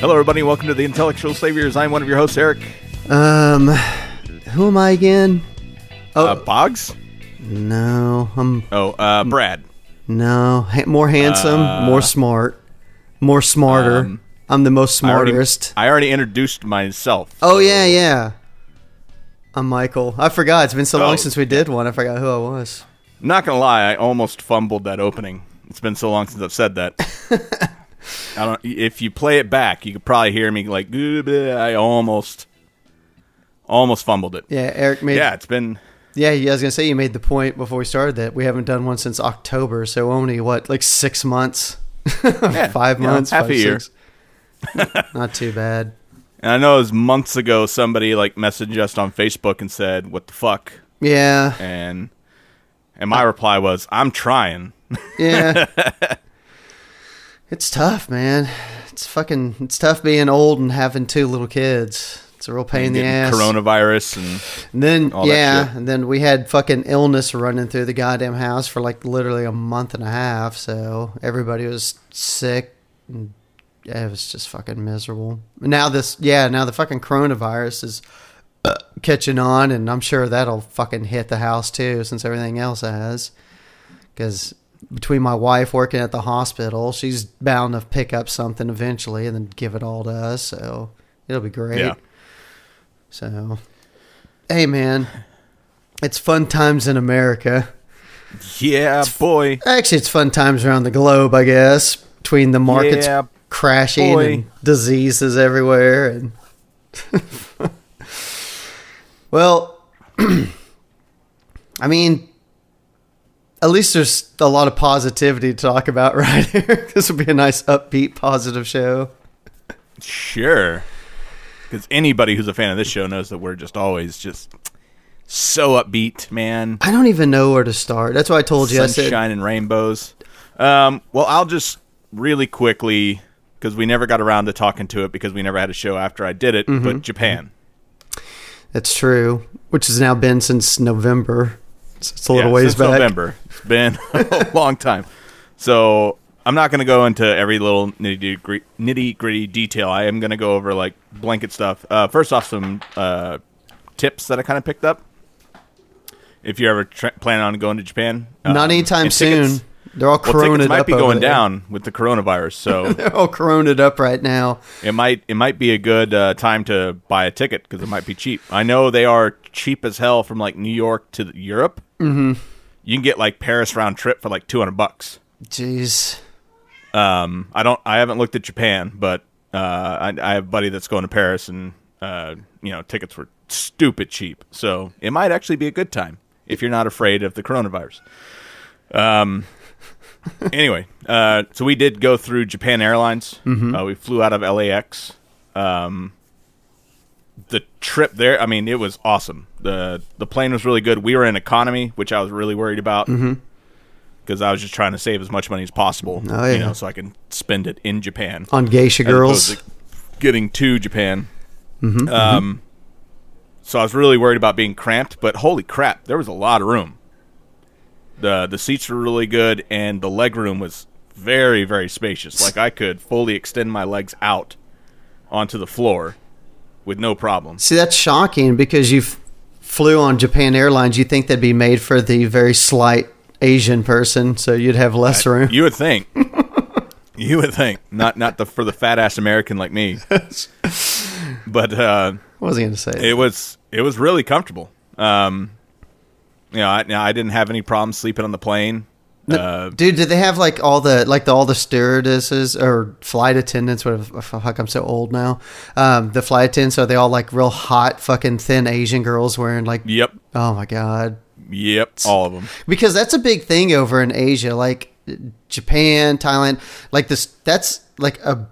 Hello, everybody. Welcome to the Intellectual Saviors. I'm one of your hosts, Eric. Um, who am I again? Oh Uh, Boggs? no, I'm Oh, uh, Brad. no ha- more handsome, more smart, more smarter. um, I'm the most I already- smartest. I already introduced myself. oh yeah, yeah. I'm Michael. I forgot. It's been so Oh. long since we did one. I forgot who I was. I'm not gonna lie, I almost fumbled that opening. It's been so long since I've said that. I don't. If you play it back, you could probably hear me like, I almost, almost fumbled it. Yeah, Eric made. Yeah, it's been. yeah. I was gonna say you made the point before we started that we haven't done one since October. So only what, like six months, five you know, months, half five, a year. six. Not too bad. And I know it was months ago. Somebody like messaged us on Facebook and said, "What the fuck?" Yeah, And and my reply was, "I'm trying." Yeah. It's tough, man. It's fucking it's tough being old and having two little kids. It's a real pain in the ass. Coronavirus and and then all that yeah, and then we had fucking illness running through the goddamn house for like literally a month and a half, so everybody was sick and it was just fucking miserable. Now this yeah, now the fucking coronavirus is uh, catching on and I'm sure that'll fucking hit the house too since everything else has. Cuz between my wife working at the hospital, she's bound to pick up something eventually and then give it all to us. So it'll be great. Yeah. So, hey man, it's fun times in America. yeah, boy. Actually, it's fun times around the globe, I guess. Between the markets Yeah, crashing boy. and diseases everywhere, and well, I mean, at least there's a lot of positivity to talk about right here. this would be a nice, upbeat, positive show. Sure. Because anybody who's a fan of this show knows that we're just always just so upbeat, man. I don't even know where to start. That's why I told you. I said, Sunshine and rainbows. Um, well, I'll just really quickly, because we never got around to talking to it because we never had a show after I did it, Mm-hmm. but Japan. That's true, which has now been since November. It's, it's a little Yeah, ways since back. November. It's been a long time. So I'm not going to go into every little nitty gritty, nitty gritty detail. I am going to go over like blanket stuff. Uh, first off, some uh, tips that I kind of picked up. If you're ever tra- planning on going to Japan, Not Um, anytime tickets- soon. They're all Well, tickets might be going down with the coronavirus, so They're all coronaed up right now. it might it might be a good uh, time to buy a ticket because it might be cheap. I know they are cheap as hell from like New York to Europe. Mm-hmm. You can get like Paris round trip for like two hundred bucks. Jeez. Um, I don't. I haven't looked at Japan, but uh, I, I have a buddy that's going to Paris, and uh, you know, tickets were stupid cheap. So it might actually be a good time if you're not afraid of the coronavirus. Um. anyway, uh, so we did go through Japan Airlines. Uh, we flew out of LAX. Um, the trip there, I mean, it was awesome. the The plane was really good. We were in economy, which I was really worried about because I was just trying to save as much money as possible, Oh, you know, so I can spend it in Japan On geisha girls. getting to Japan. Mm-hmm, um, so I was really worried about being cramped, but holy crap, there was a lot of room. the The seats were really good, and the leg room was very, very spacious. Like I could fully extend my legs out onto the floor with no problem. See, that's shocking because you flew on Japan Airlines. You think they'd be made for the very slight Asian person, so you'd have less room. You would think. You would think not not the for the fat ass American like me, but uh, What was I going to say? it was it was really comfortable. Um, you know, I, I didn't have any problems sleeping on the plane. Uh, Dude, did they have like all the like the, all the stewardesses or flight attendants? What fuck? I'm so old now. Um, the flight attendants are they all like real hot, fucking thin Asian girls wearing like? yep, Oh my god! yep, all of them. Because that's a big thing over in Asia, like Japan, Thailand. Like this, that's like a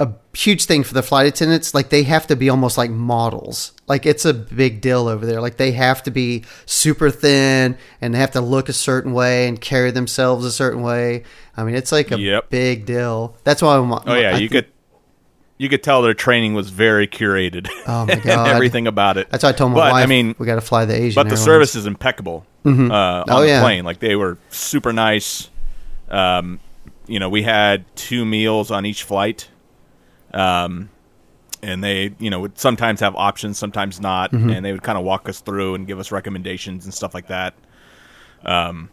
a huge thing for the flight attendants. Like they have to be almost like models. Like it's a big deal over there. Like they have to be super thin and they have to look a certain way and carry themselves a certain way. I mean, it's like a Yep. big deal. That's why I'm. Oh yeah, I you think- could you could tell their training was very curated. Oh, my and everything about it. That's why I told my but, wife. I mean, we got to fly the Asian. but the Airlines. service is impeccable uh, on Oh, the yeah. plane. Like they were super nice. Um, you know, we had two meals on each flight. Um, and they, you know, would sometimes have options, sometimes not, Mm-hmm. and they would kind of walk us through and give us recommendations and stuff like that. Um,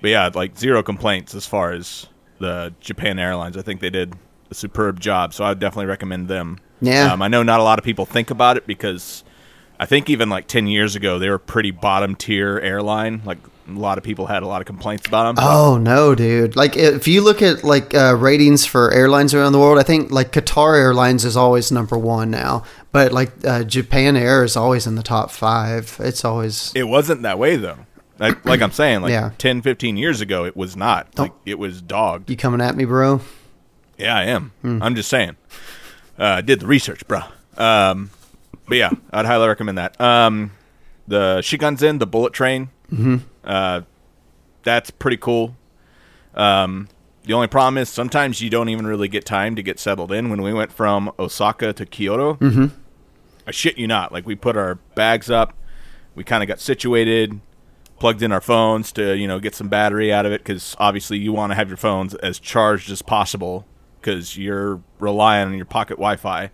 but yeah, like zero complaints as far as the Japan Airlines. I think they did a superb job, so I would definitely recommend them. Yeah. um, I know not a lot of people think about it because I think even like ten years ago they were pretty bottom tier airline. Like a lot of people had a lot of complaints about them. Oh no, dude! Like if you look at like uh, ratings for airlines around the world, I think like Qatar Airlines is always number one now, but like uh, Japan Air is always in the top five. It's always It wasn't that way though. Like, like I'm saying, like Yeah. 10, 15 years ago, it was not. Like it was dog. you coming at me, bro. Yeah, I am. Hmm. I'm just saying. Uh, did the research, bro. Um, but yeah, I'd highly recommend that. Um, the Shinkansen, the bullet train. Mm-hmm. Uh, that's pretty cool. Um, the only problem is sometimes you don't even really get time to get settled in. When we went from Osaka to Kyoto, mm-hmm. I shit you not. Like we put our bags up, we kind of got situated, plugged in our phones to you know get some battery out of it because obviously you want to have your phones as charged as possible because you're relying on your pocket Wi-Fi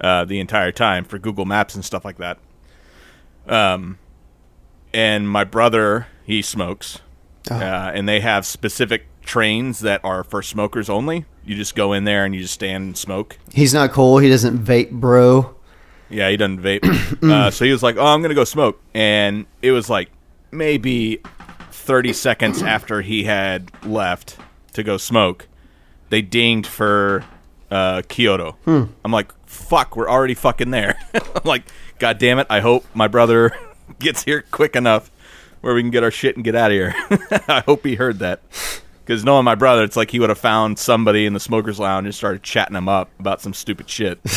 uh, the entire time for Google Maps and stuff like that. Um, and my brother he smokes, uh, and they have specific trains that are for smokers only. You just go in there and you just stand and smoke. He's not cool. He doesn't vape, bro. Yeah, he doesn't vape. uh, so he was like, "Oh, I'm gonna go smoke," and it was like maybe 30 seconds after he had left to go smoke, they dinged for uh, Kyoto. I'm like, "Fuck, we're already fucking there." I'm like, "God damn it! I hope my brother gets here quick enough where we can get our shit and get out of here." I hope he heard that. Because knowing my brother, it's like he would have found somebody in the smokers lounge and started chatting him up about some stupid shit.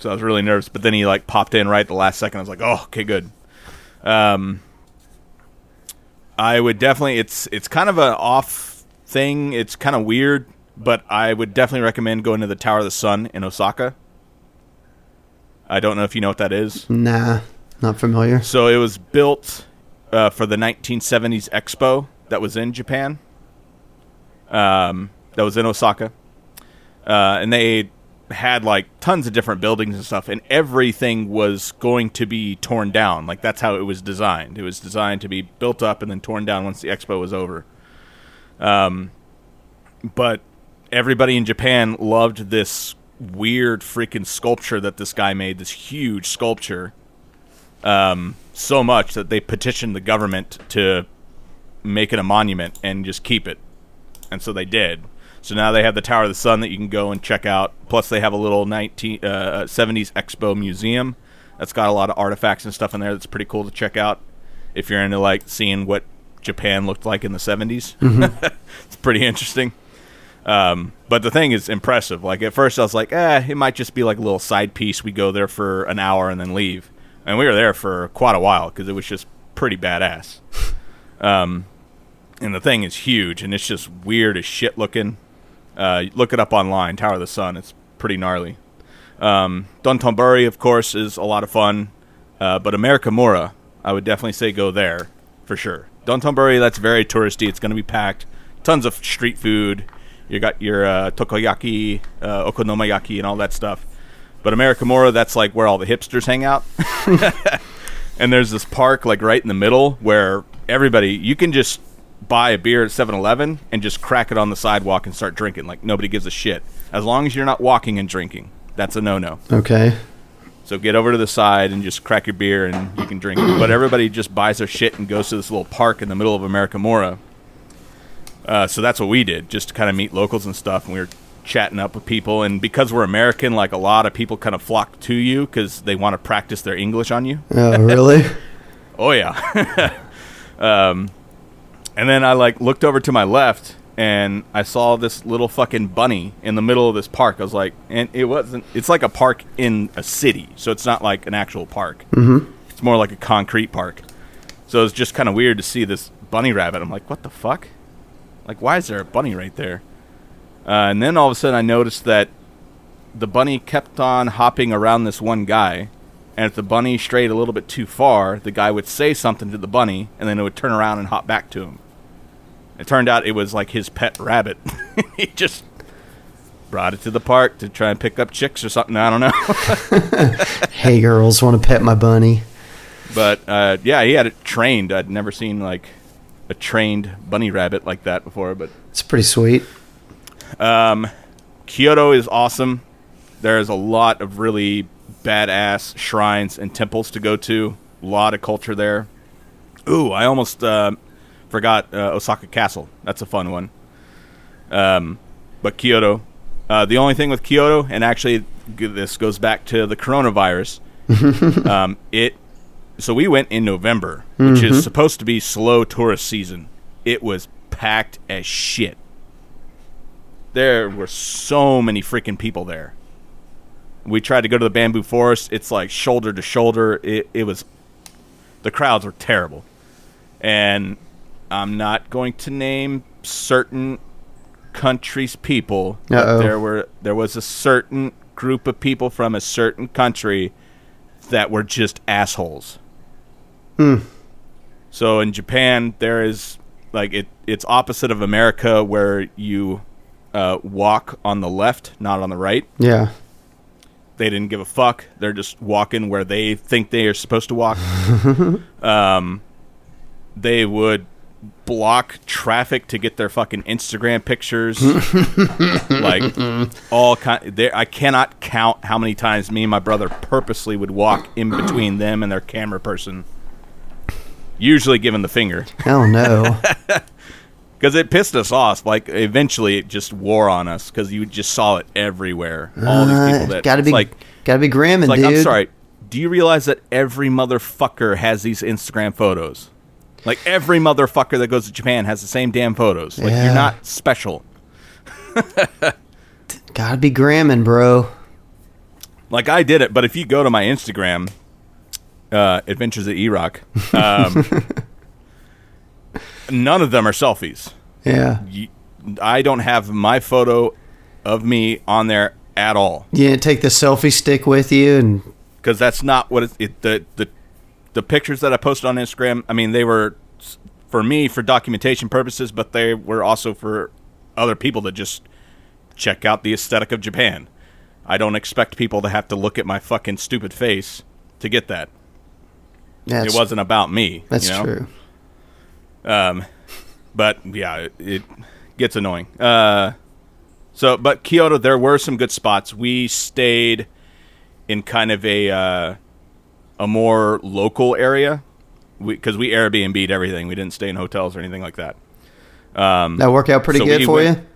So I was really nervous, but then he like popped in right at the last second. I was like, "Oh, okay, good." Um, I would definitely. It's it's kind of an off thing. It's kind of weird, but I would definitely recommend going to the Tower of the Sun in Osaka. I don't know if you know what that is. Nah, not familiar. So it was built uh, for the 1970s Expo that was in Japan. Um, that was in Osaka, uh, and they had like tons of different buildings and stuff, and everything was going to be torn down. Like that's how it was designed. It was designed to be built up and then torn down once the expo was over. Um, but everybody in Japan loved this weird freaking sculpture that this guy made. This huge sculpture um, so much that they petitioned the government to make it a monument and just keep it. And so they did. So now they have the Tower of the Sun that you can go and check out. Plus, they have a little 19, uh, 70s Expo museum that's got a lot of artifacts and stuff in there that's pretty cool to check out if you're into like seeing what Japan looked like in the 70s. it's pretty interesting. Um, but the thing is impressive. Like at first, I was like, eh, it might just be like a little side piece. We go there for an hour and then leave, and we were there for quite a while because it was just pretty badass. Um, and the thing is huge, and it's just weird as shit looking. Uh, look it up online, Tower of the Sun. It's pretty gnarly. Um, Dotonbori, of course, is a lot of fun, uh, but Amerikamura, I would definitely say go there for sure. Dotonbori, that's very touristy. It's going to be packed. Tons of street food. You got your uh, takoyaki, uh, okonomiyaki, and all that stuff. But Amerikamura, that's like where all the hipsters hang out. and there's this park like right in the middle where everybody you can just buy a beer at 7-Eleven and just crack it on the sidewalk and start drinking. Like nobody gives a shit. As long as you're not walking and drinking, that's a no-no. Okay. So get over to the side and just crack your beer and you can drink it. But everybody just buys their shit and goes to this little park in the middle of Amerikamura. Uh, so that's what we did, just to kind of meet locals and stuff. And we were chatting up with people. And because we're American, like a lot of people kind of flock to you because they want to practice their English on you. Oh, really? Oh yeah. um, and then I like looked over to my left and I saw this little fucking bunny in the middle of this park. I was like, and it wasn't. It's like a park in a city, so it's not like an actual park. Mm-hmm. It's more like a concrete park. So it's just kind of weird to see this bunny rabbit. I'm like, what the fuck? Like, why is there a bunny right there? Uh, and then all of a sudden, I noticed that the bunny kept on hopping around this one guy. And if the bunny strayed a little bit too far, the guy would say something to the bunny, and then it would turn around and hop back to him. It turned out it was like his pet rabbit. he just brought it to the park to try and pick up chicks or something. I don't know. hey, girls, want to pet my bunny? but uh, yeah, he had it trained. I'd never seen like a trained bunny rabbit like that before. But It's pretty sweet. Kyoto is awesome. There's a lot of really badass shrines and temples to go to. A lot of culture there. Ooh, I almost uh, forgot uh, Osaka Castle. That's a fun one. Um, but Kyoto. Uh, the only thing with Kyoto, and actually this goes back to the coronavirus. um, it. So we went in November, which is mm-hmm. supposed to be slow tourist season. It was packed as shit there were so many freaking people there. We tried to go to the bamboo forest. It's like shoulder to shoulder. It, it was, the crowds were terrible. And I'm not going to name certain countries' people, but there were there was a certain group of people from a certain country that were just assholes. So in Japan, there is like it. It's opposite of America, where you uh, walk on the left, not on the right. Yeah. They didn't give a fuck. They're just walking where they think they are supposed to walk. um, they would block traffic to get their fucking Instagram pictures. like all kind. There, I cannot count how many times me and my brother purposely would walk in between them and their camera person. Usually giving the finger Oh, no. because it pissed us off. Like eventually, it just wore on us because you just saw it everywhere. All these people uh, that gotta be, like, gotta be Graham, it's like dude. I'm sorry. Do you realize that every motherfucker has these Instagram photos? Like every motherfucker that goes to Japan has the same damn photos. Like Yeah. you're not special. Gotta be Gramming, bro. Like I did it, but if you go to my Instagram, uh, Adventures at E-Rock, um, none of them are selfies. Yeah. I don't have my photo of me on there at all. You didn't take the selfie stick with you and because that's not what it, it the the the pictures that I posted on Instagram. I mean, they were for me for documentation purposes, but they were also for other people to just check out the aesthetic of Japan. I don't expect people to have to look at my fucking stupid face to get that. That's, it wasn't about me. That's you know? true. Um, but yeah, it, it gets annoying. Uh, so, but Kyoto, there were some good spots. We stayed in kind of a uh, a more local area because we, Airbnb'd everything. We didn't stay in hotels or anything like that. That worked out pretty so good for went- you.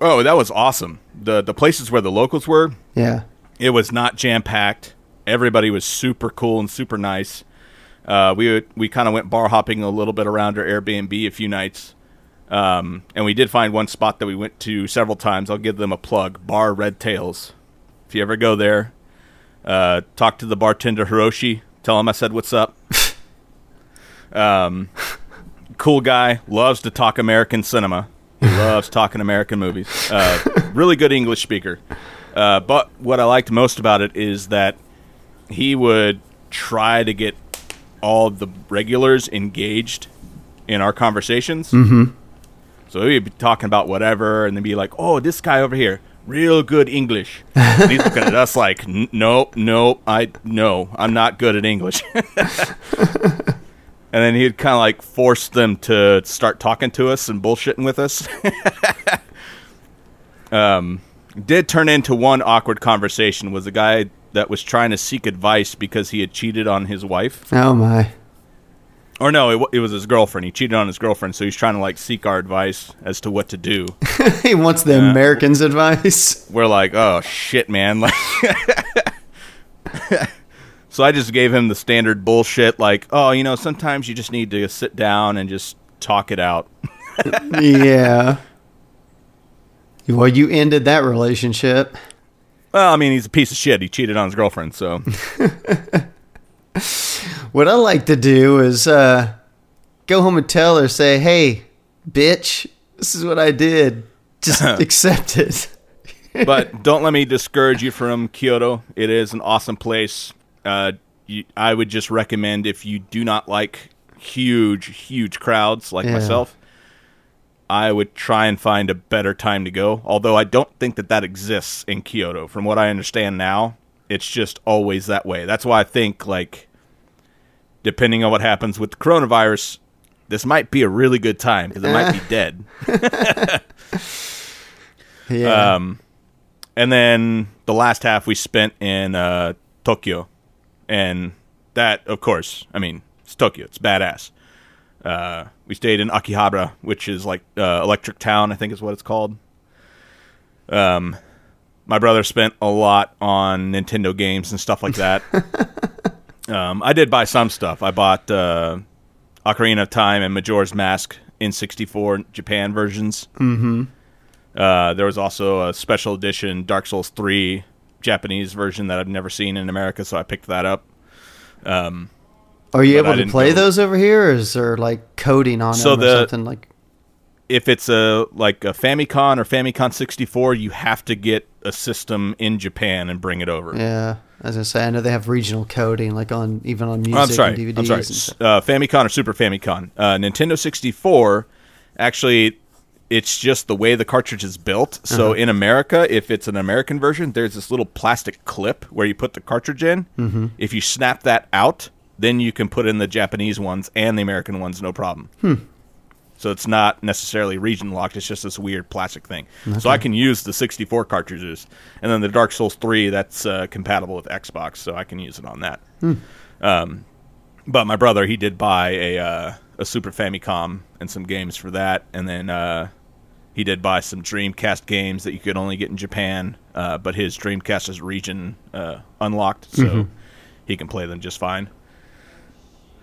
Oh, that was awesome. the The places where the locals were, Yeah. it was not jam packed. Everybody was super cool and super nice. Uh, we would, we kind of went bar hopping a little bit around our Airbnb a few nights, um, and we did find one spot that we went to several times. I'll give them a plug: Bar Red Tails. If you ever go there, uh, talk to the bartender Hiroshi. Tell him I said what's up. um, cool guy, loves to talk American cinema. He loves talking American movies. Uh, really good English speaker. Uh, but what I liked most about it is that he would try to get all the regulars engaged in our conversations. Mm-hmm. So we'd be talking about whatever, and then be like, "Oh, this guy over here, real good English." And he's looking at us like, "N- "Nope, nope, I no, I'm not good at English." and then he'd kind of like force them to start talking to us and bullshitting with us. um, did turn into one awkward conversation was a guy that was trying to seek advice because he had cheated on his wife. Oh my. Or no, it, it was his girlfriend. He cheated on his girlfriend, so he's trying to like seek our advice as to what to do. he wants the Americans' advice. We're like, oh shit, man! Like, so I just gave him the standard bullshit, like, oh, you know, sometimes you just need to sit down and just talk it out. yeah. Well, you ended that relationship. Well, I mean, he's a piece of shit. He cheated on his girlfriend, so What I like to do is uh, go home and tell her, say, "Hey, bitch, this is what I did. Just accept it." but don't let me discourage you from Kyoto. It is an awesome place. Uh, you, I would just recommend if you do not like huge, huge crowds like Yeah. myself, I would try and find a better time to go. Although I don't think that that exists in Kyoto. From what I understand now, it's just always that way. That's why I think like, depending on what happens with the coronavirus, this might be a really good time because it might be dead. yeah. Um, and then the last half we spent in uh, Tokyo, and that, of course, I mean, it's Tokyo. It's badass. Uh, we stayed in Akihabara, which is like uh, Electric Town, I think is what it's called. Um, my brother spent a lot on Nintendo games and stuff like that. um, I did buy some stuff. I bought uh, Ocarina of Time and Majora's Mask in 64 Japan versions. Uh, there was also a special edition Dark Souls 3 Japanese version that I've never seen in America, so I picked that up. Um, Are you able to play those over here, or is there like coding on So them or the- something like? if it's a like a Famicom or Famicom 64, you have to get a system in Japan and bring it over. Yeah, as I say, I know they have regional coding, like on even on music Oh, I'm sorry. and DVDs. I'm sorry. Uh, Famicom or Super Famicom. Uh, Nintendo 64, actually, it's just the way the cartridge is built. So Uh-huh. in America, if it's an American version, there's this little plastic clip where you put the cartridge in. Mm-hmm. If you snap that out, then you can put in the Japanese ones and the American ones, no problem. Hmm. So it's not necessarily region locked. It's just this weird plastic thing. So I can use the 64 cartridges, and then the Dark Souls 3 that's uh, compatible with Xbox, so I can use it on that. Um, but my brother, he did buy a uh, a Super Famicom and some games for that, and then uh, he did buy some Dreamcast games that you could only get in Japan. Uh, but his Dreamcast is region uh, unlocked, so he can play them just fine.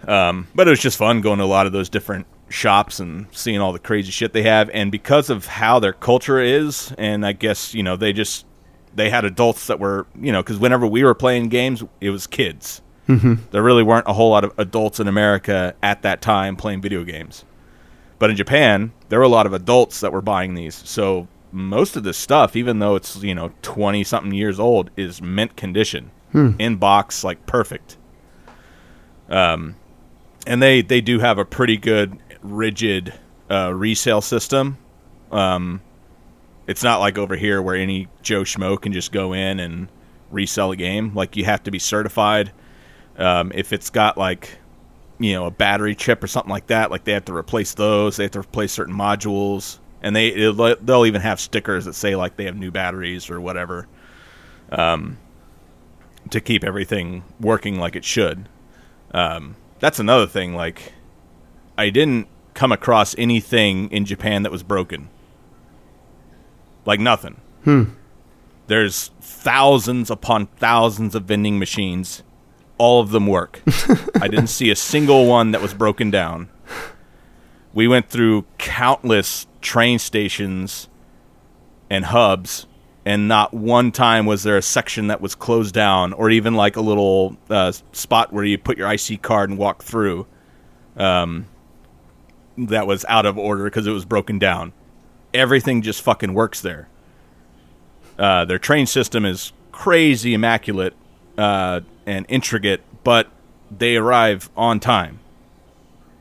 Um, but it was just fun going to a lot of those different shops and seeing all the crazy shit they have. And because of how their culture is, and I guess you know they just they had adults that were you know because whenever we were playing games, it was kids. There really weren't a whole lot of adults in America at that time playing video games. But in Japan, there were a lot of adults that were buying these. So most of this stuff, even though it's you know twenty something years old, is mint condition, in box, like perfect. Um, and they they do have a pretty good rigid uh, resale system. Um, it's not like over here where any Joe Schmo can just go in and resell a game. Like you have to be certified. Um, if it's got like you know a battery chip or something like that, like they have to replace those. They have to replace certain modules, and they they'll even have stickers that say like they have new batteries or whatever, um, to keep everything working like it should. Um, that's another thing. Like, I didn't come across anything in Japan that was broken. Like nothing. Hmm. There's thousands upon thousands of vending machines. All of them work. I didn't see a single one that was broken down. We went through countless train stations and hubs, and not one time was there a section that was closed down, or even like a little uh, spot where you put your IC card and walk through. Um, that was out of order because it was broken down. Everything just fucking works there. Uh, their train system is crazy immaculate uh, and intricate, but they arrive on time.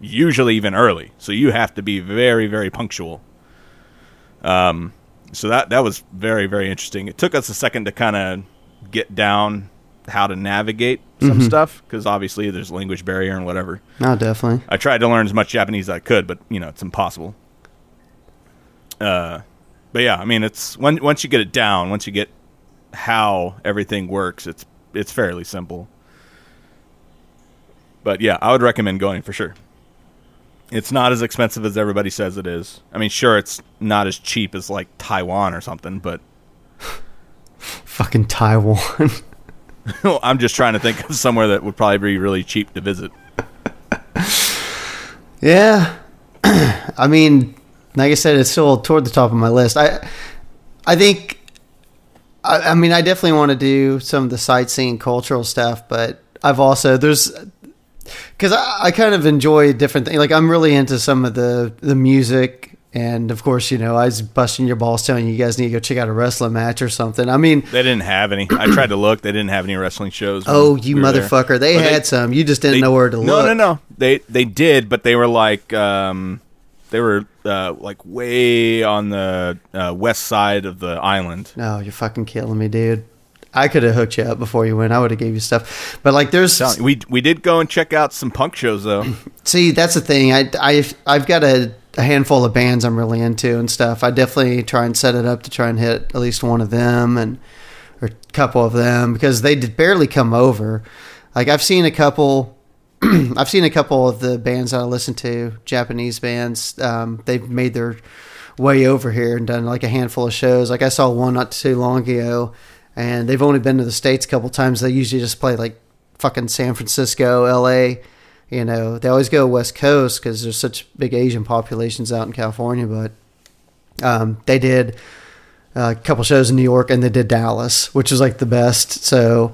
Usually even early, so you have to be very, very punctual. Um, so that that was very, very interesting. It took us a second to kind of get down how to navigate some stuff because obviously there's language barrier and whatever. No, definitely. I tried to learn as much Japanese as I could, but you know it's impossible. Uh, but yeah, I mean it's when, once you get it down, once you get how everything works, it's it's fairly simple. But yeah, I would recommend going for sure. It's not as expensive as everybody says it is. I mean, sure, it's not as cheap as like Taiwan or something, but Fucking Taiwan. I'm just trying to think of somewhere that would probably be really cheap to visit. Yeah, I mean, like I said, it's still toward the top of my list. I, I think, I, I mean, I definitely want to do some of the sightseeing, cultural stuff, but I've also there's because I, I kind of enjoy different things. Like I'm really into some of the the music. And of course, you know, I was busting your balls telling you, you guys need to go check out a wrestling match or something. I mean, They didn't have any. I tried to look. They didn't have any wrestling shows. oh, you we motherfucker! They had some. You just didn't they- know where to no, look. No, no, no. They they did, but they were like um, they were uh, like way on the uh, west side of the island. No, you're fucking killing me, dude. I could have hooked you up before you went. I would have gave you stuff. But like, there's Telling- We we did go and check out some punk shows though. see, that's the thing. I I I've got a, a handful of bands I'm really into and stuff. I definitely try and set it up to try and hit at least one of them and or a couple of them because they did barely come over. Like I've seen a couple. I've seen a couple of the bands that I listen to, Japanese bands. Um, they've made their way over here and done like a handful of shows. Like I saw one not too long ago, and they've only been to the states a couple times. They usually just play like fucking San Francisco, L.A. You know, they always go West Coast because there's such big Asian populations out in California. But um, they did a couple shows in New York, and they did Dallas, which is like the best. So,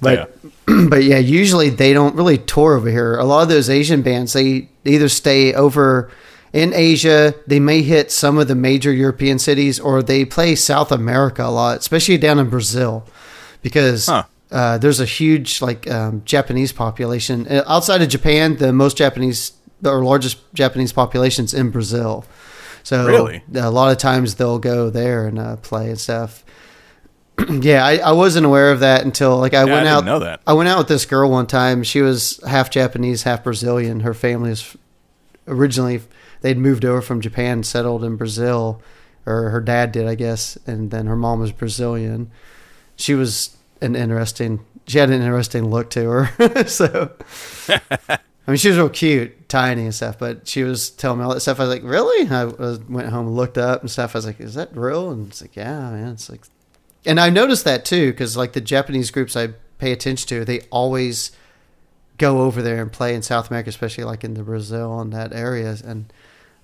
but but yeah, usually they don't really tour over here. A lot of those Asian bands, they either stay over in Asia, they may hit some of the major European cities, or they play South America a lot, especially down in Brazil, because Huh. uh, there's a huge like um, Japanese population Uh, outside of Japan. The most Japanese or largest Japanese populations in Brazil. So Really? a lot of times they'll go there and uh, play and stuff. yeah, I, I wasn't aware of that until like I Yeah, went didn't out. know that. I went out with this girl one time. She was half Japanese, half Brazilian. Her family is originally they'd moved over from Japan, settled in Brazil, or her dad did, I guess, and then her mom was Brazilian. She was an interesting. She had an interesting look to her. so, I mean, she was real cute, tiny and stuff. But she was telling me all that stuff. I was like, "Really?" I was, went home and looked up and stuff. I was like, "Is that real?" And it's like, "Yeah, man." It's like, and I noticed that too because like the Japanese groups I pay attention to, they always go over there and play in South America, especially like in the Brazil and that area, and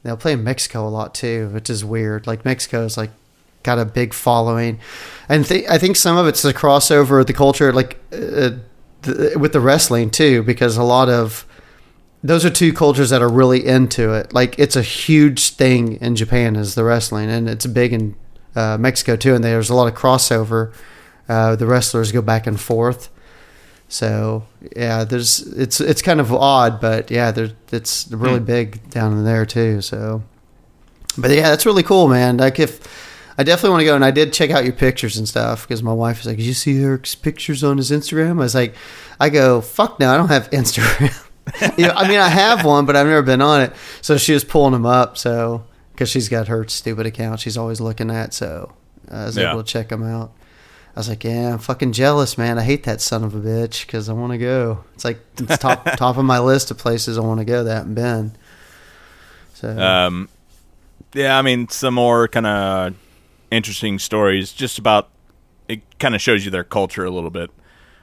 they'll play in Mexico a lot too, which is weird. Like Mexico's like got a big following, and th- I think some of it's the crossover of the culture, like uh, with the wrestling too, because a lot of those are two cultures that are really into it. Like it's a huge thing in Japan is the wrestling, and it's big in uh, Mexico too. And there's a lot of crossover. Uh, the wrestlers go back and forth. So yeah, there's it's it's kind of odd, but yeah, there it's really hmm. big down in there too. So, but yeah, that's really cool, man. Like if I definitely want to go, and I did check out your pictures and stuff because my wife was like, "Did you see Eric's pictures on his Instagram?" I was like, "I go fuck no, I don't have Instagram." you know, I mean, I have one, but I've never been on it. So she was pulling them up, so because she's got her stupid account, she's always looking at. So I was Yeah. able to check them out. I was like, yeah, I'm fucking jealous, man. I hate that son of a bitch because I want to go. It's like it's top top of my list of places I want to go that haven't been. So Um, yeah, I mean, some more kind of interesting stories. Just about it, kind of shows you their culture a little bit.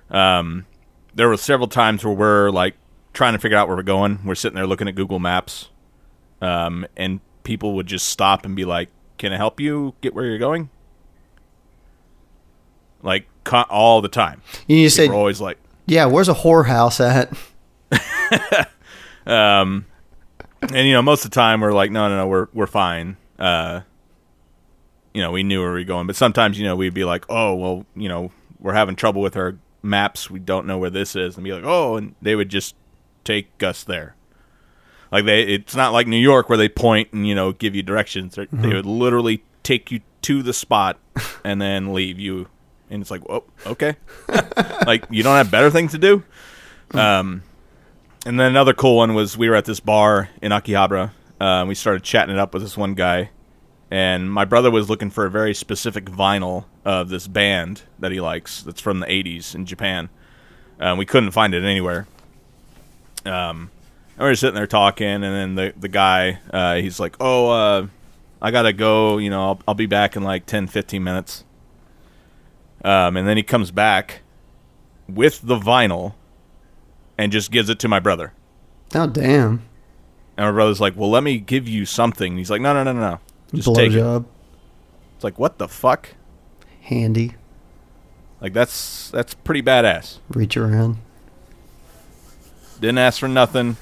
Um, there were several times where we're like trying to figure out where we're going. We're sitting there looking at Google Maps, um, and people would just stop and be like, "Can I help you get where you're going?" Like all the time. you just People say, are always like, yeah, where's a whorehouse at? Um, and you know, most of the time we're like, no, no, no, we're we're fine. Uh, you know, we knew where we were going, but sometimes you know we'd be like, oh, well, you know, we're having trouble with our maps. We don't know where this is, and be like, oh, and they would just take us there. Like they, it's not like New York where they point and you know give you directions. They- They would literally take you to the spot and then leave you and it's like, oh, okay, like you don't have better things to do. Um, and then another cool one was we were at this bar in Akihabara. Uh, we started chatting it up with this one guy, and my brother was looking for a very specific vinyl of this band that he likes. That's from the '80s in Japan. Uh, we couldn't find it anywhere. Um, and we were sitting there talking, and then the the guy, uh, he's like, "Oh, uh, I gotta go. You know, I'll, I'll be back in like 10, 15 minutes." Um, and then he comes back with the vinyl and just gives it to my brother. Oh damn. And my brother's like, "Well, let me give you something." And he's like, "No, no, no, no, no. Just take it." It's like, "What the fuck?" Handy. Like that's that's pretty badass. Reach around. Didn't ask for nothing.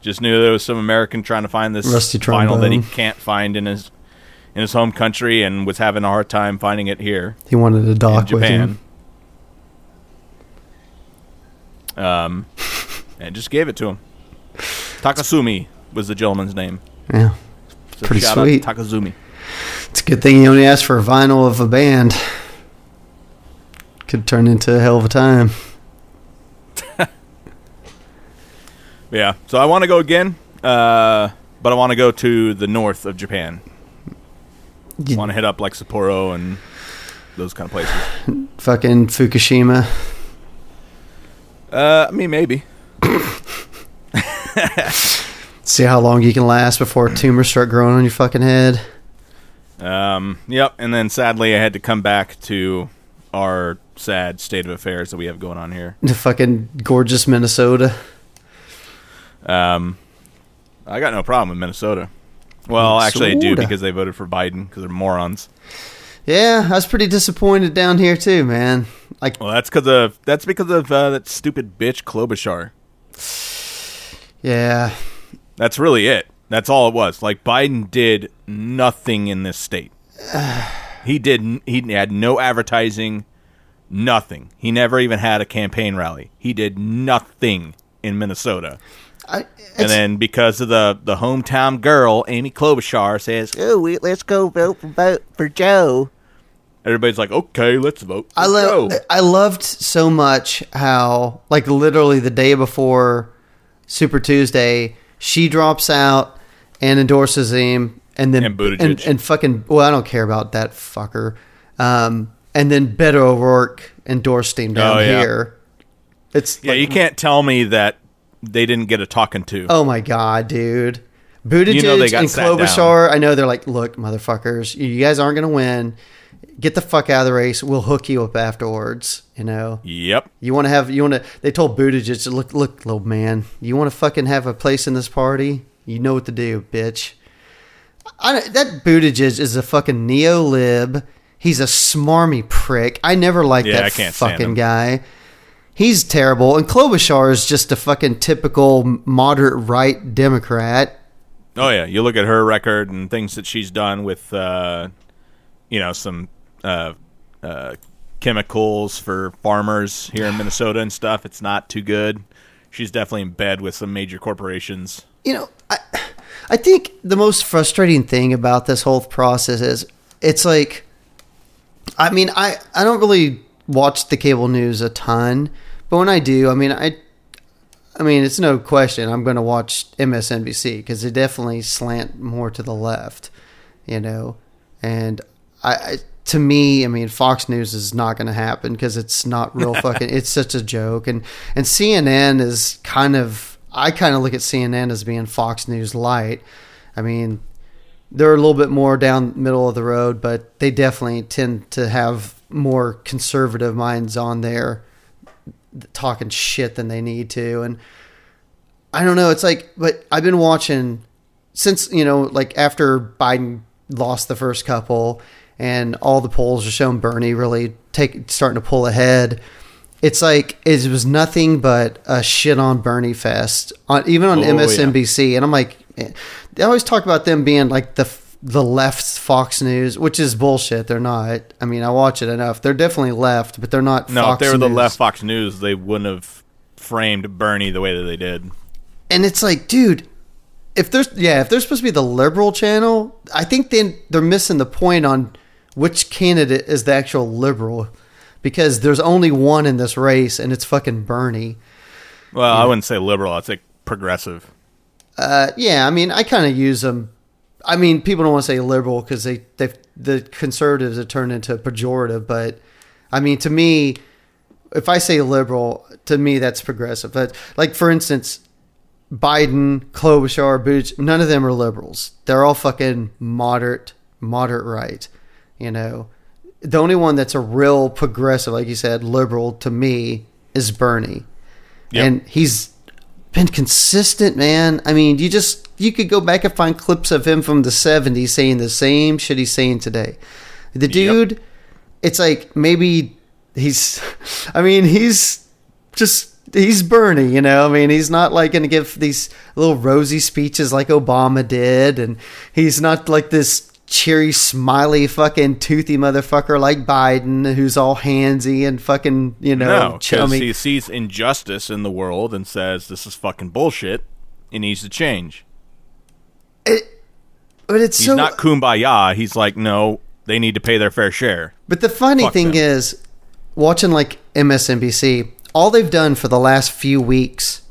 Just knew there was some American trying to find this Rusty vinyl that he can't find in his in his home country and was having a hard time finding it here He wanted a dock with him. Um, and just gave it to him. Takasumi was the gentleman's name. Yeah. So Pretty sweet. Takazumi. It's a good thing he only asked for a vinyl of a band. Could turn into a hell of a time. Yeah. So I want to go again, uh, but I want to go to the north of Japan. You- want to hit up like Sapporo and those kind of places. Fucking Fukushima. Uh, I mean, maybe. See how long you can last before tumors start growing on your fucking head. Um, yep. And then sadly, I had to come back to our sad state of affairs that we have going on here. The fucking gorgeous Minnesota. Um, I got no problem with Minnesota. Well, actually, I do because they voted for Biden because they're morons. Yeah, I was pretty disappointed down here too, man. Like, Well, that's because of that's because of uh, that stupid bitch Klobuchar. yeah, That's really it. That's all it was. Like Biden did nothing in this state. he did. He had no advertising, nothing. He never even had a campaign rally. He did nothing in Minnesota. I, And then because of the the hometown girl, Amy Klobuchar says, "Oh, we, let's go vote for vote for Joe." Everybody's like, "Okay, let's vote." For I love. I loved so much how, like, literally the day before Super Tuesday, she drops out and endorses him, and then And and, and fucking. Well, I don't care about that fucker. Um, and then Beto O'Rourke endorsed him down Oh, yeah. here. It's Yeah, like, you can't tell me that they didn't get a talking to. Oh my god, dude. Buttigieg You know they got and. Klobuchar, I know they're like, look, motherfuckers, you guys aren't going to win. Get the fuck out of the race. We'll hook you up afterwards. You know, Yep. you want to have, you want to. They told Buttigieg, look, look, little man, you want to fucking have a place in this party. You know what to do, bitch. I, that Buttigieg is a fucking neo lib. He's a smarmy prick. I never liked Yeah, that I can't stand fucking him. guy. He's terrible. And Klobuchar is just a fucking typical moderate right Democrat. Oh yeah, you look at her record and things that she's done with, uh, you know, some uh, uh, chemicals for farmers here in Minnesota and stuff. It's not too good. She's definitely in bed with some major corporations. You know, I, I think the most frustrating thing about this whole process is it's like, I mean, I, I don't really watch the cable news a ton, but when I do, I mean, I, I mean, it's no question I'm going to watch MSNBC because they definitely slant more to the left, you know, and I, I to me, I mean, Fox News is not going to happen because it's not real fucking. It's such a joke, and and CNN is kind of. I kind of look at CNN as being Fox News light. I mean, they're a little bit more down middle of the road, but they definitely tend to have more conservative minds on there talking shit than they need to. And I don't know. It's like, but I've been watching since, you know, like after Biden lost the first couple and all the polls are showing Bernie really take starting to pull ahead. It's like it was nothing but a shit on Bernie fest, on, even on Oh, yeah. MSNBC. And I'm like, eh, they always talk about them being like the the left's Fox News, which is bullshit. They're not. I mean, I watch it enough. They're definitely left, but they're not. No, Fox if they were the News. left Fox News, they wouldn't have framed Bernie the way that they did. and it's like, dude, if there's yeah, if they're supposed to be the liberal channel, I think then they're missing the point on which candidate is the actual liberal. because there's only one in this race, and it's fucking Bernie. Well, I wouldn't say liberal. I'd say progressive. Uh, yeah, I mean, I kind of use them. I mean, people don't want to say liberal because they they the conservatives have turned into a pejorative, but I mean, to me, if I say liberal, to me that's progressive. But like for instance, Biden, Klobuchar, Butch, none of them are liberals. They're all fucking moderate, moderate right. You know, the only one that's a real progressive, like you said, liberal to me is Bernie, Yep. and he's been consistent, man. I mean, you just you could go back and find clips of him from the '70s saying the same shit he's saying today. The dude, it's like maybe he's. I mean, he's just he's Bernie, you know. I mean, he's not like going to give these little rosy speeches like Obama did, and he's not like this cheery, smiley, fucking toothy motherfucker like Biden, who's all handsy and fucking you know No, chummy. he sees injustice in the world and says this is fucking bullshit. It needs to change. It, but it's He's so. not kumbaya. He's like, no, they need to pay their fair share. But the funny Fuck thing them. is, watching like MSNBC, all they've done for the last few weeks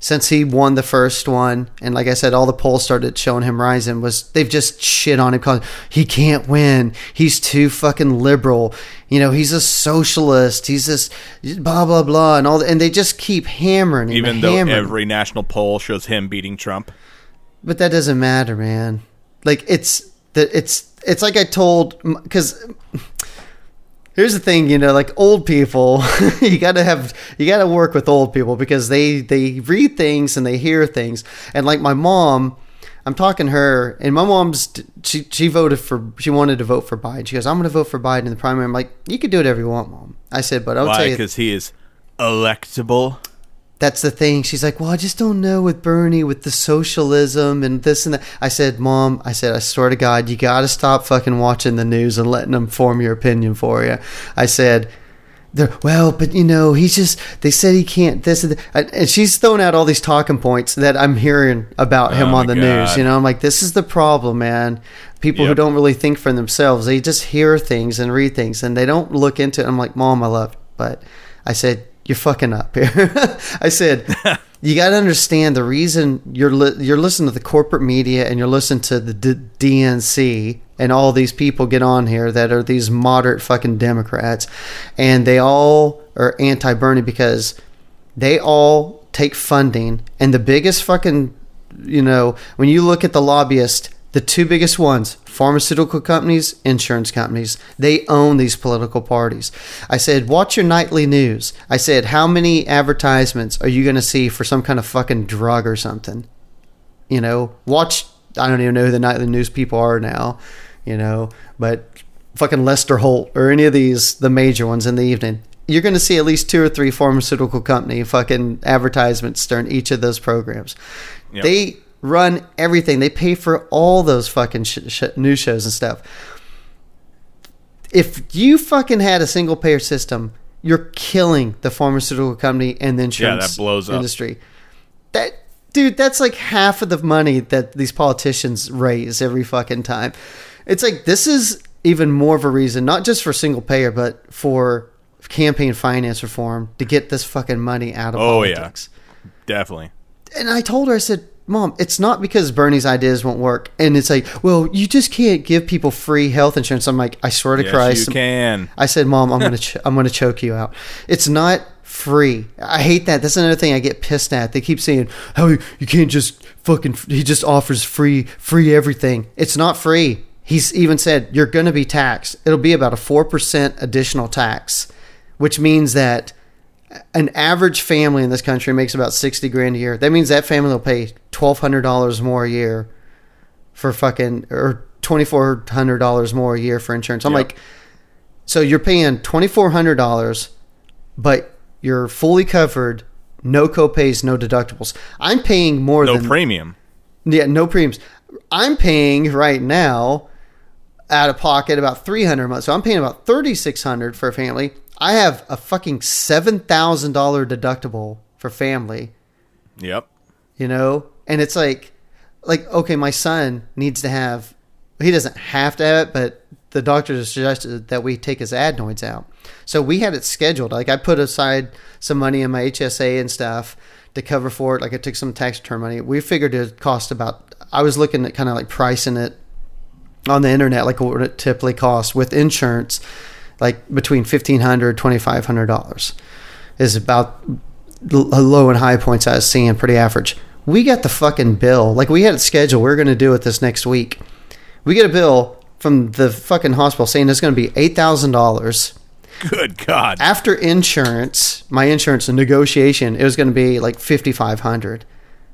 since he won the first one, and like I said, all the polls started showing him rising, was they've just shit on him because he can't win. He's too fucking liberal. You know, he's a socialist. He's this blah blah blah, and all. And they just keep hammering him, Even though hammering every national poll shows him beating Trump. But that doesn't matter, man. Like it's that it's it's like I told because here's the thing, you know, like old people, you got to have you got to work with old people because they they read things and they hear things. And like my mom, I'm talking to her, and my mom's she she voted for she wanted to vote for Biden. She goes, I'm to vote for Biden in the primary. I'm like, you could do whatever you want, mom. I said, but I'll tell Why? you, Because he is electable. That's the thing. She's like, well, I just don't know with Bernie, with the socialism and this and that. I said, Mom, I said, I swear to God, you got to stop fucking watching the news and letting them form your opinion for you. I said, they're, well, but you know, he's just, they said he can't this and that. And she's throwing out all these talking points that I'm hearing about him Oh, on the news. You know, I'm like, this is the problem, man. People who don't really think for themselves, they just hear things and read things and they don't look into it. I'm like, Mom, I love you. But I said, you're fucking up here. I said, you got to understand the reason you're li- you're listening to the corporate media and you're listening to the D- DNC and all these people get on here that are these moderate fucking Democrats, and they all are anti-Bernie because they all take funding and the biggest fucking you know when you look at the lobbyist the two biggest ones pharmaceutical companies insurance companies. They own these political parties. I said watch your nightly news. I said how many advertisements are you going to see for some kind of fucking drug or something? You know watch i don't even know who the nightly news people are now you know but fucking lester holt or any of these the major ones in the evening you're going to see at least two or three pharmaceutical company fucking advertisements during each of those programs. Yep. they run everything they pay for all those fucking sh- sh- news shows and stuff if you fucking had a single payer system you're killing the pharmaceutical company and the insurance blows up. industry that dude that's like half of the money that these politicians raise every fucking time it's like this is even more of a reason not just for single payer but for campaign finance reform to get this fucking money out of politics. Oh, yeah. Definitely. and I told her, I said, Mom, it's not because Bernie's ideas won't work. And it's like, well, you just can't give people free health insurance. I'm like, I swear to Yes, Christ. you can. I said, Mom, I'm gonna, ch- I'm gonna choke you out. It's not free. I hate that. That's another thing I get pissed at. They keep saying, "How you you can't just fucking." He just offers free, free everything. It's not free. He's even said you're gonna be taxed. It'll be about a four percent additional tax, which means that an average family in this country makes about 60 grand a year. That means that family will pay $1,200 more a year for fucking, or $2,400 more a year for insurance. I'm Yep. like, so you're paying $2,400, but you're fully covered, no copays, no deductibles. I'm paying more No than No premium. yeah, no premiums. I'm paying right now out of pocket about 300 a month. So I'm paying about 3600 for a family. I have a fucking $7,000 deductible for family, Yep. you know? And it's like like okay, my son needs to have he doesn't have to have it, but the doctor suggested that we take his adenoids out. So we had it scheduled. Like I put aside some money in my HSA and stuff to cover for it. Like I took some tax return money. We figured it cost about. I was looking at kind of like pricing it on the internet, like what it typically costs with insurance, like between fifteen hundred twenty five hundred dollars $2,500 is about the low and high points I was seeing, pretty average. We got the fucking bill. Like we had it scheduled. We are going to do it this next week. We get a bill from the fucking hospital saying it's going to be eight thousand dollars. Good God. After insurance, my insurance negotiation, it was going to be like fifty five hundred.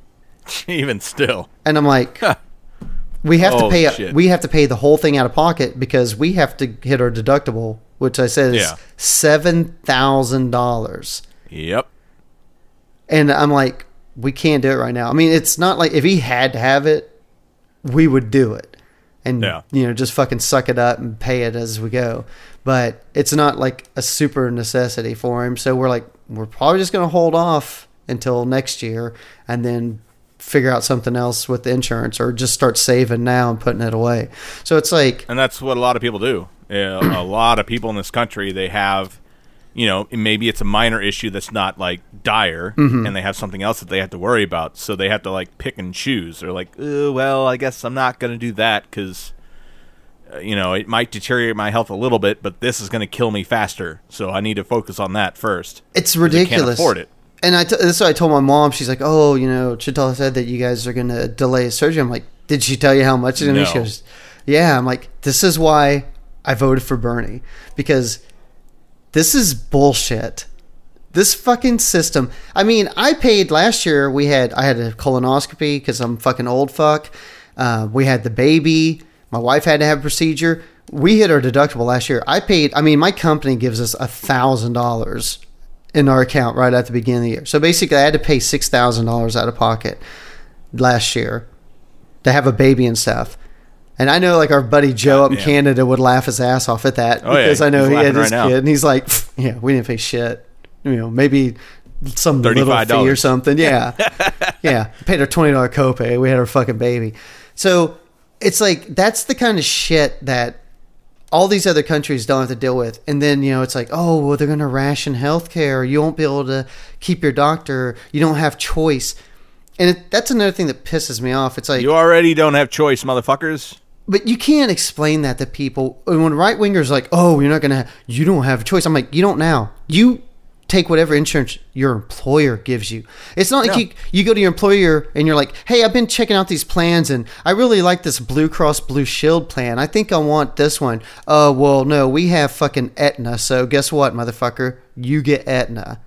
Even still. And I'm like, we have to oh, pay. shit. We have to pay the whole thing out of pocket because we have to hit our deductible, which I said is Yeah. seven thousand dollars. Yep. And I'm like, we can't do it right now. I mean, it's not like if he had to have it, we would do it. And Yeah. you know, just fucking suck it up and pay it as we go. But it's not like a super necessity for him. So we're like, we're probably just gonna hold off until next year and then figure out something else with the insurance or just start saving now and putting it away. So it's like And that's what a lot of people do. Yeah, a lot of people in this country, they have, you know, maybe it's a minor issue that's not like dire, Mm-hmm. and they have something else that they have to worry about. So they have to like pick and choose. They're like, uh, well, I guess I'm not going to do that because, uh, you know, it might deteriorate my health a little bit, but this is going to kill me faster. So I need to focus on that first. it's ridiculous. Can't afford it. And I t- that's what I told my mom. She's like, "Oh, you know, Chital said that you guys are going to delay surgery." I'm like, "Did she tell you how much it's going to be?" She goes, "Yeah." I'm like, "This is why I voted for Bernie because this is bullshit. This fucking system. I mean, I paid last year. We had I had a colonoscopy because I'm fucking old fuck. Uh, we had the baby. My wife had to have a procedure. We hit our deductible last year. I paid. I mean, my company gives us a thousand dollars in our account right at the beginning of the year. So basically, I had to pay six thousand dollars out of pocket last year to have a baby and stuff. And I know, like our buddy Joe up in. Canada would laugh his ass off at that Oh, yeah, because I know he's he had his right kid, and he's like, "Yeah, we didn't pay shit. You know, maybe some little fee $35. or something. Yeah, yeah. Paid our twenty dollar copay. We had our fucking baby. So it's like that's the kind of shit that all these other countries don't have to deal with. And then, you know, it's like, oh, well, they're going to ration healthcare. You won't be able to keep your doctor. You don't have choice. And it, that's another thing that pisses me off. It's like, You already don't have choice, motherfuckers. But you can't explain that to people. And when right wingers like, oh, you're not going to, you don't have a choice. I'm like, you don't now. You take whatever insurance your employer gives you. It's not like No. you, you go to your employer and you're like, hey, I've been checking out these plans and I really like this Blue Cross Blue Shield plan. I think I want this one. Oh, well, no, we have fucking Aetna. So guess what, motherfucker? You get Aetna.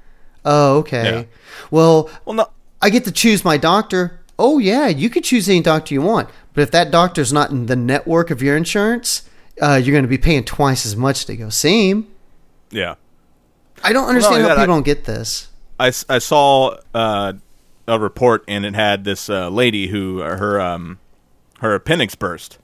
Oh, okay. Yeah. Well, Well, no. I get to choose my doctor. Oh yeah, you could choose any doctor you want, but if that doctor's not in the network of your insurance, uh, you're going to be paying twice as much to go see him. Yeah. I don't understand only how that, people I- don't get this. I, I saw uh, a report and it had this uh, lady who uh, her um her appendix burst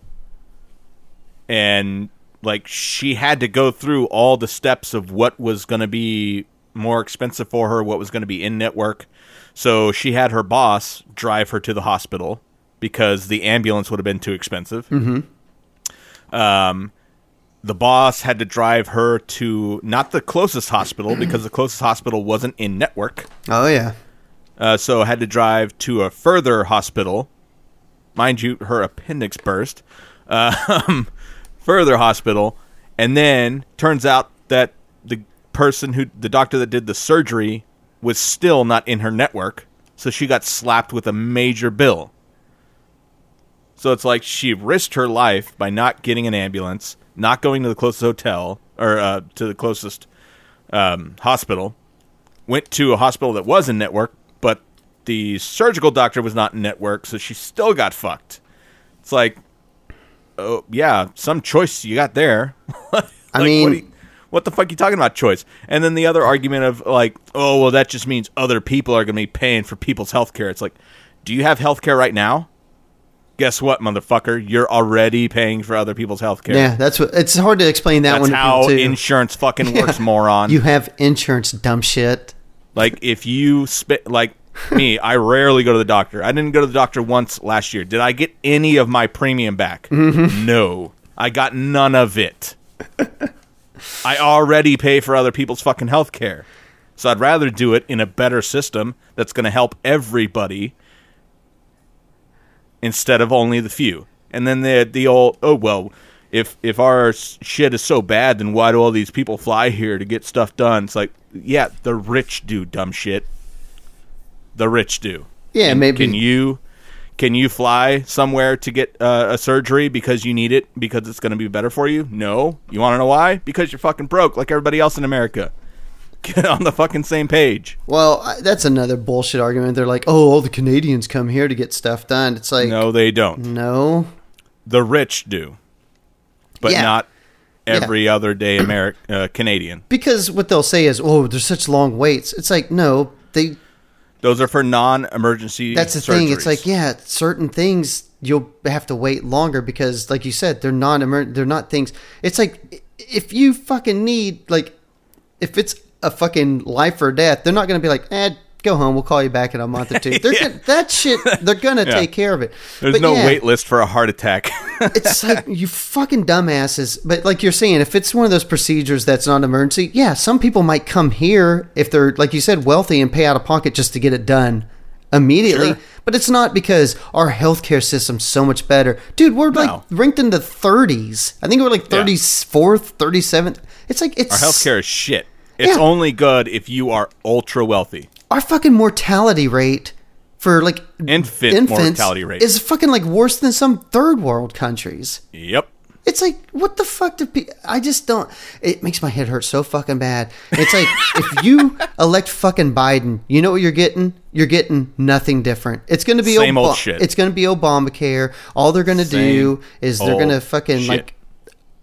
and like she had to go through all the steps of what was going to be more expensive for her what was going to be in network so she had her boss drive her to the hospital because the ambulance would have been too expensive mm-hmm. um the boss had to drive her to not the closest hospital because the closest hospital wasn't in network Oh yeah, uh, so had to drive to a further hospital. Mind you, her appendix burst. Um, further hospital, and then turns out that the person who, the doctor that did the surgery, was still not in her network. So she got slapped with a major bill. So it's like she risked her life by not getting an ambulance, not going to the closest hotel or uh, to the closest um, hospital, went to a hospital that was in network, but the surgical doctor was not in network, so she still got fucked. It's like, oh yeah, some choice you got there. Like, mean- what, you- what the fuck you talking about choice? And then the other argument of like, oh well, that just means other people are going to be paying for people's health care. It's like, do you have health care right now? Guess what, motherfucker? You're already paying for other people's health care. yeah. That's what. It's hard to explain that That's one how insurance fucking works, moron. you have insurance, dumb shit. Like if you spit like me, I rarely go to the doctor. I didn't go to the doctor once last year. Did I get any of my premium back? Mm-hmm. No. I got none of it. I already pay for other people's fucking health care. So I'd rather do it in a better system that's going to help everybody instead of only the few. And then the the old oh well, if if our shit is so bad, then why do all these people fly here to get stuff done? It's like, yeah, the rich do dumb shit. The rich do. Yeah, Can- maybe. Can you can you fly somewhere to get uh, a surgery because you need it because it's going to be better for you? No. You want to know why? Because you're fucking broke like everybody else in America. Get on the fucking same page. Well, that's another bullshit argument. They're like, "Oh, all the Canadians come here to get stuff done." It's like, No, they don't. no. The rich do, but Yeah. not every other day Ameri- uh, Canadian. Because what they'll say is, "Oh, there's such long waits." It's like, no, they. Those are for non-emergency. That's the thing. It's like, yeah, certain things you'll have to wait longer because, like you said, they're non They're not things. It's like if you fucking need like, if it's a fucking life or death, they're not going to be like, eh, go home. We'll call you back in a month or two. They're Yeah. gonna, that shit. They're gonna Yeah. take care of it. There's But no yeah, wait list for a heart attack. it's like you fucking dumbasses. But like you're saying, if it's one of those procedures that's not an emergency, yeah, some people might come here if they're like you said, wealthy and pay out of pocket just to get it done immediately. Sure. But it's not because our healthcare system's so much better, dude. We're like ranked in the 30s. I think we're like Yeah. 34th, 37th. It's like it's Our healthcare is shit. It's Yeah. only good if you are ultra wealthy. Our fucking mortality rate for like Infant infants mortality rate. is fucking like worse than some third world countries. Yep. It's like, what the fuck do people? I just don't. It makes my head hurt so fucking bad. It's like if you elect fucking Biden, you know what you're getting? You're getting nothing different. It's going to be Same old shit. It's going to be Obamacare. All they're going to do is they're going to fucking shit. like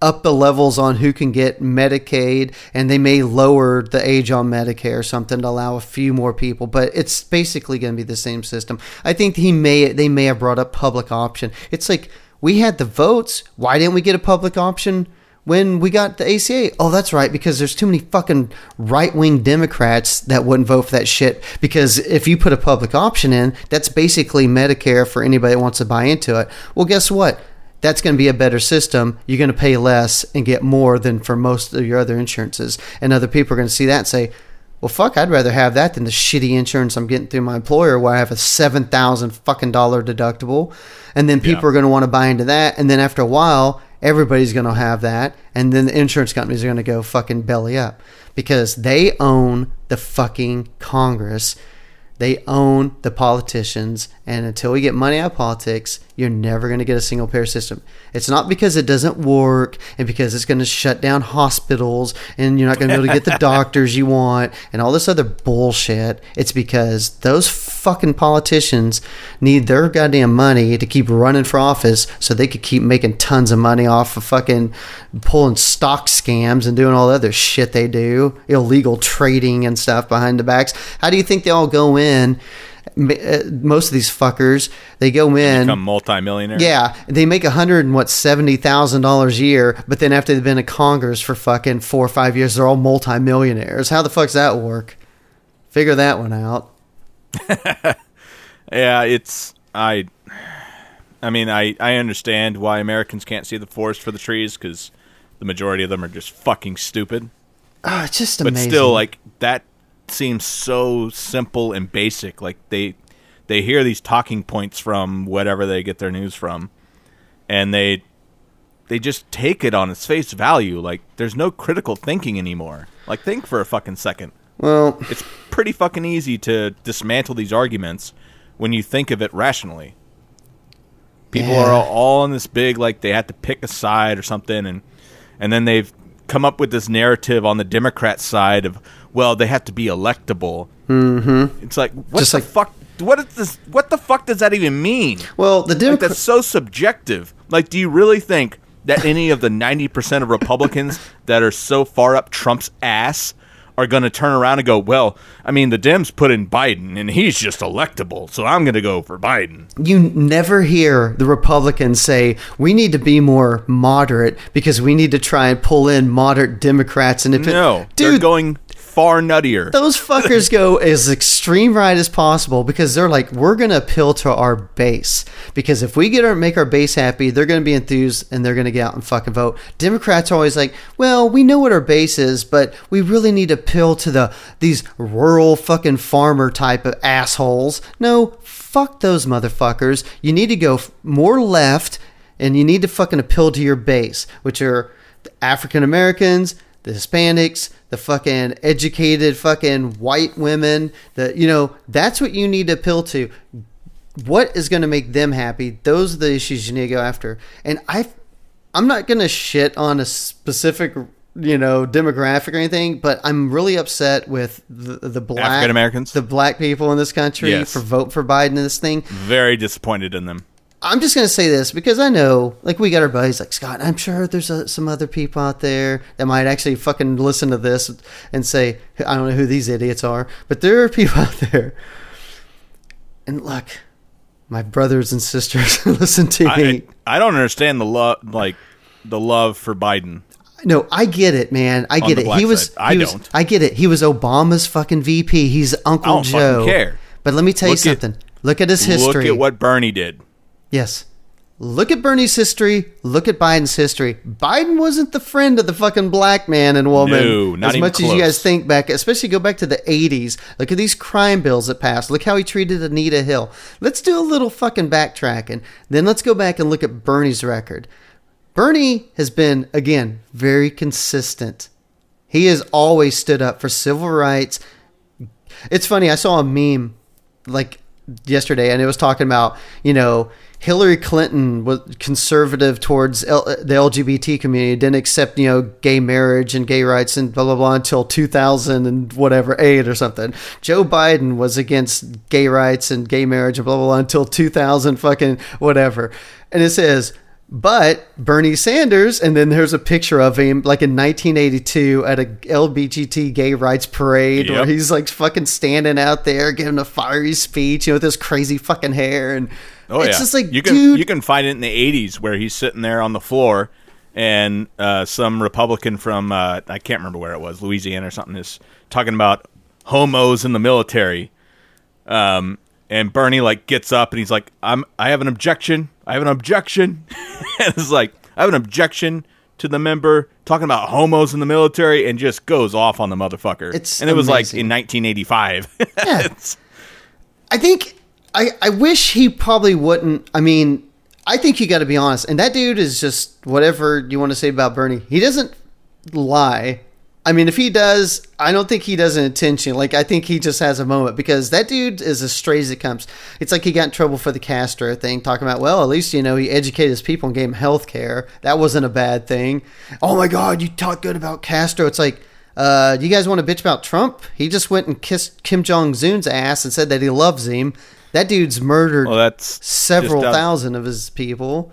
up the levels on who can get Medicaid, and they may lower the age on Medicare or something to allow a few more people. But it's basically going to be the same system. I think he may they may have brought up public option. It's like we had the votes. Why didn't we get a public option? When we got the ACA, oh, that's right, because there's too many fucking right wing Democrats that wouldn't vote for that shit. Because if you put a public option in, that's basically Medicare for anybody that wants to buy into it. Well, guess what? That's going to be a better system. You're going to pay less and get more than for most of your other insurances. And other people are going to see that and say, well, fuck, I'd rather have that than the shitty insurance I'm getting through my employer where I have a 7,000 fucking dollar deductible. And then people Yeah. are going to want to buy into that. And then after a while, everybody's going to have that. And then the insurance companies are going to go fucking belly up because they own the fucking Congress. They own the politicians, and until we get money out of politics, you're never going to get a single payer system. It's not because it doesn't work and because it's going to shut down hospitals and you're not going to be able to get the doctors you want and all this other bullshit. It's because those fucking politicians need their goddamn money to keep running for office so they could keep making tons of money off of fucking pulling stock scams and doing all the other shit they do, illegal trading and stuff behind the backs. How do you think they all go in? Uh, Most of these fuckers, they go in. Become multimillionaire. Yeah, they make a hundred and what seventy thousand dollars a year, but then after they've been in Congress for fucking four or five years, they're all multimillionaires. How the fuck's that work? Figure that one out. Yeah, it's I. I mean, I I understand why Americans can't see the forest for the trees because the majority of them are just fucking stupid. Oh, it's just But amazing. still, like that seems so simple and basic. Like they they hear these talking points from whatever they get their news from, and they they just take it on its face value. Like there's no critical thinking anymore. Like think for a fucking second. well, It's pretty fucking easy to dismantle these arguments when you think of it rationally. People Yeah. are all, all on this big like they have to pick a side or something, and and then they've come up with this narrative on the Democrat side of well they have to be electable. Mm-hmm. It's like what Just the like- fuck? What is this? What the fuck does that even mean? well, the Like Democrats. that's so subjective. Like, do you really think that any of the ninety percent of Republicans that are so far up Trump's ass are going to turn around and go, "Well, I mean, the Dems put in Biden, and he's just electable, so I'm going to go for Biden." you never hear the Republicans say we need to be more moderate because we need to try and pull in moderate Democrats and if it- No, they're going far nuttier. Those fuckers go as extreme right as possible because they're like, we're gonna appeal to our base. Because if we get our make our base happy, they're gonna be enthused and they're gonna get out and fucking vote. Democrats are always like, well, we know what our base is, but we really need to appeal to the these rural fucking farmer type of assholes. No, fuck those motherfuckers. You need to go f- more left and you need to fucking appeal to your base, which are African Americans, the Hispanics, the fucking educated fucking white women. The you know that's what you need to appeal to. What is going to make them happy? Those are the issues you need to go after. And I, I'm not going to shit on a specific you know demographic or anything, but I'm really upset with the the black African Americans? the black people in this country Yes. for vote for Biden in this thing. Very disappointed in them. I'm just gonna say this because I know, like, we got our buddies like Scott. I'm sure there's uh some other people out there that might actually fucking listen to this and say, I don't know who these idiots are, but there are people out there. And look, my brothers and sisters, listen to I, me. I don't understand the love, like the love for Biden. No, I get it, man. I get it. He was. side. I he don't. I get it. He was Obama's fucking VP. He's Uncle I don't Joe. care. But let me tell you Look at- something. Look at his history. Look at what Bernie did. Yes. Look at Bernie's history. Look at Biden's history. Biden wasn't the friend of the fucking black man and woman No, not as much as you guys think back. Especially go back to the '80s. Look at these crime bills that passed. Look how he treated Anita Hill. Let's do a little fucking backtracking. Then let's go back and look at Bernie's record. Bernie has been again very consistent. He has always stood up for civil rights. It's funny. I saw a meme like yesterday, and it was talking about you know Hillary Clinton was conservative towards L- the LGBT community, didn't accept you know gay marriage and gay rights and blah blah blah until 2000 and whatever eight or something. Joe Biden was against gay rights and gay marriage and blah blah blah until 2000 fucking whatever, and it says. But Bernie Sanders, and then there's a picture of him like in 1982 at a LGBT gay rights parade where he's like fucking standing out there giving a fiery speech, you know, with his crazy fucking hair. And Oh it's yeah, just like, you can dude, you can find it in the '80s where he's sitting there on the floor, and uh, some Republican from uh, I can't remember where it was, Louisiana or something, is talking about homos in the military. Um, and Bernie like gets up and he's like, "I'm I have an objection. I have an objection." and it's like, "I have an objection." To the member talking about homos in the military and just goes off on the motherfucker. It's and it was like in 1985. Yeah. I think I, I wish he probably wouldn't. I mean, I think you got to be honest. And that dude is just whatever you want to say about Bernie. He doesn't lie. I mean, if he does, I don't think he does it intentionally. Like, I think he just has a moment because that dude is as straight as it comes. It's like he got in trouble for the Castro thing, talking about, well, at least, you know, he educated his people and gave him health care. That wasn't a bad thing. Oh my God, you talk good about Castro. It's like, uh, you guys want to bitch about Trump? He just went and kissed Kim Jong Un's ass and said that he loves him. That dude's murdered well, that's several thousand of his people.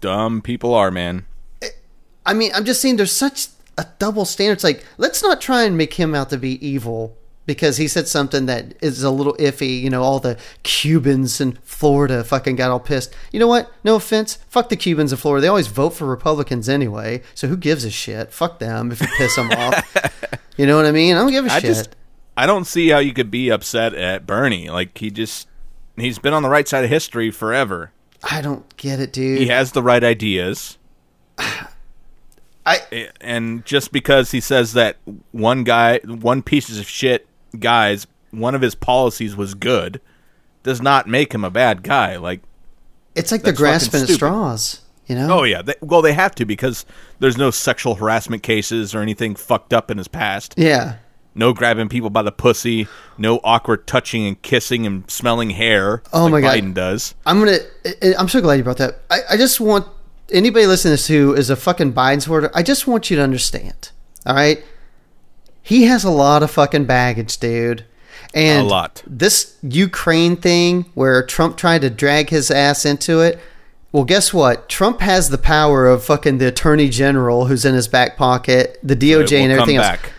dumb people are, man. I mean, I'm just saying there's such a double standard. It's like, let's not try and make him out to be evil because he said something that is a little iffy. You know, all the Cubans in Florida fucking got all pissed. You know what? No offense. Fuck the Cubans in Florida. They always vote for Republicans anyway. So who gives a shit? Fuck them if you piss them off. You know what I mean? I don't give a I shit. just I don't see how you could be upset at Bernie. Like he just he's been on the right side of history forever. I don't get it, dude. He has the right ideas. I And just because he says that one guy, one piece of shit guys, one of his policies was good, does not make him a bad guy. Like, it's like they're grasping at straws. You know? oh yeah, they, well they have to because there's no sexual harassment cases or anything fucked up in his past. Yeah. No grabbing people by the pussy. No awkward touching and kissing and smelling hair. Oh like my God. Biden does. I'm gonna. I'm so glad you brought that. I, I just want anybody listening to this who is a fucking Biden supporter. I just want you to understand. All right, he has a lot of fucking baggage, dude. And A lot. This Ukraine thing, where Trump tried to drag his ass into it. Well, guess what? Trump has the power of fucking the attorney general who's in his back pocket, the DOJ, and everything else back.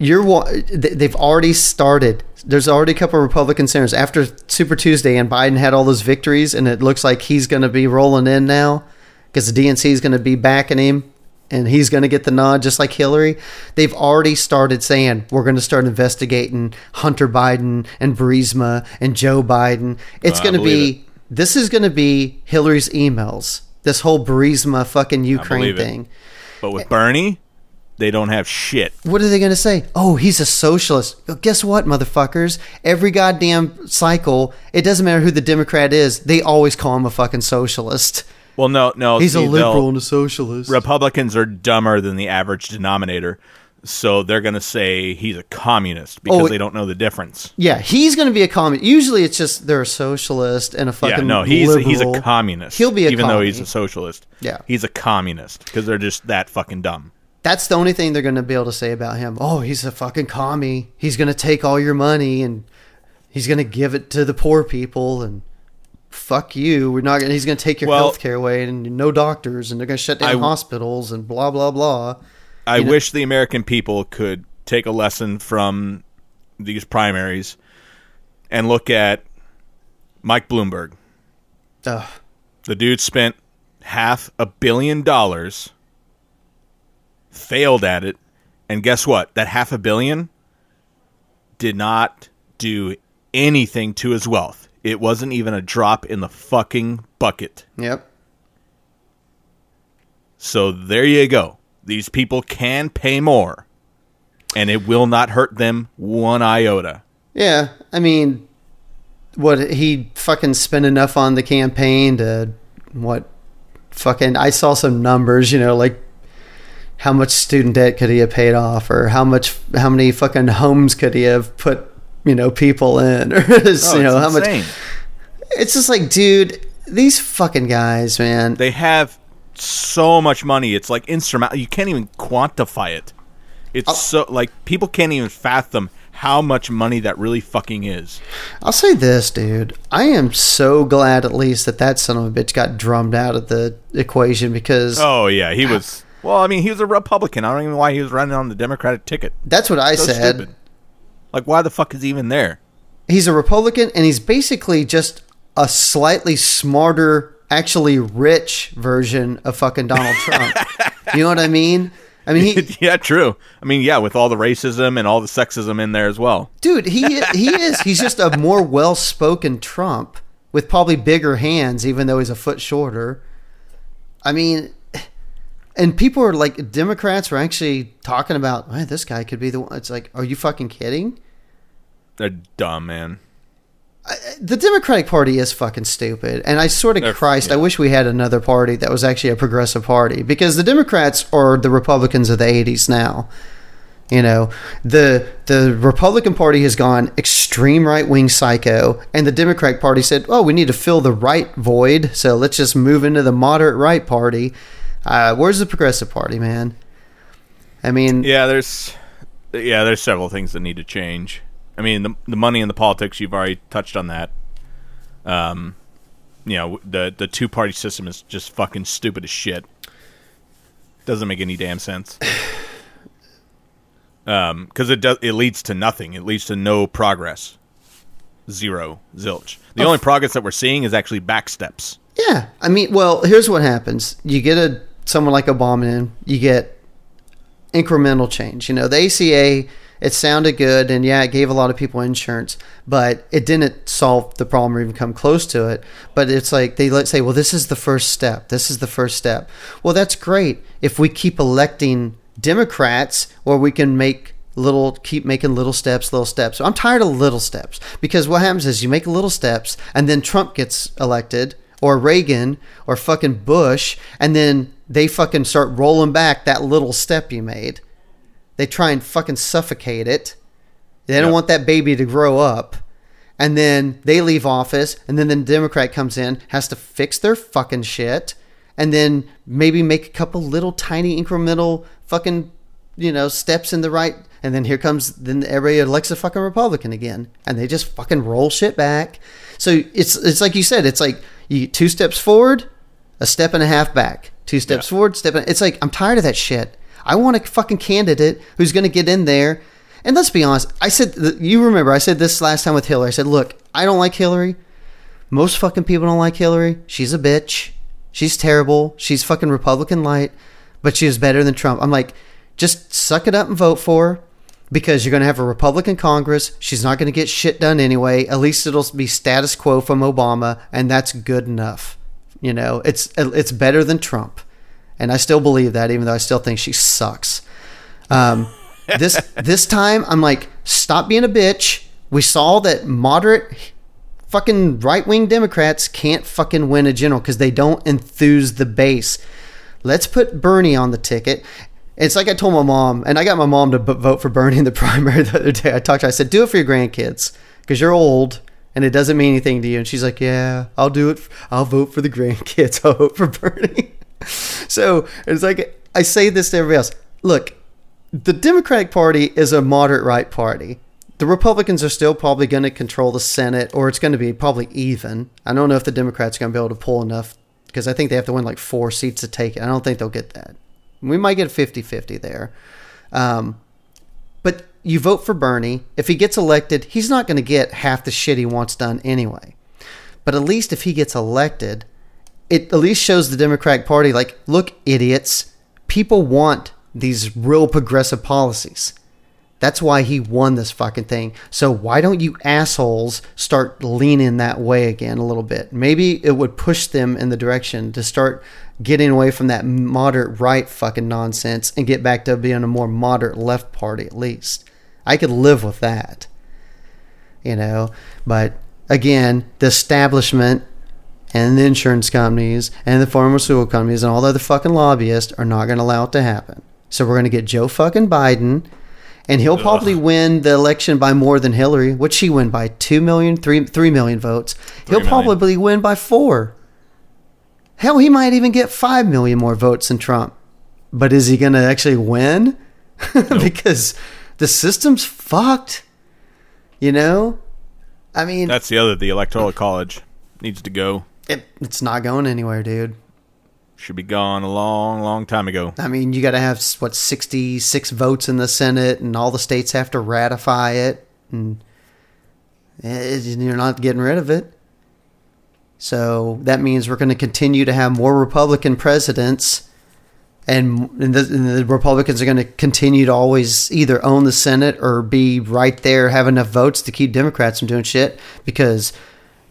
You're they've already started. There's already a couple of Republican senators after Super Tuesday, and Biden had all those victories, and it looks like he's going to be rolling in now because the DNC is going to be backing him. and he's going to get the nod just like Hillary. They've already started saying we're going to start investigating Hunter Biden and Burisma and Joe Biden. It's going to be this is going to be Hillary's emails. This whole Burisma fucking Ukraine it. thing. But with Bernie, they don't have shit. What are they going to say? Oh, he's a socialist. Well, guess what, motherfuckers? Every goddamn cycle, it doesn't matter who the Democrat is, they always call him a fucking socialist. Well, no, no. He's see, a liberal and a socialist. Republicans are dumber than the average denominator, so they're going to say he's a communist because Oh, they don't know the difference. yeah, he's going to be a communist. Usually, it's just they're a socialist and a fucking yeah, no, he's he's a communist. He'll be a even though he's a socialist. Yeah. he's a communist because they're just that fucking dumb. That's the only thing they're going to be able to say about him. Oh, he's a fucking commie. He's going to take all your money and he's going to give it to the poor people and fuck you. We're not. Gonna, he's going to take your Well- health care away and no doctors and they're going to shut down I- hospitals and blah blah blah. I You know- wish the American people could take a lesson from these primaries and look at Mike Bloomberg. Ugh. The dude spent half a billion dollars, failed at it, and guess what? That half a billion did not do anything to his wealth. It wasn't even a drop in the fucking bucket. Yep. So there you go. These people can pay more, and it will not hurt them one iota. Yeah, I mean, what he fucking spent enough on the campaign to what fucking I saw some numbers, you know, like how much student debt could he have paid off or how much how many fucking homes could he have put, you know, people in or Oh, you know, it's how much. It's just like, dude, these fucking guys, man. They have so much money. It's like insurmountable. You can't even quantify it. It's so like people can't even fathom how much money that really fucking is. I'll say this, dude. I am so glad at least that that son of a bitch got drummed out of the equation because Oh yeah, he was. Ah, Well, I mean, he was a Republican. I don't even know why he was running on the Democratic ticket. that's what I So said. stupid. Like, why the fuck is he even there? he's a Republican and he's basically just a slightly smarter, actually rich version of fucking Donald Trump. you know what I mean? I mean, he, yeah, true. I mean, yeah, with all the racism and all the sexism in there as well. dude, he he is. He's just a more well-spoken Trump with probably bigger hands, even though he's a foot shorter. I mean, and people are like, Democrats are actually talking about, hey, this guy could be the one. It's like, are you fucking kidding? They're dumb, man. the Democratic Party is fucking stupid, and I sort of Christ, I wish we had another party that was actually a progressive party because the Democrats are the Republicans of the '80s now. You know, the the Republican Party has gone extreme right wing psycho, and the Democratic Party said, "Oh, we need to fill the right void, so let's just move into the moderate right party." Uh, where's the Progressive Party, man? I mean, Yeah, there's yeah, there's several things that need to change. I mean, the the money and the politics. You've already touched on that. Um, you know, the the two party system is just fucking stupid as shit. Doesn't make any damn sense. Um, because it does it leads to nothing. It leads to no progress. Zero zilch. The only progress that we're seeing is actually back steps. Yeah, I mean, well, here's what happens: you get a someone like Obama you get incremental change. You know, the ACA it sounded good, and yeah, it gave a lot of people insurance, but it didn't solve the problem or even come close to it. But it's like they let's say, well, this is the first step. This is the first step. Well, that's great if we keep electing Democrats, or we can make little keep making little steps little steps i'm tired of little steps because what happens is you make little steps and then trump gets elected or reagan or fucking bush and then they fucking start rolling back that little step you made. They try and fucking suffocate it. They don't Yep. want that baby to grow up. And then they leave office and then the democrat comes in has to fix their fucking shit and then maybe make a couple little tiny incremental fucking you know steps in the right and then here comes then everybody elects a fucking republican again and they just fucking roll shit back. So it's it's like you said it's like you two steps forward a step and a half back two steps Yeah. forward step and, it's like i'm tired of that shit i want a fucking candidate who's going to get in there and let's be honest i said you remember i said this last time with hillary i said look i don't like hillary most fucking people don't like Hillary. She's a bitch. She's terrible. She's fucking Republican light. but she is better than Trump. I'm like, just suck it up and vote for her because you're going to have a Republican Congress. She's not going to get shit done anyway. At least it'll be status quo from Obama, and that's good enough. You know, it's it's better than Trump, and I still believe that, even though I still think she sucks. Um, this this time, I'm like, stop being a bitch. We saw that moderate fucking right wing Democrats can't fucking win a general because they don't enthuse the base. Let's put Bernie on the ticket. It's like I told my mom, and I got my mom to b- vote for Bernie in the primary the other day. I talked to her, I said, do it for your grandkids because you're old and it doesn't mean anything to you. And she's like, yeah, I'll do it. I'll vote for the grandkids. I'll vote for Bernie. so it's like I say this to everybody else. Look, the Democratic Party is a moderate right party. The Republicans are still probably going to control the Senate, or it's going to be probably even. I don't know if the Democrats are going to be able to pull enough because I think they have to win like four seats to take it. I don't think they'll get that. We might get 50 50 there. Um, you vote for Bernie. If he gets elected, he's not going to get half the shit he wants done anyway. But at least if he gets elected, it at least shows the Democratic Party, like, look, idiots, people want these real progressive policies. That's why he won this fucking thing. So why don't you assholes start leaning that way again a little bit? Maybe it would push them in the direction to start getting away from that moderate right fucking nonsense and get back to being a more moderate left party at least. I could live with that. You know, but again, the establishment and the insurance companies and the pharmaceutical companies and all the other fucking lobbyists are not going to allow it to happen. So we're going to get Joe fucking Biden and he'll probably win the election by more than Hillary. Would she win by 2 million, 3, 3 million votes? he he'll million. probably win by 4. Hell, he might even get 5 million more votes than Trump. But is he going to actually win? because the system's fucked. You know? I mean, That's the other. The electoral college needs to go. it, it's not going anywhere, dude. Should be gone a long, long time ago. I mean, you got to have what sixty six votes in the Senate, and all the states have to ratify it, and eh, it- you're not getting rid of it. So that means we're going to continue to have more Republican presidents, and, and, the, and the Republicans are going to continue to always either own the Senate or be right there, have enough votes to keep Democrats from doing shit because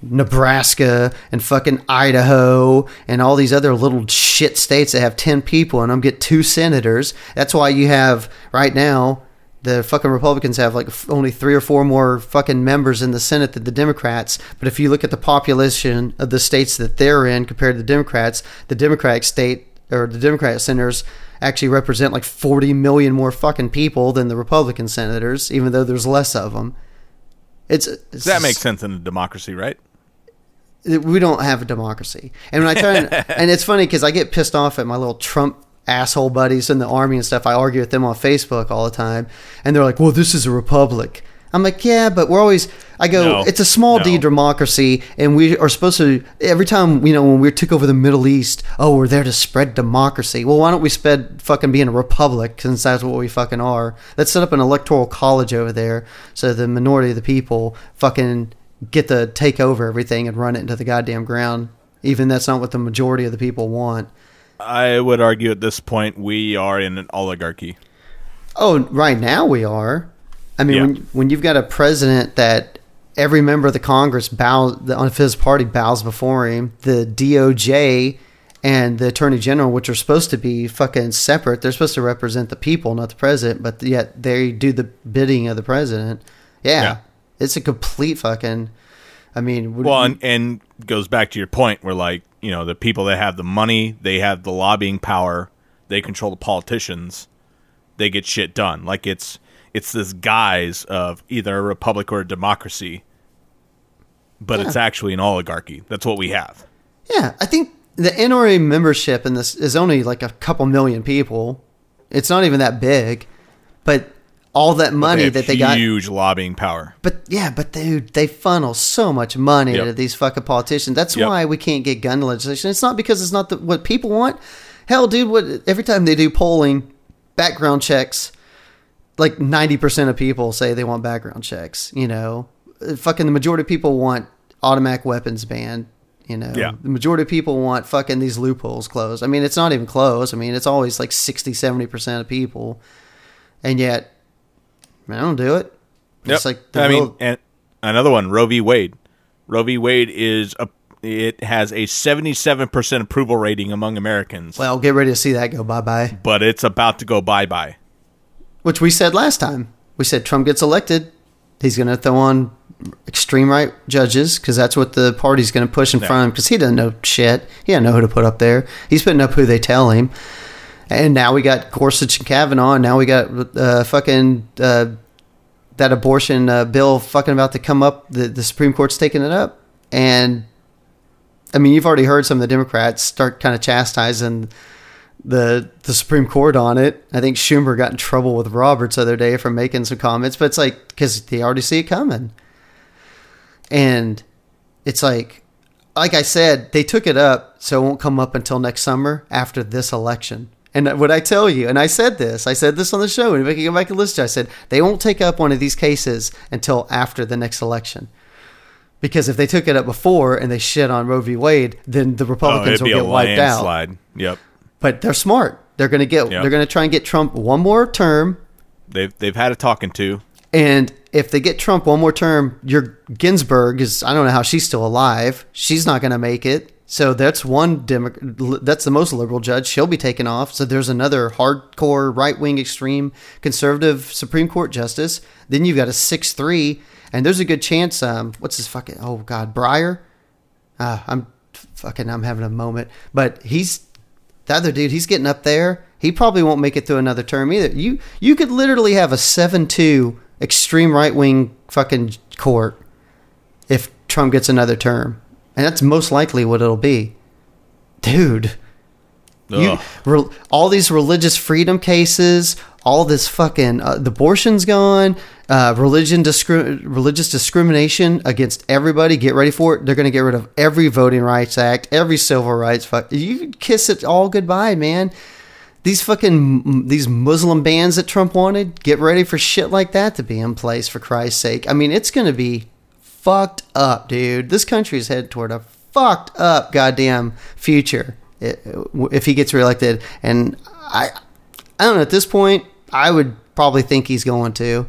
Nebraska and fucking Idaho and all these other little shit states that have 10 people and them get two senators. That's why you have right now the fucking Republicans have like only three or four more fucking members in the Senate than the Democrats. But if you look at the population of the states that they're in compared to the Democrats, the Democratic state or the Democratic senators actually represent like 40 million more fucking people than the Republican senators, even though there's less of them. It's, it's That makes sense in a democracy, right? we don't have a democracy. And when I try and, and it's funny because I get pissed off at my little Trump asshole buddies in the army and stuff. I argue with them on Facebook all the time, and they're like, "Well, this is a republic." I'm like, "Yeah, but we're always." I go, No. "It's a small D democracy, and we are supposed to every time you know when we took over the Middle East. Oh, we're there to spread democracy. Well, why don't we spread fucking being a republic since that's what we fucking are? Let's set up an electoral college over there so the minority of the people fucking get to take over everything and run it into the goddamn ground. Even that's not what the majority of the people want. I would argue at this point we are in an oligarchy. Oh, right now we are. I mean, Yeah. when when you've got a president that every member of the Congress bows of his party bows before him, the DOJ and the Attorney General, which are supposed to be fucking separate, they're supposed to represent the people, not the president, but yet they do the bidding of the president. Yeah, Yeah. it's a complete fucking. I mean, Well, and, and goes back to your point where, like, you know, the people that have the money, they have the lobbying power, they control the politicians, they get shit done. Like it's it's this guise of either a republic or a democracy, but it's actually an oligarchy. That's what we have. Yeah, I think the NRA membership in this is only like a couple million people. It's not even that big, but all that money They that they got. huge lobbying power. But yeah, but dude, they funnel so much money Yep. into these fucking politicians. That's Yep. why we can't get gun legislation. It's not because it's not the, what people want. Hell, dude, what every time they do polling, background checks, like ninety percent of people say they want background checks. You know, fucking the majority of people want automatic weapons banned, You know, Yeah. the majority of people want fucking these loopholes closed. I mean, it's not even closed. I mean, it's always like 60, 70% of people. And yet, I don't do it. It's like the I mean, and another one, Roe v. Wade. Roe v. Wade is a it has a 77% approval rating among Americans, well, get ready to see that go bye bye. but it's about to go bye-bye. Which we said last time. We said Trump gets elected, he's going to throw on extreme right judges because that's what the party's going to push in Yeah. front of him because he doesn't know shit. He doesn't know who to put up there. He's putting up who they tell him. And now we got Gorsuch and Kavanaugh. And now we got uh, fucking uh, that abortion uh, bill fucking about to come up. The, the Supreme Court's taking it up. And I mean, you've already heard some of the Democrats start kind of chastising the the Supreme Court on it. I think Schumer got in trouble with Roberts the other day for making some comments, but it's like because they already see it coming, and it's like, like I said, they took it up, so it won't come up until next summer after this election. And what I tell you, and I said this, I said this on the show, and if I can go back and listen to it, I said they won't take up one of these cases until after the next election. Because if they took it up before and they shit on Roe v. Wade, then the Oh, Republicans be will get wiped out landslide. Yep. But they're smart. They're going to get. Yeah. They're going to try and get Trump one more term. They've they've had a talking to. And if they get Trump one more term, your Ginsburg is. I don't know how she's still alive. She's not going to make it. So that's one. Demo- that's the most liberal judge. She'll be taken off. So there's another hardcore right wing extreme conservative Supreme Court justice. Then you've got a six three, and there's a good chance. Um, what's his fucking? Oh God, Breyer. Uh, I'm fucking. I'm having a moment, but he's the other dude. He's getting up there. He probably won't make it through another term either. You you could literally have a seven two extreme right wing fucking court if Trump gets another term, and that's most likely what it'll be, dude. You, re, all these religious freedom cases, all this fucking uh, the abortion's gone, uh, religion discri- religious discrimination against everybody. Get ready for it. They're going to get rid of every Voting Rights Act, every civil rights. Fuck, you kiss it all goodbye, man. These fucking these Muslim bans that Trump wanted, get ready for shit like that to be in place. For Christ's sake, I mean, it's going to be fucked up, dude. This country is headed toward a fucked up goddamn future if he gets reelected. And I, I don't know. At this point, I would probably think he's going to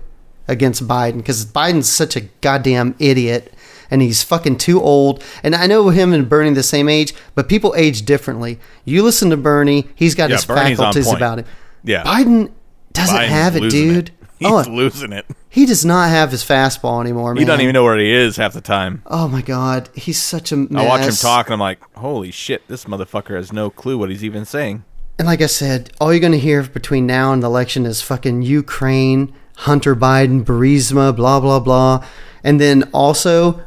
against Biden because Biden's such a goddamn idiot. And he's fucking too old. And I know him and Bernie the same age, but people age differently. You listen to Bernie; he's got Yeah, his Bernie's faculties about him. Yeah. Biden doesn't Biden's have it, dude. He's Oh, losing it. he does not have his fastball anymore, man. He doesn't even know where he is half the time. Oh my god, he's such a mess. I watch him talk and I'm like, holy shit, this motherfucker has no clue what he's even saying. And like I said, all you're going to hear between now and the election is fucking Ukraine, Hunter Biden, Burisma, blah blah blah, and then also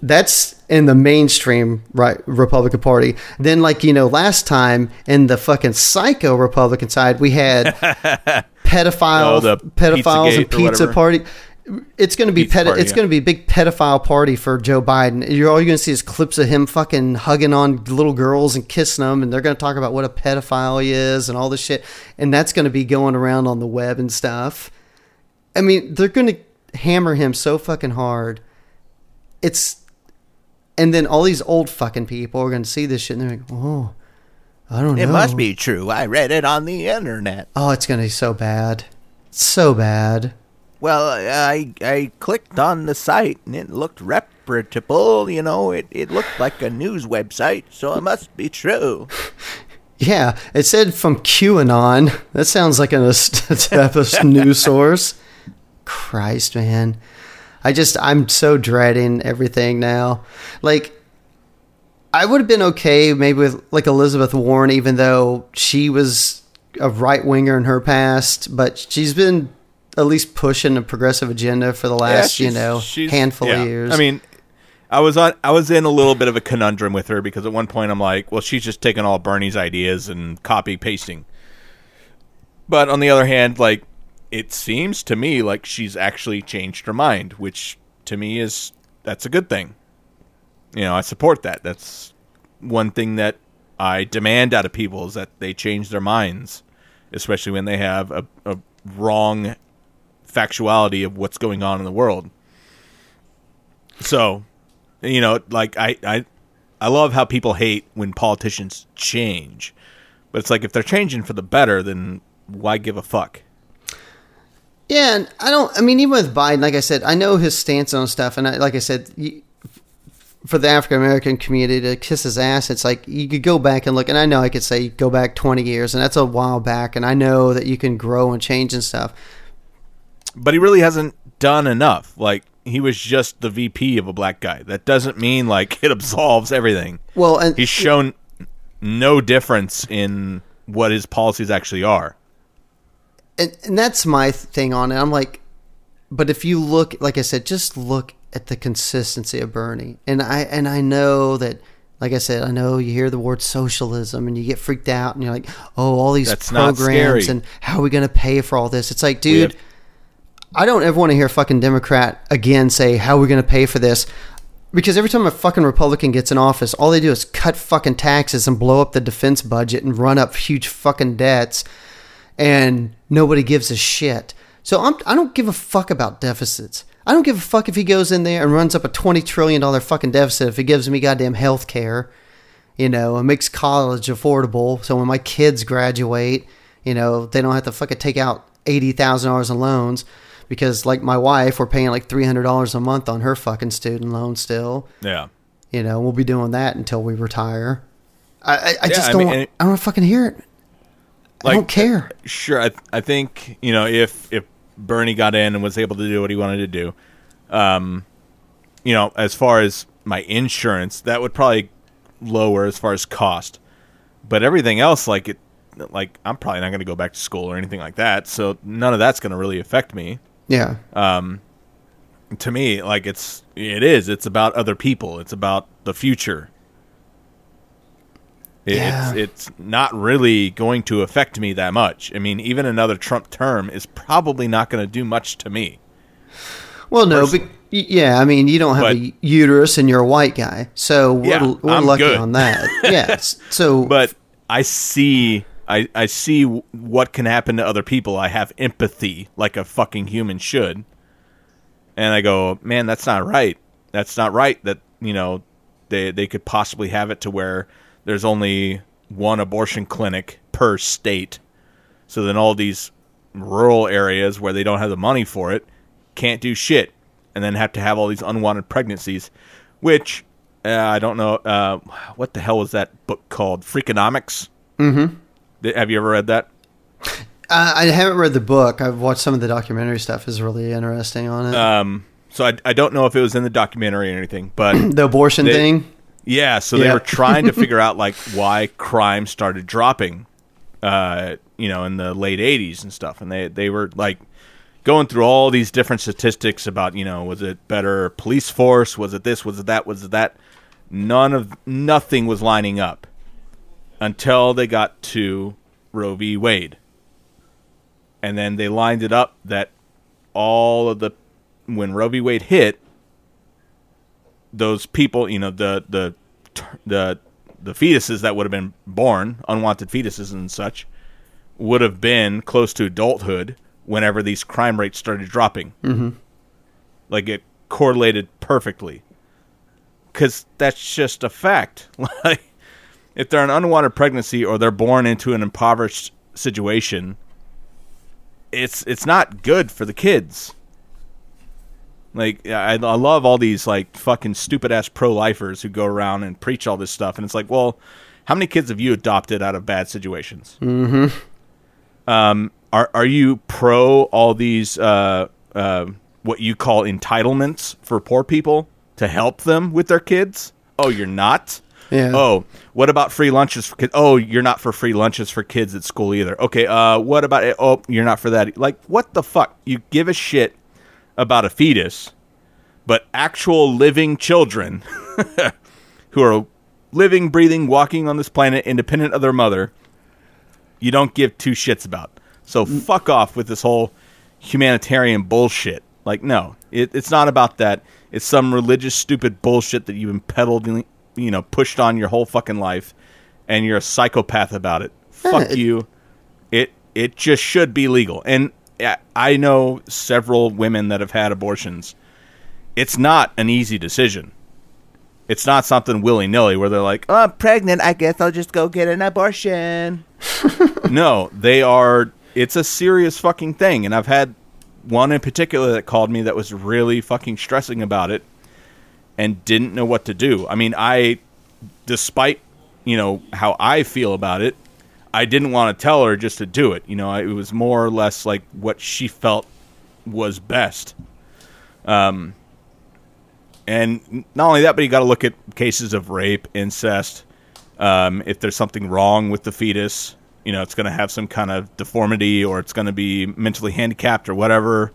that's in the mainstream right Republican Party. Then like you know last time in the fucking psycho Republican side we had pedophile Oh, pedophiles and Pizzagate pizza party. It's going to be Pizza ped- party, it's yeah. going to be a big pedophile party for Joe Biden. You're all you're going to see is clips of him fucking hugging on little girls and kissing them, and they're going to talk about what a pedophile he is and all this shit, and that's going to be going around on the web and stuff. I mean, they're going to hammer him so fucking hard. It's, and then all these old fucking people are going to see this shit and they're like, oh, I don't know. It must be true. I read it on the internet. Oh, it's going to be so bad, so bad. Well, I I clicked on the site and it looked reputable. You know, it, it looked like a news website, so it must be true. Yeah, it said from QAnon. That sounds like an established news source. Christ, man. I just, I'm so dreading everything now. Like, I would have been okay maybe with like Elizabeth Warren, even though she was a right winger in her past, but she's been at least pushing a progressive agenda for the last, you know, handful yeah. of years. I mean, I was on. I was in a little bit of a conundrum with her because at one point I'm like, well, she's just taking all Bernie's ideas and copy pasting. But on the other hand, like it seems to me like she's actually changed her mind, which to me is that's a good thing. You know, I support that. That's one thing that I demand out of people is that they change their minds, especially when they have a, a wrong factuality of what's going on in the world. So, you know, like I, I, I love how people hate when politicians change, but it's like if they're changing for the better, then why give a fuck? Yeah, and I don't. I mean, even with Biden, like I said, I know his stance on stuff, and I, like I said, for the African American community to kiss his ass, it's like you could go back and look, and I know I could say go back twenty years, and that's a while back, and I know that you can grow and change and stuff. But he really hasn't done enough. Like he was just the VP of a black guy. That doesn't mean like it absolves everything. Well, and He's shown no difference in what his policies actually are. and, and that's my thing on it. I'm like, but if you look, like I said, just look at the consistency of Bernie, and I and I know that, like I said, I know you hear the word socialism and you get freaked out, and you're like, oh, all these That's programs, and how are we going to pay for all this? It's like, dude. I don't ever want to hear a fucking Democrat again say, How are we going to pay for this? Because every time a fucking Republican gets in office, all they do is cut fucking taxes and blow up the defense budget and run up huge fucking debts, and nobody gives a shit. So I'm, I don't give a fuck about deficits. I don't give a fuck if he goes in there and runs up a $20 trillion fucking deficit if he gives me goddamn health care, you know, and makes college affordable. So when my kids graduate, you know, they don't have to fucking take out $80,000 in loans because, like my wife, we're paying like $300 a month on her fucking student loan still. Yeah. You know, we'll be doing that until we retire. I, I, I just don't. mean, want, I don't fucking hear it. I don't care. Sure, I, I think you know if if Bernie got in and was able to do what he wanted to do, um, you know, as far as my insurance, that would probably lower as far as cost. But everything else, like it, like I'm probably not going to go back to school or anything like that, so none of that's going to really affect me. Yeah. Um, To me, like it's it is. It's about other people. It's about the future. It- Yeah. It's it's not really going to affect me that much. I mean, even another Trump term is probably not going to do much to me. Well, no, but yeah, I mean, you don't have a uterus and you're a white guy, so we're, Yeah, we're lucky good. on that. Yes. So, But I see I I see what can happen to other people. I have empathy like a fucking human should. And I go, "Man, that's not right. That's not right that, you know, they they could possibly have it to where there's only one abortion clinic per state. So then all these rural areas where they don't have the money for it can't do shit and then have to have all these unwanted pregnancies, which uh, I don't know. Uh, what the hell was that book called? Freakonomics? Mm-hmm. Have you ever read that? I, I haven't read the book. I've watched some of the documentary stuff. is really interesting on it. Um, so I, I don't know if it was in the documentary or anything, but the abortion they- thing. Yeah, so they Yeah. were trying to figure out like why crime started dropping, uh, you know, in the late '80s and stuff, and they they were like going through all these different statistics about you know was it better police force, was it this, was it that, was it that? None of nothing was lining up until they got to Roe v. Wade, and then they lined it up that all of the when Roe v. Wade hit, those people, you know, the the the the fetuses that would have been born, unwanted fetuses and such, would have been close to adulthood whenever these crime rates started dropping. Mm-hmm. Like it correlated perfectly, because that's just a fact. Like if they're an unwanted pregnancy or they're born into an impoverished situation, it's it's not good for the kids. Like I, I love all these like fucking stupid ass pro lifers who go around and preach all this stuff, and it's like, well, how many kids have you adopted out of bad situations? Mm-hmm. Um, are are you pro all these uh, uh, what you call entitlements for poor people to help them with their kids? Oh, you're not. Yeah. Oh, what about free lunches for kids? Oh, you're not for free lunches for kids at school either. Okay. Uh, what about? it? Oh, you're not for that. Like, what the fuck? You give a shit about a fetus, but actual living children who are living, breathing, walking on this planet independent of their mother, you don't give two shits about. So fuck off with this whole humanitarian bullshit. Like, no, it, it's not about that. It's some religious, stupid bullshit that you've been peddled, you know, pushed on your whole fucking life, and you're a psychopath about it. Fuck you. It it just should be legal. And I- I know several women that have had abortions. It's not an easy decision. It's not something willy nilly where they're like, Oh, I'm pregnant. I guess I'll just go get an abortion. no, they are. It's a serious fucking thing, and I've had one in particular that called me that was really fucking stressing about it, and didn't know what to do. I mean, I, despite you know how I feel about it, I didn't want to tell her just to do it. You know, it was more or less like what she felt was best. Um, and not only that, but you got to look at cases of rape, incest. Um, if there's something wrong with the fetus, you know, it's going to have some kind of deformity or it's going to be mentally handicapped or whatever.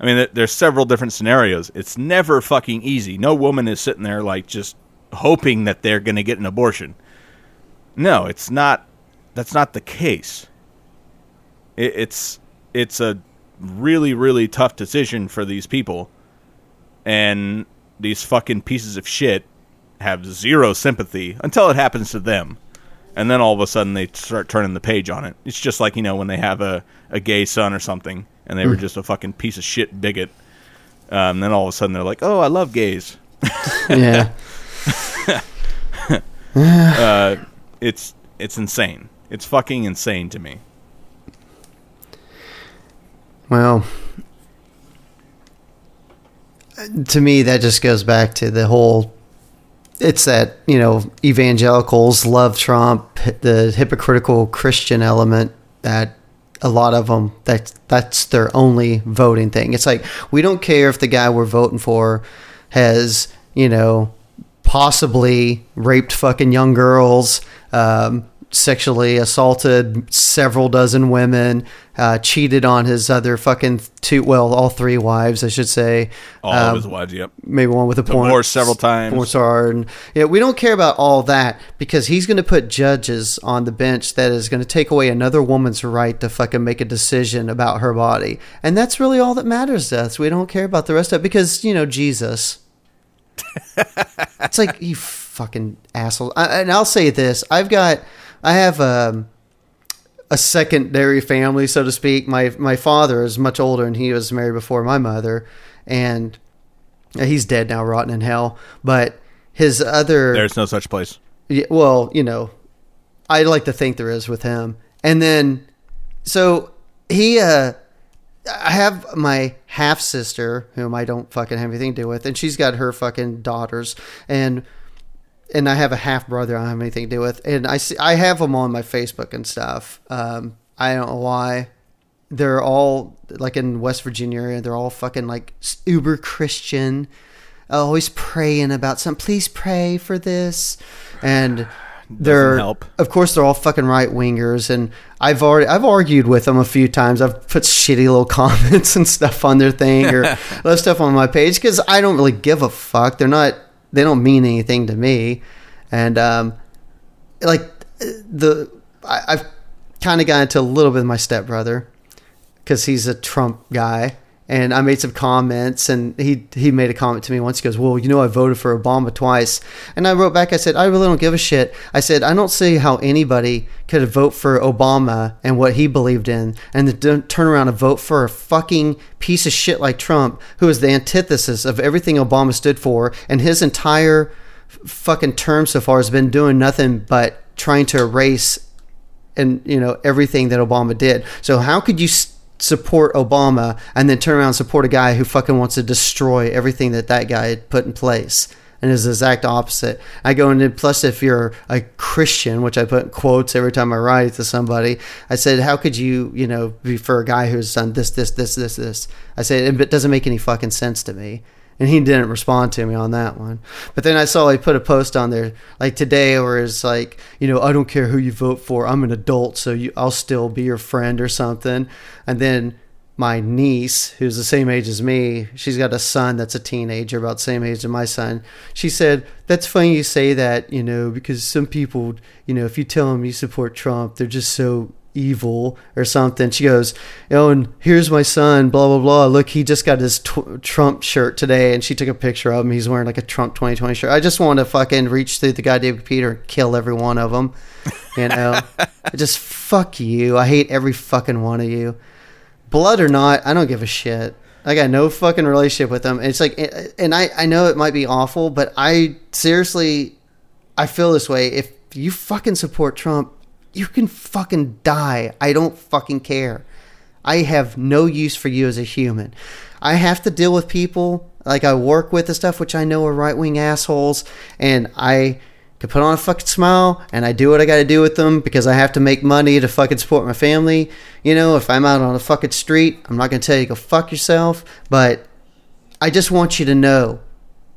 I mean, there's several different scenarios. It's never fucking easy. No woman is sitting there like just hoping that they're going to get an abortion. No, it's not. That's not the case. It, it's it's a really really tough decision for these people, and these fucking pieces of shit have zero sympathy until it happens to them. And then all of a sudden they start turning the page on it. It's just like, you know, when they have a, a gay son or something and they were just a fucking piece of shit bigot. Um, then all of a sudden they're like, oh, I love gays. yeah. Uh, it's it's insane. It's fucking insane to me. Well, to me, that just goes back to the whole. It's that you know evangelicals love Trump, the hypocritical Christian element that a lot of them that that's their only voting thing. It's like we don't care if the guy we're voting for has you know possibly raped fucking young girls, um, sexually assaulted several dozen women, uh, cheated on his other fucking two, well, all three wives, I should say. All Um, of his wives, yep. maybe one with a porn Divorced several times. porn star, and yeah, we don't care about all that because he's going to put judges on the bench that is going to take away another woman's right to fucking make a decision about her body, and that's really all that matters to us. We don't care about the rest of it because you know Jesus. it's like you fucking asshole. I, and I'll say this: I've got, I have um, a secondary family, so to speak. My my father is much older, and he was married before my mother, and he's dead now, rotten in hell. But his other, There's no such place. yeah, well, you know, I like to think there is with him. And then, so he, uh, I have my half sister, whom I don't fucking have anything to do with, and she's got her fucking daughters, and and I have a half brother I don't have anything to do with, and I see I have them on my Facebook and stuff. Um, I don't know why. They're all like in West Virginia area. They're all fucking like uber Christian, always praying about something. Please pray for this, and they're help. of course they're all fucking right wingers and I've already I've argued with them a few times. I've put shitty little comments and stuff on their thing or other stuff on my page because I don't really give a fuck. They're not they don't mean anything to me. And um like the I, I've kind of got into a little bit of my stepbrother because he's a Trump guy. And I made some comments, and he he made a comment to me once. He goes, "Well, you know, I voted for Obama twice." And I wrote back, I said, "I really don't give a shit." I said, "I don't see how anybody could vote for Obama and what he believed in, and then turn around and vote for a fucking piece of shit like Trump, who is the antithesis of everything Obama stood for, and his entire fucking term so far has been doing nothing but trying to erase and you know everything that Obama did. So how could you s- support Obama and then turn around and support a guy who fucking wants to destroy everything that that guy had put in place? And is the exact opposite. I go into plus if you're a Christian, which I put in quotes every time I write to somebody, I said, how could you, you know, be for a guy who's done this, this, this, this, this? I said it doesn't make any fucking sense to me and he didn't respond to me on that one. But then I saw he put a post on there like today where it's like, you know, I don't care who you vote for. I'm an adult, so you, I'll still be your friend or something. And then my niece, who's the same age as me, she's got a son that's a teenager, about the same age as my son. She said, "That's funny you say that, you know, because some people, you know, if you tell them you support Trump, they're just so." Evil or something. She goes, "Oh, and here's my son. Blah blah blah. Look, he just got his tw- Trump shirt today." And she took a picture of him. He's wearing like a Trump 2020 shirt. I just want to fucking reach through the goddamn computer and kill every one of them. You know, just fuck you. I hate every fucking one of you. Blood or not, I don't give a shit. I got no fucking relationship with them. It's like, and I, I know it might be awful, but I seriously, I feel this way. If you fucking support Trump, you can fucking die. I don't fucking care. I have no use for you as a human. I have to deal with people like I work with and stuff, which I know are right wing assholes, and I can put on a fucking smile and I do what I got to do with them because I have to make money to fucking support my family. You know, if I'm out on the fucking street, I'm not going to tell you go fuck yourself, but I just want you to know,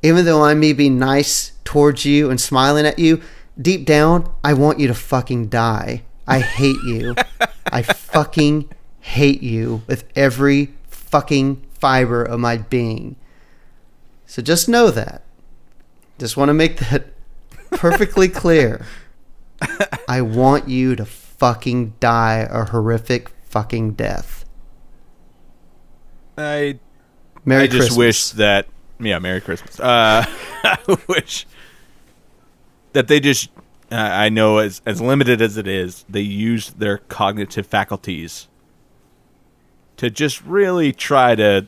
even though I may be nice towards you and smiling at you, deep down, I want you to fucking die. I hate you. I fucking hate you with every fucking fiber of my being. So just know that. Just want to make that perfectly clear. I want you to fucking die a horrific fucking death. I Merry I just Christmas. wish that yeah, Merry Christmas. Uh, I wish that they just uh, I know as as limited as it is, they use their cognitive faculties to just really try to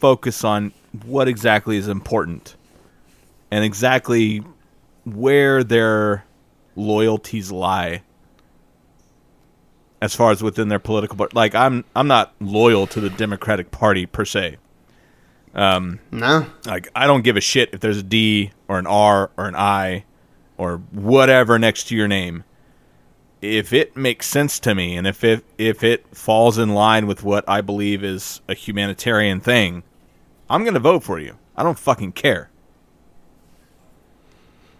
focus on what exactly is important and exactly where their loyalties lie as far as within their political part like i'm i'm not loyal to the democratic party per se No. like I don't give a shit if there's a D or an R or an I or whatever next to your name. If it makes sense to me and if it if it falls in line with what I believe is a humanitarian thing, I'm going to vote for you. I don't fucking care.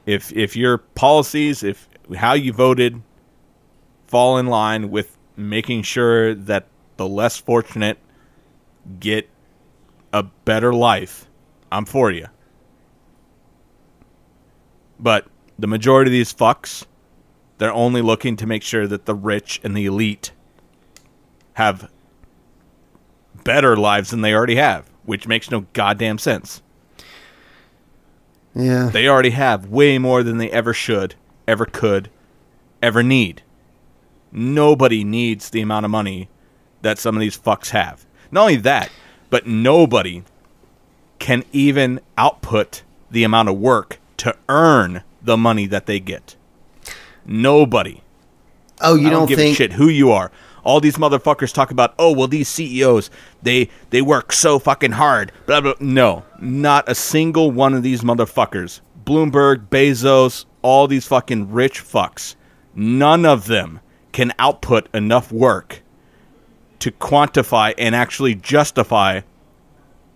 If if your policies, if how you voted fall in line with making sure that the less fortunate get a better life, I'm for you. But the majority of these fucks, they're only looking to make sure that the rich and the elite have better lives than they already have, which makes no goddamn sense. Yeah. They already have way more than they ever should, ever could, ever need. Nobody needs the amount of money that some of these fucks have. Not only that, but nobody can even output the amount of work to earn the money that they get. Nobody. oh, you I don't, don't give think a shit who you are. All these motherfuckers talk about, oh well, these CEOs they they work so fucking hard. Blah blah. No, not a single one of these motherfuckers. Bloomberg, Bezos, all these fucking rich fucks. None of them can output enough work to quantify and actually justify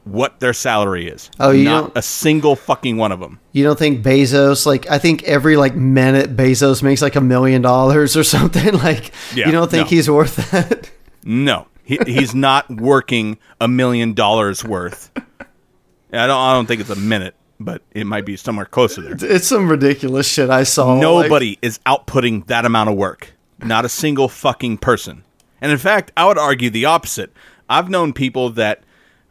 what their salary is. Oh, you not don't- a single fucking one of them. You don't think Bezos like I think every like minute Bezos makes like a million dollars or something like Yeah, you don't think no. he's worth that? No, he, he's not working a million dollars worth. I don't. I don't think it's a minute, but it might be somewhere close to there. It's some ridiculous shit I saw. like- Nobody is outputting that amount of work. Not a single fucking person. And in fact, I would argue the opposite. I've known people that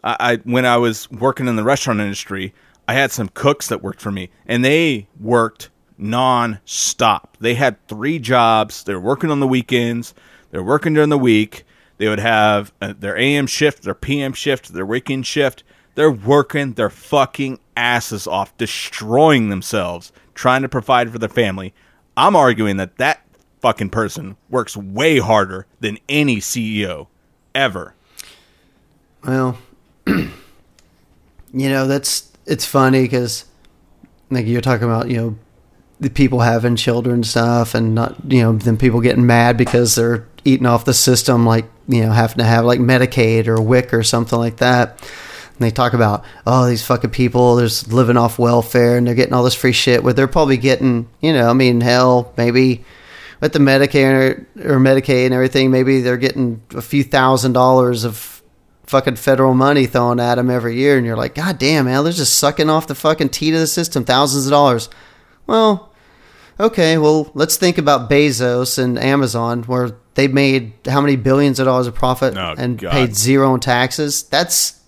I, I when I was working in the restaurant industry, I had some cooks that worked for me, and they worked non-stop. They had three jobs. They're working on the weekends. They're working during the week. They would have uh, their AM shift, their PM shift, their weekend shift. They're working their fucking asses off, destroying themselves, trying to provide for their family. I'm arguing that that fucking person works way harder than any CEO ever. Well, you know that's it's funny because like you're talking about you know the people having children stuff and not you know then people getting mad because they're eating off the system like you know having to have like Medicaid or WIC or something like that. And they talk about oh these fucking people they're living off welfare and they're getting all this free shit where they're probably getting you know I mean hell maybe with the Medicare or Medicaid and everything maybe they're getting a few thousand dollars of fucking federal money thrown at them every year, and you're like, God damn, man, they're just sucking off the fucking teat of the system, thousands of dollars. Well, okay, well, let's think about Bezos and Amazon, where they made how many billions of dollars of profit Oh, and God. paid zero in taxes. That's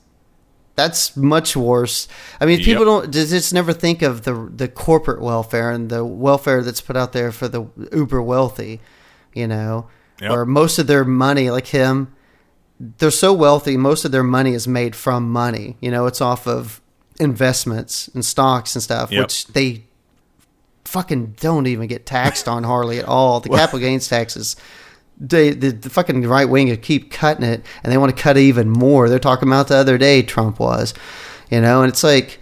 that's much worse. I mean, people don't just just never think of the the corporate welfare and the welfare that's put out there for the uber wealthy, you know, Yep. or most of their money, like him, they're so wealthy. Most of their money is made from money. You know, it's off of investments and stocks and stuff, Yep. which they fucking don't even get taxed on hardly at all. The capital gains taxes. They, the, the fucking right wing keep cutting it, and they want to cut it even more. They're talking about the other day Trump was, you know, and it's like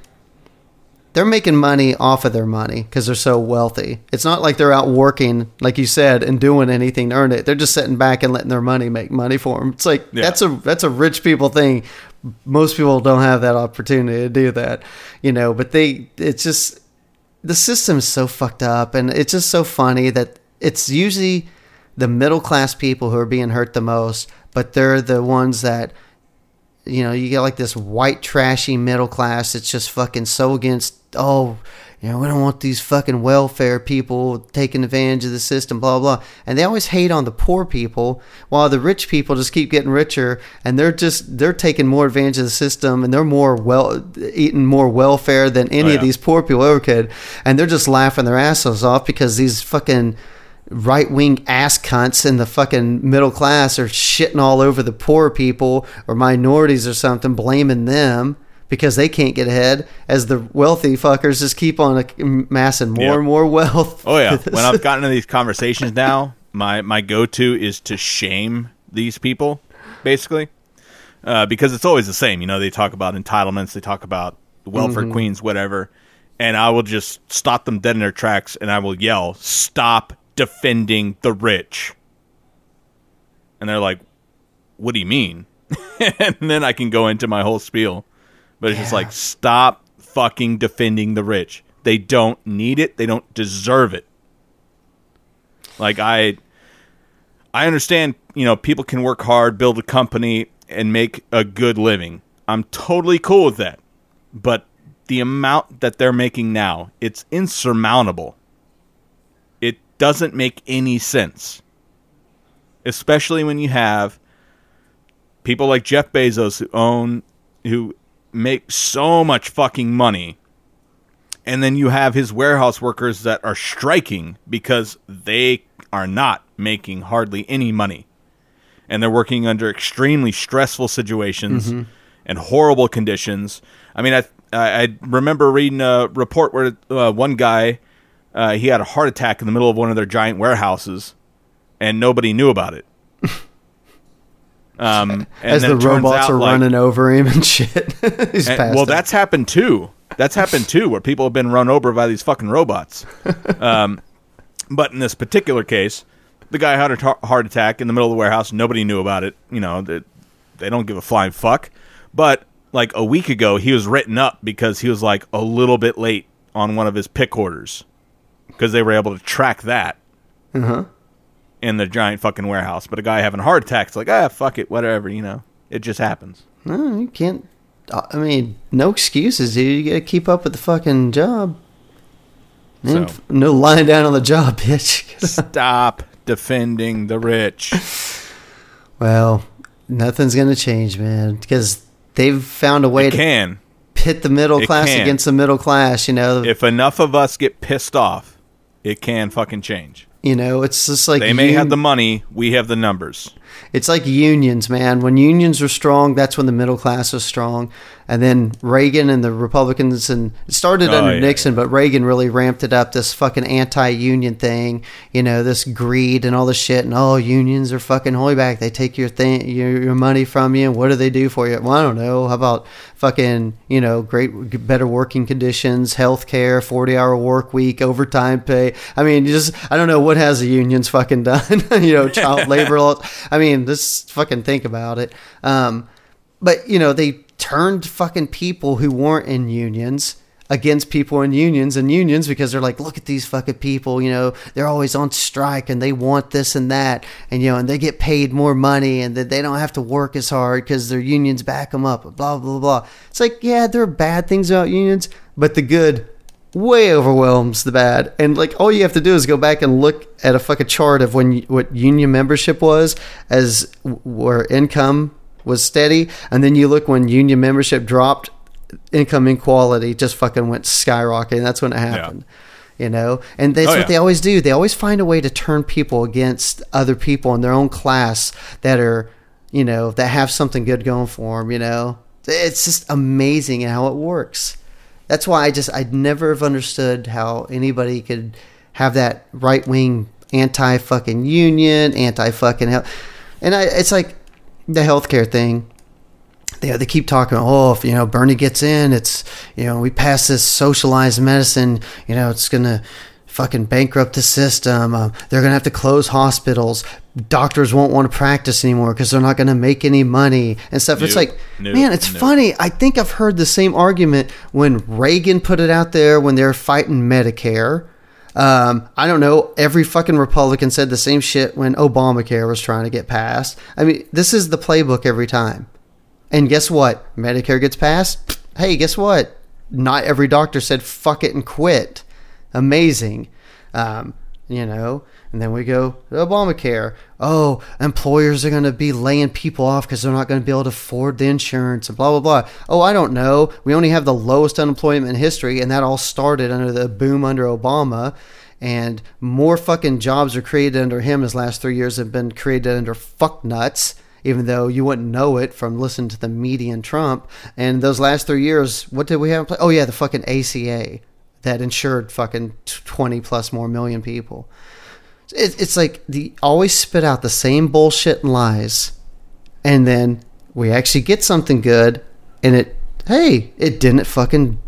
they're making money off of their money because they're so wealthy. It's not like they're out working, like you said, and doing anything to earn it. They're just sitting back and letting their money make money for them. It's like Yeah. that's a that's a rich people thing. Most people don't have that opportunity to do that, you know. But they, it's just the system's so fucked up, and it's just so funny that it's usually the middle class people who are being hurt the most, but they're the ones that you know, you get like this white trashy middle class that's just fucking so against oh, you know, we don't want these fucking welfare people taking advantage of the system, blah blah. And they always hate on the poor people, while the rich people just keep getting richer, and they're just they're taking more advantage of the system, and they're more well eating more welfare than any Oh, yeah. of these poor people ever could, and they're just laughing their asses off because these fucking right wing ass cunts in the fucking middle class are shitting all over the poor people or minorities or something, blaming them because they can't get ahead as the wealthy fuckers just keep on amassing more Yep. and more wealth. Oh yeah. when I've gotten into these conversations now, my my go to is to shame these people, basically, uh, because it's always the same. You know, they talk about entitlements, they talk about welfare queens, whatever, and I will just stop them dead in their tracks, and I will yell, "Stop defending the rich!" And they're like, "What do you mean?" and then I can go into my whole spiel, but it's just like, "Stop fucking defending the rich. They don't need it. They don't deserve it." Like I I understand, you know, people can work hard, build a company and make a good living. I'm totally cool with that. But the amount that they're making now, it's insurmountable. Doesn't make any sense. Especially when you have people like Jeff Bezos who own who make so much fucking money and then you have his warehouse workers that are striking because they are not making hardly any money. And they're working under extremely stressful situations and horrible conditions. I mean i i I remember reading a report where uh, one guy uh, he had a heart attack in the middle of one of their giant warehouses and nobody knew about it um, and as then the robots are like- running over him and shit. And- well, that's happened too. That's happened too, where people have been run over by these fucking robots. Um, but in this particular case, the guy had a tar- heart attack in the middle of the warehouse. Nobody knew about it. You know, they, they don't give a flying fuck. But like a week ago, he was written up because he was like a little bit late on one of his pick orders because they were able to track that in the giant fucking warehouse. But a guy having a heart attack, it's like, ah, fuck it, whatever. You know, it just happens. No, you can't. I mean, no excuses, dude. You gotta keep up with the fucking job. So- No lying down on the job, bitch. Stop defending the rich. well, nothing's gonna change, man, because they've found a way It to can. pit the middle It class can. against the middle class. You know, If enough of us get pissed off, it can fucking change. you know, it's just like They may un- have the money, we have the numbers. It's like unions, man. When unions are strong, that's when the middle class is strong. And then Reagan and the Republicans, and it started Oh, under yeah, Nixon, but Reagan really ramped it up. This fucking anti-union thing, you know, this greed and all this shit. And oh, unions are fucking holy back. They take your thing, your, your money from you. And what do they do for you? Well, I don't know. How about fucking, you know, great, better working conditions, health care, forty-hour work week, overtime pay. I mean, just I don't know what has the unions fucking done. you know, child labor laws. I mean, just fucking think about it. Um, but you know, they turned fucking people who weren't in unions against people in unions and unions because they're like, look at these fucking people, you know, they're always on strike and they want this and that, and you know, and they get paid more money and that they don't have to work as hard because their unions back them up, blah blah blah. It's like, yeah, there are bad things about unions, but the good way overwhelms the bad. And like all you have to do is go back and look at a fucking chart of when what union membership was as where income was steady, and then you look when union membership dropped, income inequality just fucking went skyrocketing. That's when it happened. You know, and that's Oh, what they always do. They always find a way to turn people against other people in their own class that are, you know, that have something good going for them. You know, it's just amazing how it works. That's why I just I'd never have understood how anybody could have that right wing anti fucking union, anti fucking health, and I, it's like the healthcare thing. They, they keep talking. Oh, if you know Bernie gets in, it's you know we pass this socialized medicine. You know it's gonna fucking bankrupt the system. Um, they're gonna have to close hospitals. Doctors won't want to practice anymore because they're not gonna make any money and stuff. It's like, no, man, it's no. funny. I think I've heard the same argument when Reagan put it out there when they're fighting Medicare. Um, I don't know. Every fucking Republican said the same shit when Obamacare was trying to get passed. I mean, this is the playbook every time. And guess what? Medicare gets passed. Hey, guess what? Not every doctor said fuck it and quit. Amazing. Um, you know, and then we go Obamacare. Oh, employers are going to be laying people off because they're not going to be able to afford the insurance and blah, blah, blah. Oh, I don't know. We only have the lowest unemployment in history, and that all started under the boom under Obama. And more fucking jobs are created under him his last three years have been created under fuck nuts even though you wouldn't know it from listening to the media and Trump. And those last three years, what did we have? Oh, yeah, the fucking ACA that insured fucking 20 plus more million people. It, it's like the always spit out the same bullshit and lies. And then we actually get something good, and it, hey, it didn't fucking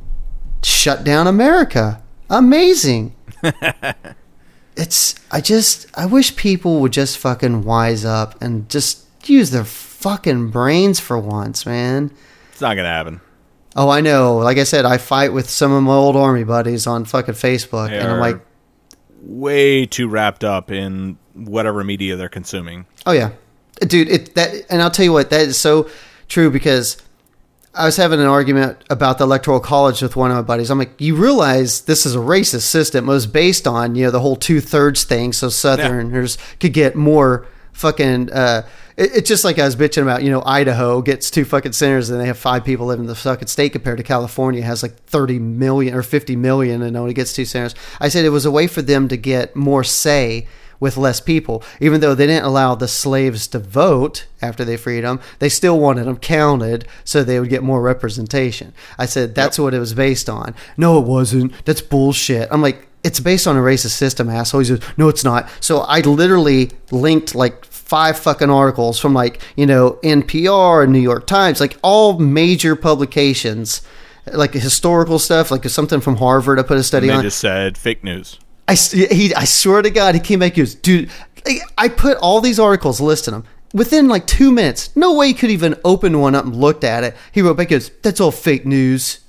shut down America. Amazing. it's I just I wish people would just fucking wise up and just use their fucking brains for once, man. It's not gonna happen. Oh, I know. Like I said, I fight with some of my old army buddies on fucking Facebook, They and I'm like, way too wrapped up in whatever media they're consuming. oh yeah, dude. It that, and I'll tell you what, that is so true because I was having an argument about the electoral college with one of my buddies. I'm like, you realize this is a racist system. It was based on you know the whole two thirds thing, so Southerners could get more fucking. Uh, it, it's just like I was bitching about. You know, Idaho gets two fucking senators and they have five people living in the fucking state compared to California has like 30 million or 50 million and only gets two senators. I said it was a way for them to get more say with less people. Even though they didn't allow the slaves to vote after they freed them, they still wanted them counted so they would get more representation. I said that's what it was based on. No, it wasn't. That's bullshit. I'm like, it's based on a racist system, asshole. He says, no, it's not. So I literally linked like five fucking articles from like, you know, NPR and New York Times, like all major publications. Like historical stuff, like something from Harvard. I put a study And they on. just said fake news. I, he, I swear to God, he came back. He goes, dude, I put all these articles, listed them within like two minutes. No way he could even open one up and looked at it. He wrote back, he goes, that's all fake news.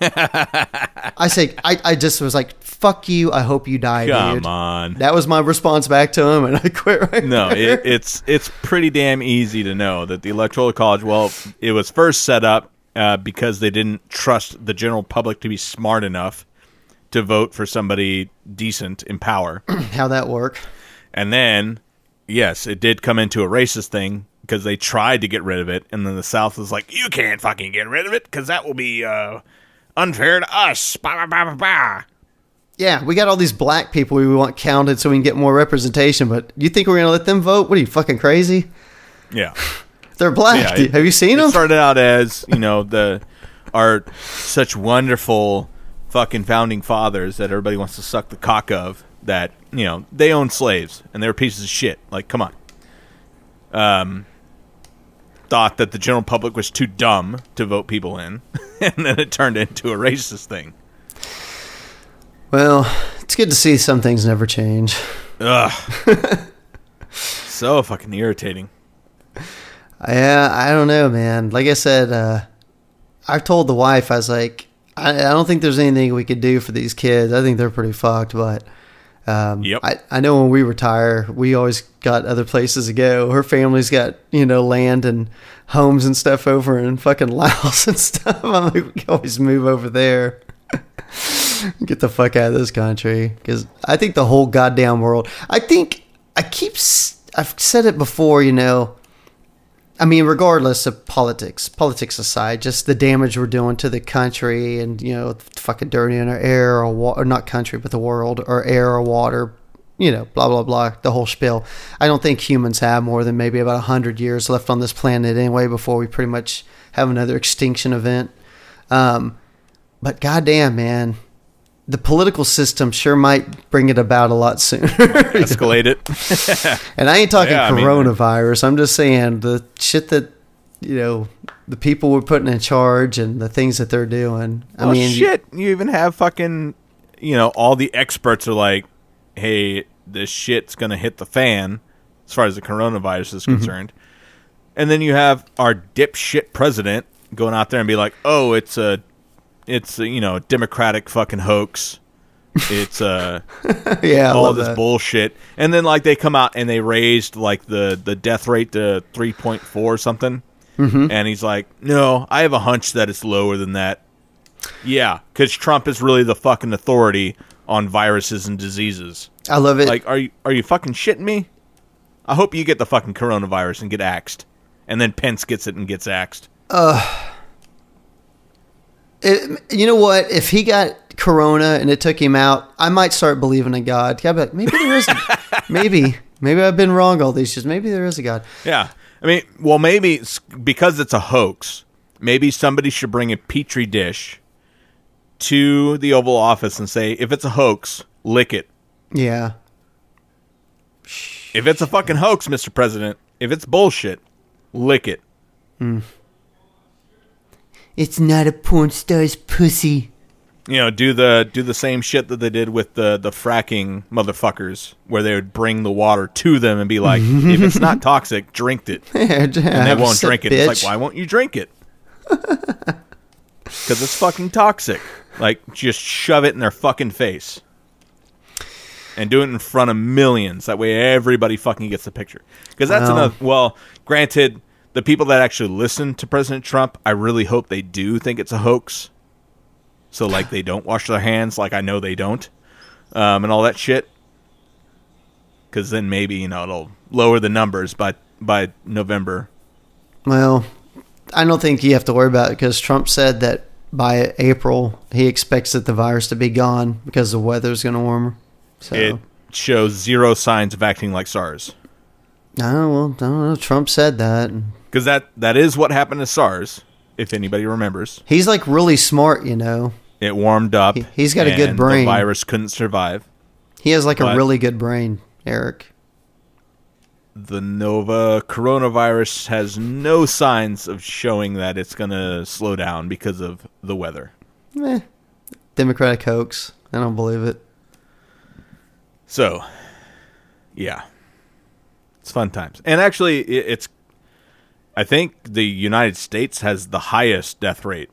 I say, I, I just was like, fuck you. I hope you die, Come dude. on. That was my response back to him, and I quit right No, there. it, it's it's pretty damn easy to know that the electoral college. Well, it was first set up uh, because they didn't trust the general public to be smart enough to vote for somebody decent in power, How that work? and then yes, it did come into a racist thing because they tried to get rid of it, and then the South was like, "You can't fucking get rid of it because that will be uh, unfair to us." Bah, bah, bah, bah. Yeah, we got all these black people we want counted so we can get more representation, but you think we're going to let them vote? What are you, fucking crazy? Yeah. They're black. Yeah, it- Have you seen it them? started out as you know the our such wonderful fucking founding fathers that everybody wants to suck the cock of that you know they own slaves and they're pieces of shit like come on um thought that the general public was too dumb to vote people in and then it turned into a racist thing Well, it's good to see some things never change. ugh so fucking irritating Yeah, I don't know, man. Like I said, uh, I've told the wife, I was like, I, I don't think there's anything we could do for these kids. I think they're pretty fucked, but um, Yep. I, I know when we retire, we always got other places to go. Her family's got, you know, land and homes and stuff over in fucking Laos and stuff. I'm like, we can always move over there. Get the fuck out of this country. Because I think the whole goddamn world, I think, I keep, I've said it before, you know, I mean, regardless of politics, politics aside, just the damage we're doing to the country and, you know, fucking dirty in our air or, not country, but the world or air or water, you know, blah blah blah, the whole spiel. I don't think humans have more than maybe about hundred years left on this planet anyway before we pretty much have another extinction event. Um, but goddamn, man, the political system sure might bring it about a lot sooner. Escalate it. and I ain't talking Yeah, I mean- coronavirus. I'm just saying the shit that you know the people we're putting in charge and the things that they're doing. I mean, shit. You even have fucking, you know, all the experts are like, "Hey, this shit's gonna hit the fan," as far as the coronavirus is mm-hmm. concerned. And then you have our dipshit president going out there and be like, "Oh, it's a, it's a, you know, democratic fucking hoax." It's uh yeah, I all this that. bullshit, and then like they come out and they raised like the the death rate to three point four or something, Mm-hmm. and he's like, "No, I have a hunch that it's lower than that." Yeah, because Trump is really the fucking authority on viruses and diseases. I love it. Like, are you are you fucking shitting me? I hope you get the fucking coronavirus and get axed, and then Pence gets it and gets axed. It, you know what? If he got corona and it took him out, I might start believing in God. Yeah, but maybe there is. maybe, maybe I've been wrong all these years. Maybe there is a God. Yeah. I mean, well, maybe it's because it's a hoax, maybe somebody should bring a petri dish to the Oval Office and say, if it's a hoax, lick it. Yeah, If it's a fucking hoax, Mr. President, if it's bullshit, lick it. Hmm. It's not a porn star's pussy. You know, do the do the same shit that they did with the the fracking motherfuckers, where they would bring the water to them and be like, if it's not toxic, drink it. and they won't drink it. It's like, why won't you drink it? Because it's fucking toxic. Like, just shove it in their fucking face. And do it in front of millions. That way everybody fucking gets the picture. Because that's Wow. another. Well, granted, the people that actually listen to President Trump, I really hope they do think it's a hoax. So, like, they don't wash their hands, like I know they don't, um, and all that shit. Because then maybe, you know, it'll lower the numbers by, by November. Well, I don't think you have to worry about it because Trump said that by April he expects that the virus to be gone because the weather's going to warmer. So it shows zero signs of acting like SARS. I don't, well, I don't know. Trump said that. Because that, that is what happened to SARS, if anybody remembers. He's like really smart, you know. It warmed up. He- he's got a good brain. The virus couldn't survive. He has like a really good brain, Eric. The novel coronavirus has no signs of showing that it's going to slow down because of the weather. Eh, Democratic hoax. I don't believe it. So, yeah. It's fun times. And actually, it's. I think the United States has the highest death rate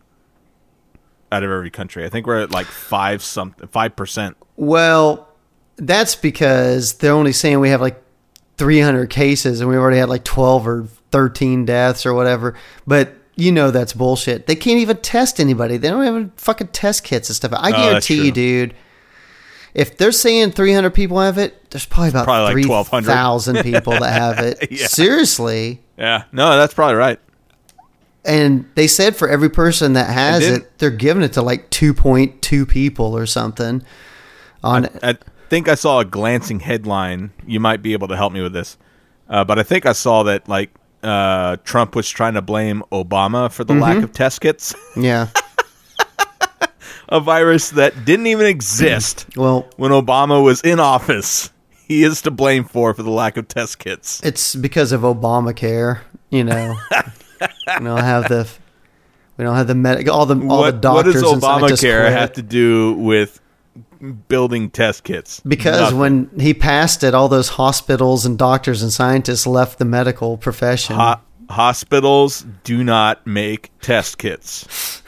out of every country. I think we're at like five something, five percent. Well, that's because they're only saying we have like 300 cases and we've already had like 12 or 13 deaths or whatever. But you know that's bullshit. They can't even test anybody. They don't have fucking test kits and stuff. I Oh, guarantee you, dude. If they're saying 300 people have it, there's probably about Probably like 1,200. 3,000 people that have it. Yeah. Seriously. Yeah, no, that's probably right. And they said for every person that has it, they're giving it to like 2.2 people or something. On I think I saw a glancing headline. You might be able to help me with this, uh, but I think I saw that like uh, Trump was trying to blame Obama for the Mm-hmm. lack of test kits, yeah. A virus that didn't even exist Well, when Obama was in office. He is to blame for for the lack of test kits. It's because of Obamacare, you know. we don't have the we don't have the med- all the all what, the doctors what does Obamacare have to do with building test kits? because Nothing. when he passed it, all those hospitals and doctors and scientists left the medical profession. Ho- hospitals do not make test kits.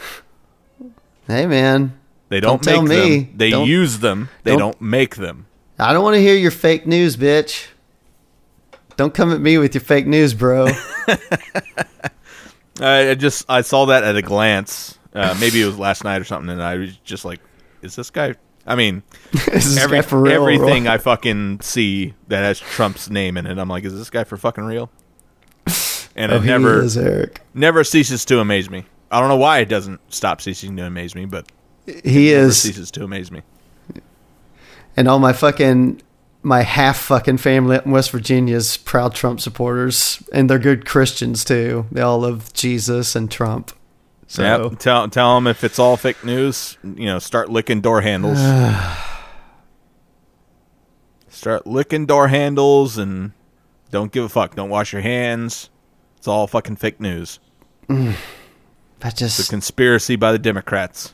Hey man, They don't, Don't tell make me. them. They Don't- use them. They don't- don't make them. I don't want to hear your fake news, bitch. Don't come at me with your fake news, bro. I, just I saw that at a glance. Uh, maybe it was last night or something, and I was just like, "Is this guy?" I mean, Is this every, guy for real, everything? I fucking see that has Trump's name in it, I'm like, "Is this guy for fucking real?" And Oh, it never is, never ceases to amaze me. I don't know why it doesn't stop ceasing to amaze me, but He it never is ceases to amaze me. and all my fucking my half fucking family in West Virginia is proud Trump supporters, and they're good Christians too. They all love Jesus and Trump. So Yep. Tell tell them if it's all fake news, you know, start licking door handles. start licking door handles and don't give a fuck. Don't wash your hands. It's all fucking fake news. I It's a conspiracy by the Democrats.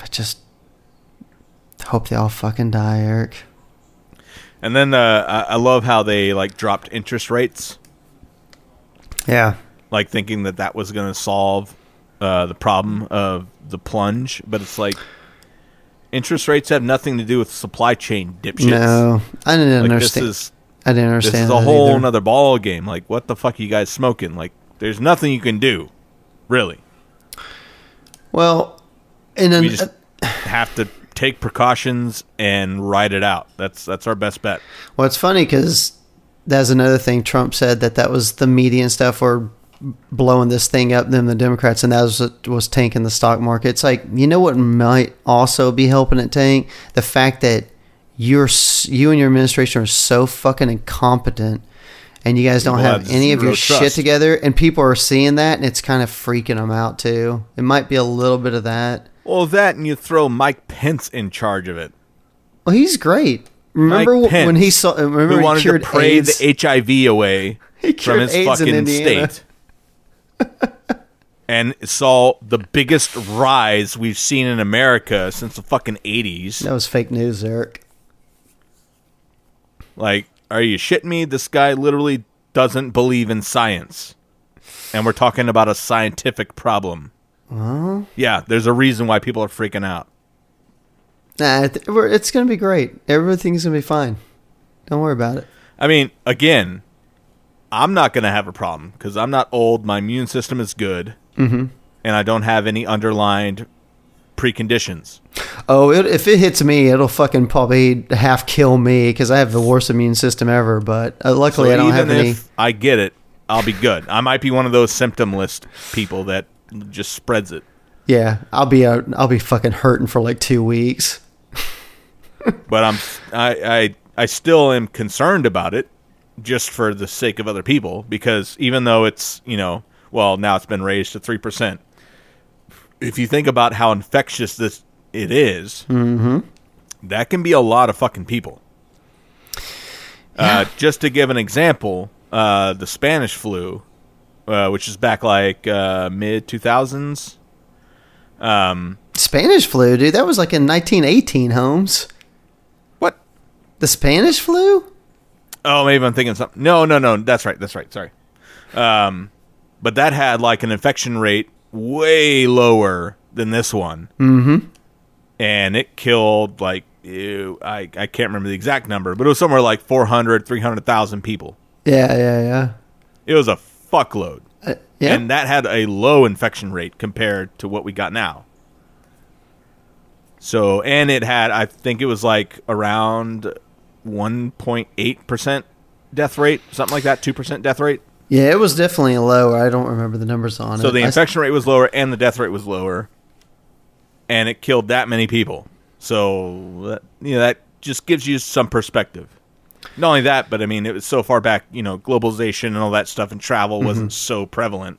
I just hope they all fucking die, Eric. And then uh, I, I love how they like dropped interest rates, Yeah, like thinking that that was going to solve uh, the problem of the plunge. But it's like interest rates have nothing to do with supply chain dipshits. no, I didn't like understand. this is I didn't understand. this is a whole either. nother ball game. Like, what the fuck are you guys smoking? Like, there's nothing you can do, really. Well, and then We just have to take precautions and ride it out. That's that's our best bet. Well, it's funny because that's another thing. Trump said that that was the media and stuff were blowing this thing up, them the Democrats, and that was was tanking the stock market. It's like you know what might also be helping it tank the fact that you're you and your administration are so fucking incompetent. And you guys don't have any of your shit together, and people are seeing that, and it's kind of freaking them out too. It might be a little bit of that. Well, that and you throw Mike Pence in charge of it. Well, he's great. Remember Mike wh- when he saw? Uh, remember who he wanted to pray AIDS? the HIV away from his AIDS fucking Indiana. state. and saw the biggest rise we've seen in America since the fucking 80s. That was fake news, Eric. Like, are you shitting me? This guy literally doesn't believe in science. And we're talking about a scientific problem. Yeah, there's a reason why people are freaking out. Nah, it's gonna be great. Everything's gonna be fine. Don't worry about it. I mean, again, I'm not going to have a problem because I'm not old. My immune system is good. Mm-hmm. And I don't have any underlined preconditions. Oh, it, if it hits me, it'll fucking probably half kill me because I have the worst immune system ever. But uh, luckily, so I don't have any. I get it, I'll be good. I might be one of those symptom list people that just spreads it. Yeah, I'll be uh, I'll be fucking hurting for like two weeks. but I'm I, I I still am concerned about it just for the sake of other people because even though it's you know well now it's been raised to three percent. If you think about how infectious this it is, that can be a lot of fucking people. Uh, just to give an example, uh, the Spanish flu, uh, which is back like uh, mid two thousands. Spanish flu, dude. That was like in 1918, Holmes. What? The Spanish flu? Oh, maybe I'm thinking something. No, no, no. That's right. That's right. Sorry. Um, but that had like an infection rate way lower than this one. Mm-hmm. And it killed like ew, I I can't remember the exact number, but it was somewhere like 400, 300,000 people. Yeah, yeah, yeah. It was a fuckload. Uh, yeah. And that had a low infection rate compared to what we got now. So, and it had, I think it was like around 1.8% death rate, something like that, 2% death rate. Yeah, it was definitely lower. I don't remember the numbers on So it. So the infection rate was lower and the death rate was lower. And it killed that many people. So, that, you know, that just gives you some perspective. Not only that, but I mean, it was so far back, you know, globalization and all that stuff and travel wasn't mm-hmm. so prevalent.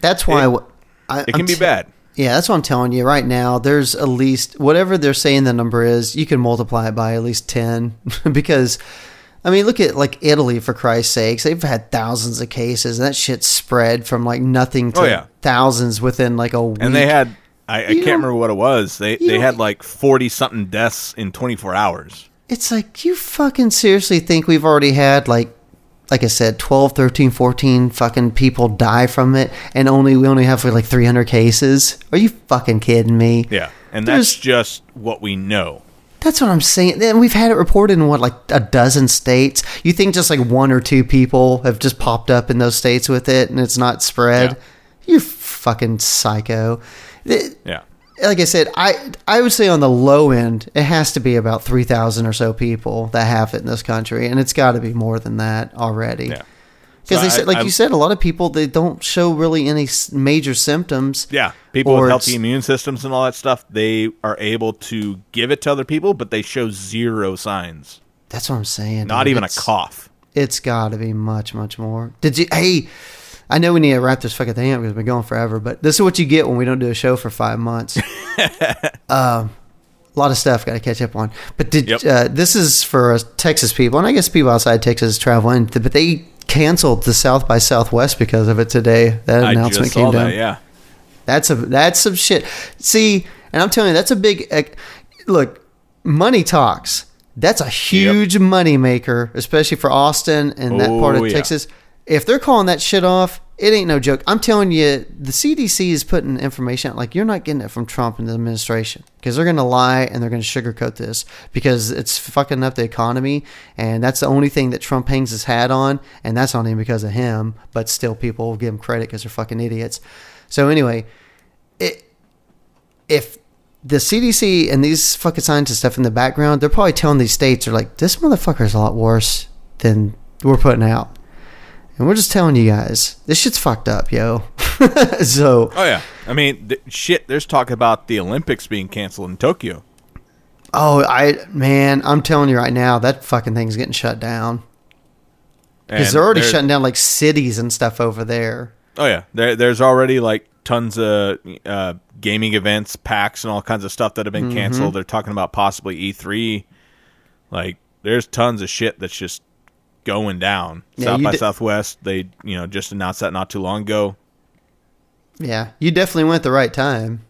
that's why it- I w- I, It can I'm be t- bad. Yeah, that's what I'm telling you right now. There's at least whatever they're saying the number is, you can multiply it by at least 10 because I mean, look at like Italy for Christ's sakes. They've had thousands of cases and that shit spread from like nothing oh, to Oh, yeah. thousands within like a week. And they had I, I can't remember what it was. They they had like forty something deaths in twenty four hours. It's like you fucking seriously think we've already had like like I said 12, 13, 14 fucking people die from it and only we only have like 300 cases? Are you fucking kidding me? Yeah. And There's- that's just what we know. That's what I'm saying. And we've had it reported in what, like a dozen states. You think just like one or two people have just popped up in those states with it and it's not spread? Yeah. You're fucking psycho. It- Yeah. like I said, I I would say on the low end, it has to be about three thousand or so people that have it in this country, and it's got to be more than that already. Yeah. Because they said, like I- you said, a lot of people they don't show really any major symptoms. Yeah, people with healthy immune systems and all that stuff, they are able to give it to other people, but they show zero signs. That's what I'm saying. Not dude. even a cough. It's got to be much, much more. Did you? Hey, I know we need to wrap this fucking thing up because we've been going forever. But this is what you get when we don't do a show for five months. um, a lot of stuff got to catch up on. But did Yep. uh, this is for Texas people, and I guess people outside Texas travel in, but they canceled the South by Southwest because of it today. That I announcement came down. that. Yeah, That's a that's some shit. See, and I'm telling you, that's a big eh, look. Money talks. That's a huge money maker, especially for Austin and that part Oh, of yeah. Texas. If they're calling that shit off, it ain't no joke. I'm telling you, the CDC is putting information out like you're not getting it from Trump and the administration because they're going to lie and they're going to sugarcoat this because it's fucking up the economy and that's the only thing that Trump hangs his hat on and that's not even because of him, but still people give him credit because they're fucking idiots. So anyway, it, if the CDC and these fucking scientists stuff in the background, they're probably telling these states are like, this motherfucker is a lot worse than we're putting out. And we're just telling you guys, this shit's fucked up, yo. so, Oh yeah. I mean, th- shit. There's talk about the Olympics being canceled in Tokyo. oh, I man, I'm telling you right now, that fucking thing's getting shut down because they're already shutting down like cities and stuff over there. Oh yeah, there, there's already like tons of uh, gaming events, packs, and all kinds of stuff that have Mm-hmm. been canceled. They're talking about possibly E3. Like, there's tons of shit that's just going down. Yeah, South by Southwest, they you know just announced that not too long ago. Yeah, you definitely went the right time.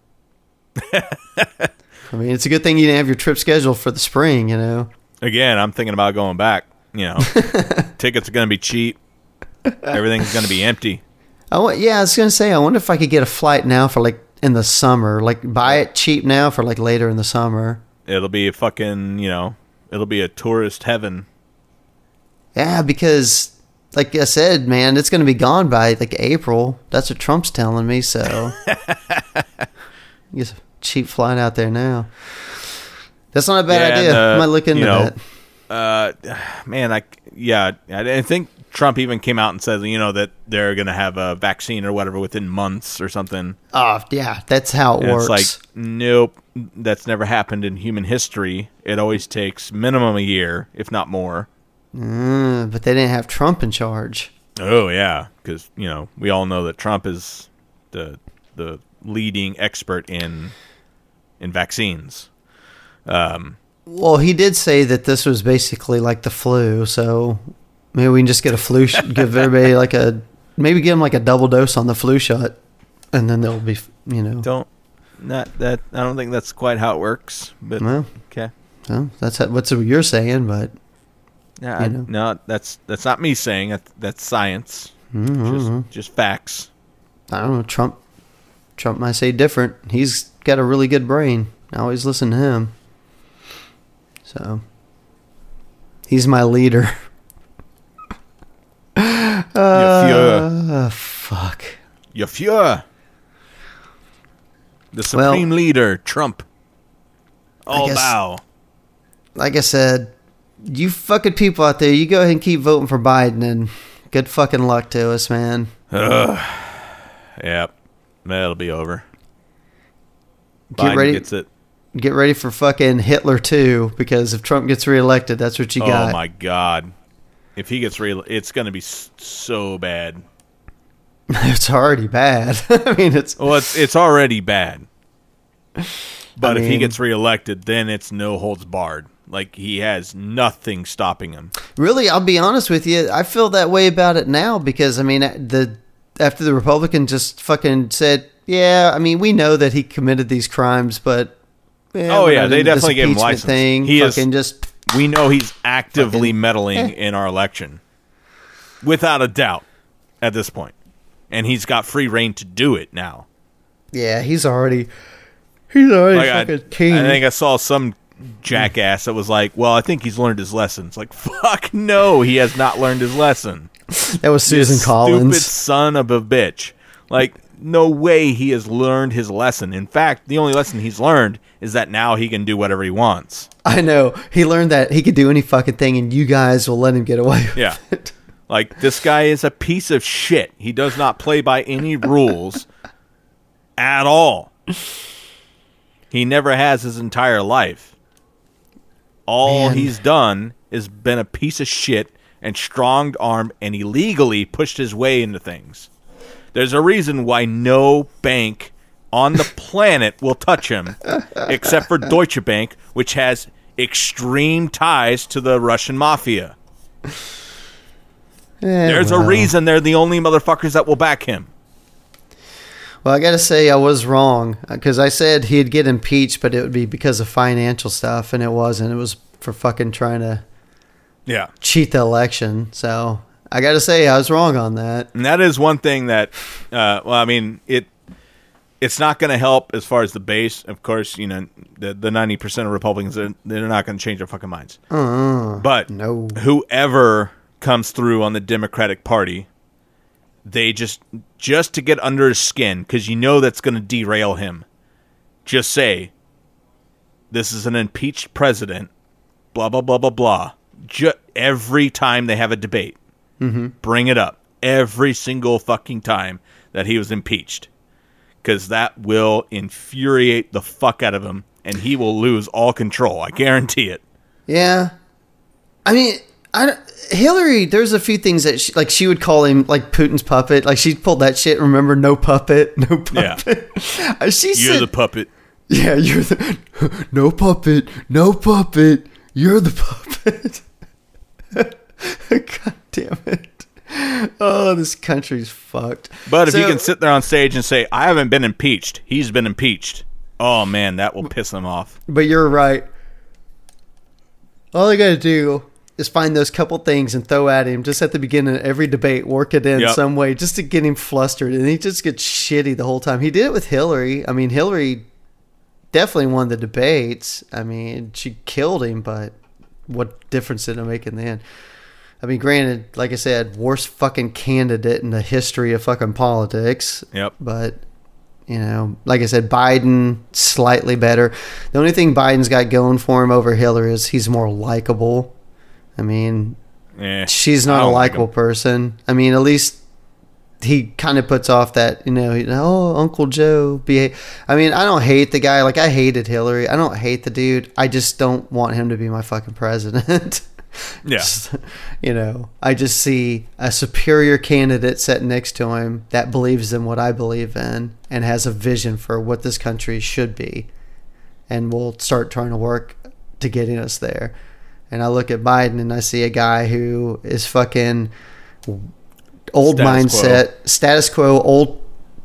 I mean, it's a good thing you didn't have your trip scheduled for the spring, you know. Again, I'm thinking about going back. You know, tickets are going to be cheap. Everything's going to be empty. Wa- yeah, I was gonna say, I wonder if I could get a flight now for like in the summer, like buy it cheap now for like later in the summer. It'll be a fucking you know, it'll be a tourist heaven. Yeah, because like I said, man, it's gonna be gone by like April. That's what Trump's telling me. So, a cheap flying out there now. That's not a bad Yeah, idea. and, uh, I might look into you know, that. uh, man, I yeah, I, think Trump even came out and said, you know, that they're going to have a vaccine or whatever within months or something. Oh, yeah, that's how it And works. it's like, nope, that's never happened in human history. It always takes minimum a year, if not more. Mm, but they didn't have Trump in charge. Oh yeah, because you know we all know that Trump is the the leading expert in in vaccines. Well, he did say that this was basically like the flu, so maybe we can just get a flu. Sh- give everybody like a maybe give them like a double dose on the flu shot, and then they'll be, you know. Don't not that. I don't think that's quite how it works. But Well, okay. well, that's how, what's what you're saying, but Yeah, I- know. no, that's that's not me saying that. That's science. mm-hmm. Just just facts. I don't know. Trump, Trump might say different. He's got a really good brain. I always listen to him. So he's my leader. Uh, fuck. Your Fuhrer. The Well- supreme leader, Trump. All guess- bow. like I said, you fucking people out there, you go ahead and keep voting for Biden, and good fucking luck to us, man. Yep. That'll be over. Get Biden ready- gets it. Get ready for fucking Hitler too, because if Trump gets reelected, that's what you oh got. Oh my god. If he gets real, it's going to be so bad. it's already bad. I mean, it's Well, it's it's already bad. But if he mean- gets reelected, then it's no holds barred. Like he has nothing stopping him. really. I'll be honest with you. I feel that way about it now because I mean, the after the Republican just fucking said, yeah, I mean, we know that he committed these crimes, but yeah, Oh, yeah, they definitely gave him license. Thing. He is- fucking just We know he's actively Fucking- meddling eh. in our election, without a doubt, at this point, and he's got free reign to do it now. yeah, he's already he's already Like I, fucking king. I think I saw some jackass that was like, "Well, I think he's learned his lessons." Like, fuck no, he has not learned his lesson. that was You Susan Stupid Collins. son of a bitch. Like, no way he has learned his lesson. In fact, the only lesson he's learned is that now he can do whatever he wants. I know. He learned that he could do any fucking thing and you guys will let him get away with Yeah. it. Like this guy is a piece of shit. He does not play by any rules at all. He never has his entire life. All Man. he's done is been a piece of shit and strong armed and illegally pushed his way into things. There's a reason why no bank on the planet will touch him except for Deutsche Bank, which has extreme ties to the Russian mafia. Eh, There's a reason they're the only motherfuckers that will back him. Well, I got to say I was wrong because I said he'd get impeached, but it would be because of financial stuff, and it wasn't. It was for fucking trying to Yeah. cheat the election. So I got to say I was wrong on that. And that is one thing that, uh, well, I mean, it it's not going to help as far as the base. Of course, you know, the the ninety percent of Republicans they're, they're not going to change their fucking minds. but no. whoever comes through on the Democratic Party, they just just to get under his skin because you know that's going to derail him. Just say, "This is an impeached president." Blah blah blah blah blah. Ju- every time they have a debate, mm-hmm. bring it up every single fucking time that he was impeached because that will infuriate the fuck out of him and he will lose all control i guarantee it Yeah, I mean, I Hillary. There's a few things that she, like she would call him like Putin's puppet. Like she pulled that shit. Remember, no puppet, no puppet. Uh, she you're said, the puppet "Yeah, you're the no puppet, no puppet. You're the puppet." God damn it! Oh, this country's fucked. but if he So- can sit there on stage and say i haven't been impeached he's been impeached oh man that will piss him off But you're right. All I got to do is find those couple things and throw at him just at the beginning of every debate, work it in Yep. some way just to get him flustered. And he just gets shitty the whole time. He did it with Hillary. I mean, Hillary definitely won the debates. I mean, she killed him, but what difference did it make in the end? I mean, granted, like I said, worst fucking candidate in the history of fucking politics. Yep. But you know, like I said, Biden slightly better. The only thing Biden's got going for him over Hillary is he's more likable. I mean, yeah she's not a like likable person. I mean, at least he kind of puts off that you know, oh Uncle Joe. Be, I mean, I don't hate the guy. Like I hated Hillary. I don't hate the dude. I just don't want him to be my fucking president. yeah Just, you know, I just see a superior candidate sitting next to him that believes in what I believe in and has a vision for what this country should be. And we'll start trying to work to getting us there. And I look at Biden and I see a guy who is fucking old Status mindset, status quo, old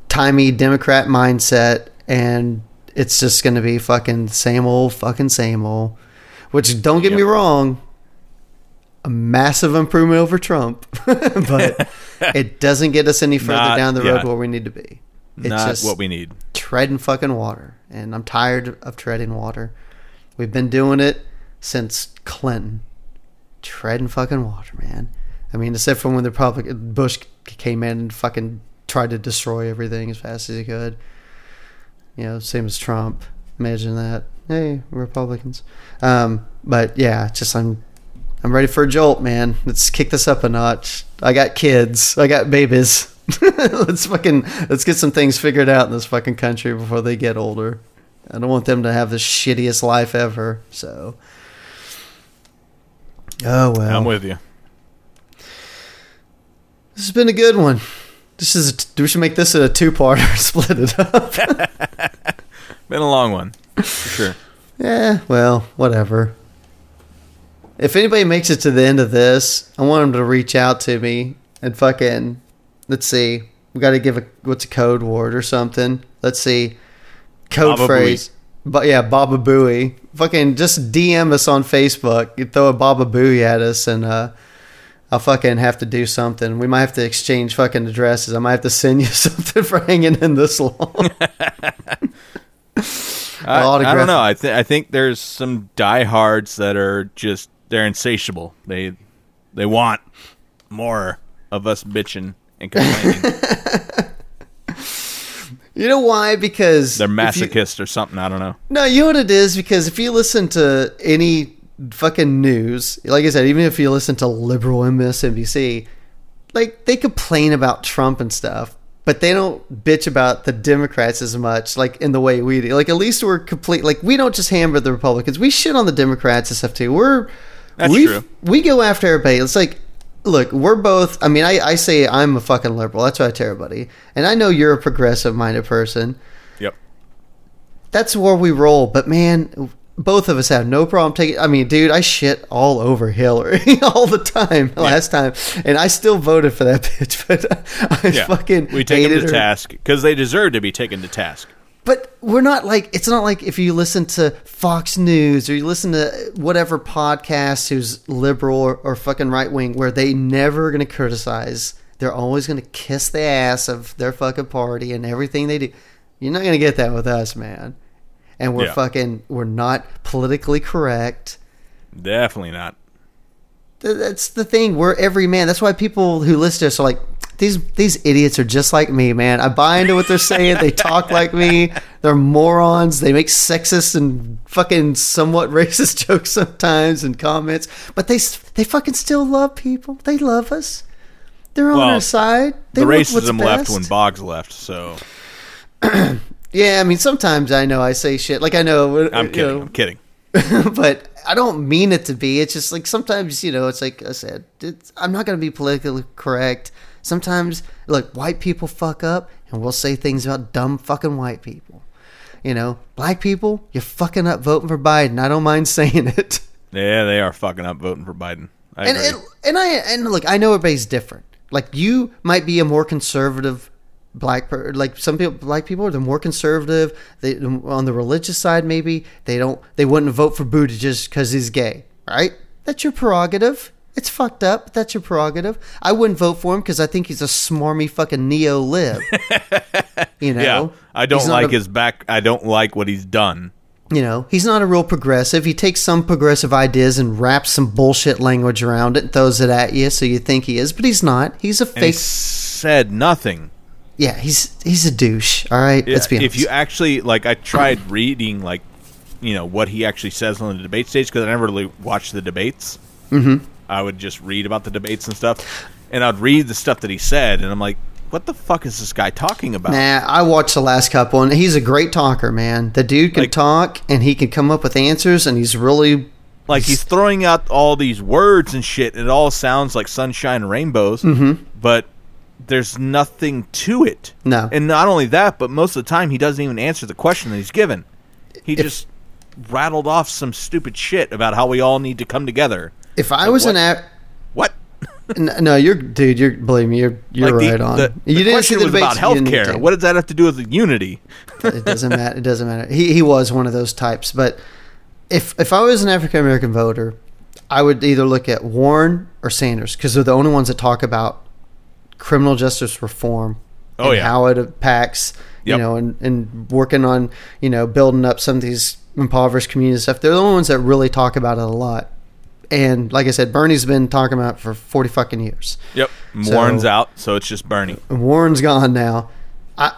timey Democrat mindset, and it's just going to be fucking same old, fucking same old. Which don't get me wrong, a massive improvement over Trump, but it doesn't get us any further Not down the road yet. where we need to be. It's not just what we need treading fucking water, and I'm tired of treading water. We've been doing it since Clinton, treading fucking water, man. I mean, except for when the Republic Bush came in and fucking tried to destroy everything as fast as he could. You know, same as Trump. Imagine that. Hey, Republicans. Um, but yeah, just I'm I'm ready for a jolt, man. Let's kick this up a notch. I got kids. I got babies. let's fucking let's get some things figured out in this fucking country before they get older. I don't want them to have the shittiest life ever. So, oh well. i'm with you This has been a good one. This is a, we should make this a two-parter. Split it up. been a long one for sure Yeah, well, whatever. If anybody makes it to the end of this, I want them to reach out to me and fucking let's see. We got to give a what's a code word or something. Let's see. Code Baba phrase. But yeah, Baba Booey. Fucking just DM us on Facebook. You throw a Baba Booey at us and uh I'll fucking have to do something. We might have to exchange fucking addresses. I might have to send you something for hanging in this long. I, I don't know. I think I think there's some diehards that are just they're insatiable. They they want more of us bitching and complaining. You know why? Because they're if you- masochists or something. I don't know. No, you know what it is? Because if you listen to any fucking news, like I said, even if you listen to liberal MSNBC, like they complain about Trump and stuff, but they don't bitch about the Democrats as much, like in the way we do. Like at least we're complete. Like we don't just hammer the Republicans. We shit on the Democrats and stuff too. We're That's we true. we go after everybody. It's like. Look, we're both. I mean, I, I say I'm a fucking liberal. That's what I tell everybody. And I know you're a progressive minded person. Yep. That's where we roll. But man, both of us have no problem taking. I mean, dude, I shit all over Hillary all the time last time, and I still voted for that bitch. But I Yeah. fucking we take them to her. task because they deserve to be taken to task. But we're not like it's not like if you listen to Fox News or you listen to whatever podcast who's liberal or, or fucking right wing where they never going to criticize. They're always going to kiss the ass of their fucking party and everything they do. You're not going to get that with us, man. And we're Yeah. fucking we're not politically correct. Definitely not. That's the thing. We're every man. That's why people who listen to us are like these. These idiots are just like me, man. I buy into what they're saying. they talk like me. They're morons. They make sexist and fucking somewhat racist jokes sometimes and comments. But they they fucking still love people. They love us. They're on Well, our side. They the racism left when Boggs left, so Yeah, I mean sometimes I know I say shit. Like I know. Uh, I'm you kidding. know, I'm kidding. but I don't mean it to be. It's just like sometimes, you know, it's like I said, it's, I'm not going to be politically correct. Sometimes, look, white people fuck up and we'll say things about dumb fucking white people. You know, black people, you're fucking up voting for Biden. I don't mind saying it. Yeah, they are fucking up voting for Biden. I And, and and I and look, I know everybody's different. Like you might be a more conservative black per, like some people black people they're more conservative. They on the religious side maybe they don't they wouldn't vote for Buddha just because he's gay, right? That's your prerogative. It's fucked up. But that's your prerogative. I wouldn't vote for him because I think he's a smarmy fucking neo lib. you know, yeah, I don't like a- his back. I don't like what he's done. you know, he's not a real progressive. He takes some progressive ideas and wraps some bullshit language around it and throws it at you so you think he is, but he's not. He's a And he fake. said nothing. Yeah, he's he's a douche. All right, let's be honest. if you actually like, I tried reading like, you know, what he actually says on the debate stage because I never really watched the debates. Mm-hmm. I would just read about the debates and stuff, and I'd read the stuff that he said, and I'm like, what the fuck is this guy talking about? nah, I watched the last couple, and he's a great talker, man. The dude can Like- talk, and he can come up with answers, and he's really Like he's throwing out all these words and shit. and It all sounds like sunshine and rainbows, mm-hmm. but there's nothing to it. No. And not only that, but most of the time he doesn't even answer the question that he's given. He just rattled off some stupid shit about how we all need to come together. If I was what? an a- What? no, you're dude. You're believe me, you're you're Like, the- right on. The, you the didn't see the was about you healthcare. What does that have to do with unity? it doesn't matter. It doesn't matter. He he was one of those types. But if if I was an African American voter, I would either look at Warren or Sanders because they're the only ones that talk about criminal justice reform Oh, and yeah. how it impacts you Yep. know and, and working on you know building up some of these impoverished communities and stuff. They're the only ones that really talk about it a lot. And like I said, Bernie's been talking about it for forty fucking years. Yep. So- Warren's out, so it's just Bernie. Warren's gone now. I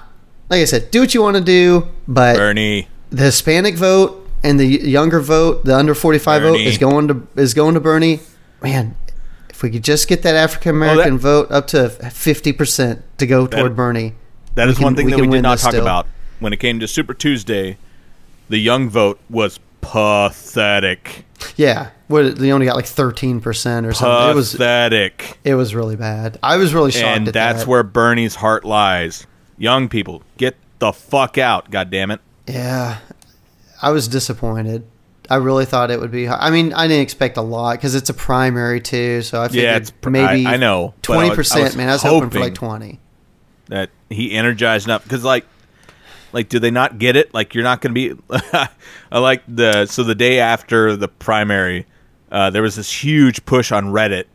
like I said, do what you want to do, but Bernie. the Hispanic vote and the younger vote, the under forty five vote, is going to is going to Bernie. Man, if we could just get that African American that- vote up to fifty percent to go toward Bernie, That is can- one thing we that we did not talk still. about when it came to Super Tuesday. The young vote was pathetic. Yeah, what they only got like thirteen percent or something. It was Pathetic. it was really bad. I was really shocked. and at that's that. where Bernie's heart lies. Young people, get the fuck out, God damn it! Yeah, I was disappointed. I really thought it would be. I mean, I didn't expect a lot because it's a primary too. So I figured Yeah, it's pr- maybe I- I know, but I was- twenty percent. Man, I was hoping for like twenty. That he energized enough because, like, like, do they not get it? Like, you're not going to be. I like the so the day after the primary, uh, there was this huge push on Reddit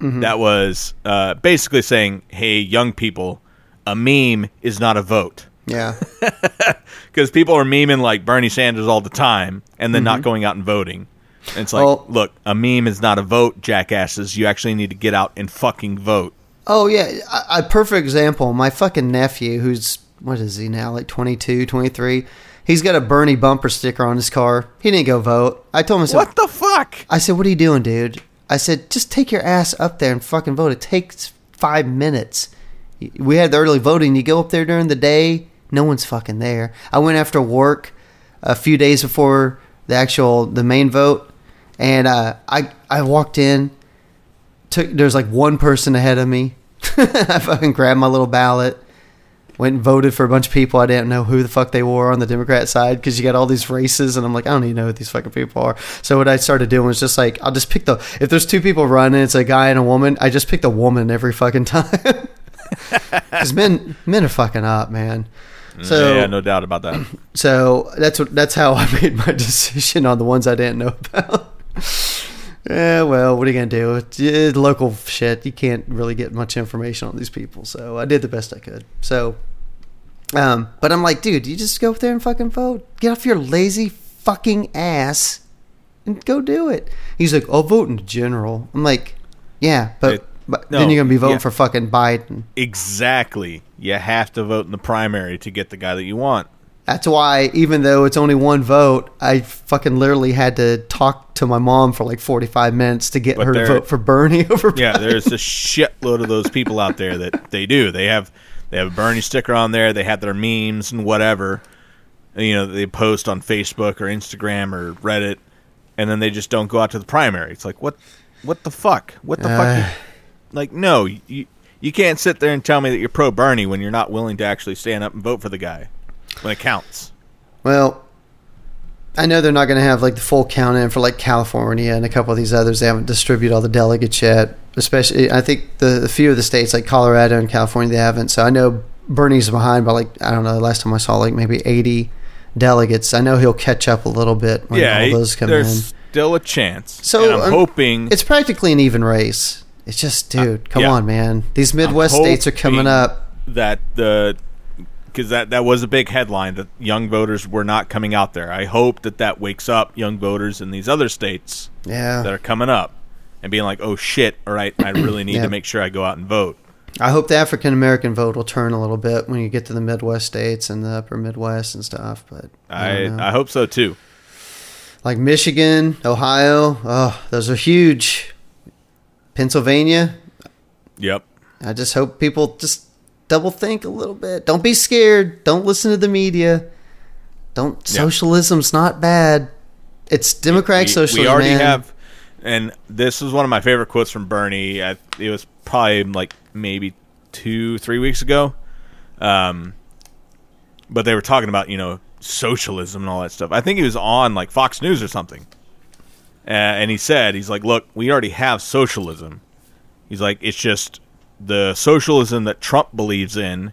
Mm-hmm. that was uh, basically saying, "Hey, young people, a meme is not a vote." Yeah, because people are memeing like Bernie Sanders all the time and then not going out and voting. And it's like, Well- look, a meme is not a vote, jackasses. You actually need to get out and fucking vote. Oh yeah, a, a perfect example. My fucking nephew, who's what is he now, like 22, 23, He's got a Bernie bumper sticker on his car. He didn't go vote. I told him, I said, What the fuck? I said, "What are you doing, dude?" I said, "Just take your ass up there and fucking vote. It takes five minutes. We had the early voting. You go up there during the day, no one's fucking there. I went after work a few days before the actual the main vote, and uh, I I walked in. Took there's like one person ahead of me. I fucking grabbed my little ballot went and voted for a bunch of people I didn't know who the fuck they were on the Democrat side because you got all these races and I'm like I don't even know who these fucking people are. So what I started doing was just like I'll just pick the if there's two people running, it's a guy and a woman. I just pick the woman every fucking time because men men are fucking up, man. So mm, yeah, no doubt about that. so that's what that's how I made my decision on the ones I didn't know about. Yeah, well, what are you gonna do? It's, it's local shit. You can't really get much information on these people. So I did the best I could. So, um, but I'm like, dude, you just go up there and fucking vote. Get off your lazy fucking ass and go do it. He's like, I'll vote in general. I'm like, yeah, but, It- but no, then you're gonna be voting yeah. for fucking Biden. exactly. You have to vote in the primary to get the guy that you want. That's why, even though it's only one vote, I fucking literally had to talk to my mom for like 45 minutes to get But her to vote for Bernie over Yeah, there's a shitload of those people out there that they do. They have they have a Bernie sticker on there. They have their memes and whatever. You know, they post on Facebook or Instagram or Reddit, and then they just don't go out to the primary. It's like what what the fuck? What the Uh. fuck? Like no, you you can't sit there and tell me that you're pro Bernie when you're not willing to actually stand up and vote for the guy when it counts. Well, I know they're not going to have like the full count in for like California and a couple of these others. They haven't distributed all the delegates yet. Especially, I think the a few of the states like Colorado and California they haven't. So I know Bernie's behind by like I don't know. The last time I saw like maybe eighty delegates. I know he'll catch up a little bit when yeah, all those come there's in. still a chance. So, and I'm um, hoping It's practically an even race. It's just, dude, come yeah. on, man. These Midwest states are coming up. That the because that that was a big headline that young voters were not coming out there. I hope that that wakes up young voters in these other states Yeah. that are coming up and being like, "Oh shit! All right, I really need Yeah. to make sure I go out and vote." I hope the African American vote will turn a little bit when you get to the Midwest states and the upper Midwest and stuff. But I, I. I hope so too. like Michigan, Ohio, oh, those are huge. Pennsylvania, Yep. I just hope people just double think a little bit. Don't be scared. Don't listen to the media. Don't socialism's not bad. It's democratic we, socialism. we already man. have, and this was one of my favorite quotes from Bernie. I, it was probably like maybe two, three weeks ago. Um, but they were talking about you know socialism and all that stuff. I think he was on like Fox News or something, uh, and he said he's like, "Look, we already have socialism." He's like, "It's just the socialism that Trump believes in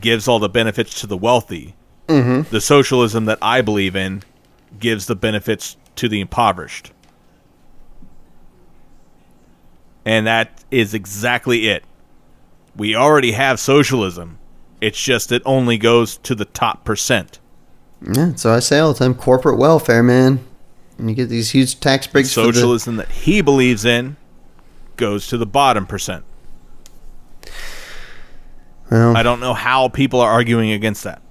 gives all the benefits to the wealthy. Mm-hmm. The socialism that I believe in gives the benefits to the impoverished." And that is exactly it. We already have socialism. It's just it only goes to the top percent. Yeah, so I say all the time, corporate welfare, man. And you get these huge tax breaks the Socialism that he believes in goes to the bottom percent. Well, I don't know how people are arguing against that.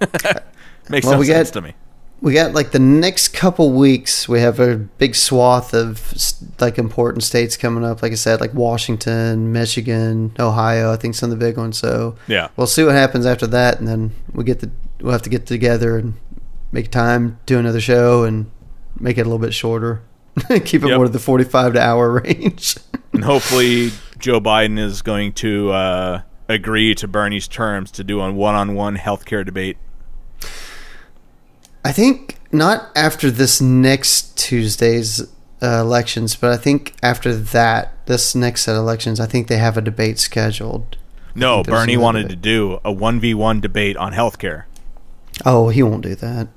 Makes Well, no we sense got- to me. we got like the next couple weeks we have a big swath of like important states coming up like i said like washington michigan ohio i think some of the big ones so Yeah. we'll see what happens after that and then we get the we'll have to get together and make time do another show and make it a little bit shorter keep it Yep. more to the 45 to hour range And hopefully Joe Biden is going to uh, agree to Bernie's terms to do a one-on-one healthcare debate. I think not after this next Tuesday's uh, elections, but I think after that, this next set of elections, I think they have a debate scheduled. No, Bernie wanted debate. to do a 1v1 debate on healthcare. Oh, he won't do that.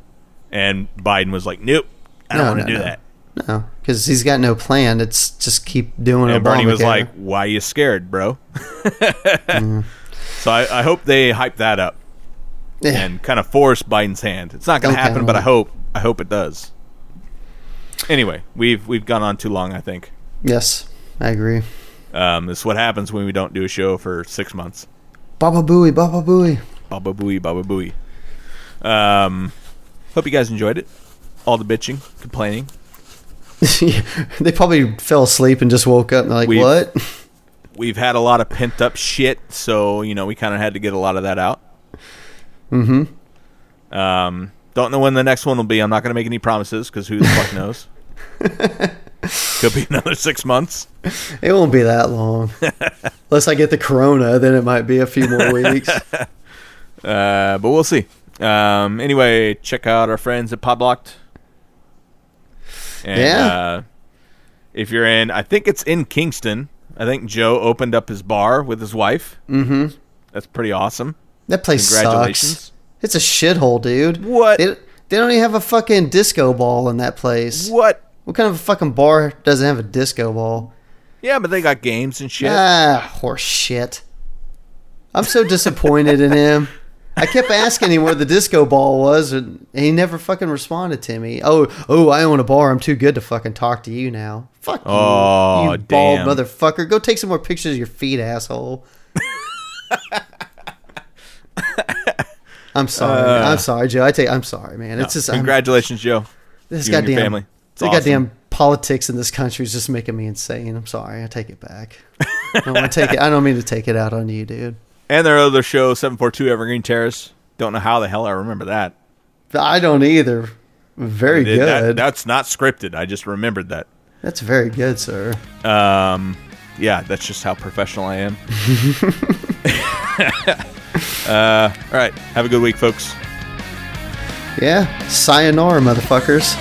And Biden was like, "Nope, I don't No, want to no, do no. that." No, because he's got no plan. It's just keep doing it. And Bernie was like, "Why you scared, bro?" Mm-hmm. So I, I hope they hype that up Yeah. and kind of force Biden's hand. It's not going to Okay, happen, but I hope I hope it does. Anyway, we've we've gone on too long. I think yes, I agree. um, this is what happens when we don't do a show for six months. Baba Booey, Baba Booey. Baba booey, baba booey. Um, hope you guys enjoyed it. All the bitching, complaining. they probably fell asleep and just woke up and they're like, We've- what? we've had a lot of pent up shit, so you know we kind of had to get a lot of that out. Mm-hmm. Um, don't know when the next one will be. I'm not going to make any promises because who the fuck knows? Could be another six months. It won't be that long. Unless I get the corona, then it might be a few more weeks. Uh, but we'll see. Um, anyway, check out our friends at Podblocked. And, Yeah. Uh, if you're in, I think it's in Kingston. I think Joe opened up his bar with his wife. Mm-hmm. That's pretty awesome. That place Congratulations. sucks. It's a shithole, dude. What? They, they don't even have a fucking disco ball in that place. What? What kind of a fucking bar doesn't have a disco ball? Yeah, but they got games and shit. Ah, horse shit. I'm so disappointed in him. I kept asking him where the disco ball was, and he never fucking responded to me. Oh, oh, I own a bar. I'm too good to fucking talk to you now. Fuck you, Oh, you bald damn. motherfucker. Go take some more pictures of your feet, asshole. I'm sorry. Uh, I'm sorry, Joe. I take. I'm sorry, man. It's just I'm, Congratulations, Joe. this you goddamn family. It's the awesome. goddamn politics in this country is just making me insane. I'm sorry. I take it back. I don't want to take it. I don't mean to take it out on you, dude. And their other show, 742 Evergreen Terrace. Don't know how the hell I remember that. I don't either. Very It- good. that- that's not scripted. I just remembered that. that's very good, sir. Um, yeah, that's just how professional I am. uh, all right. Have a good week, folks. Yeah. Sayonara, motherfuckers.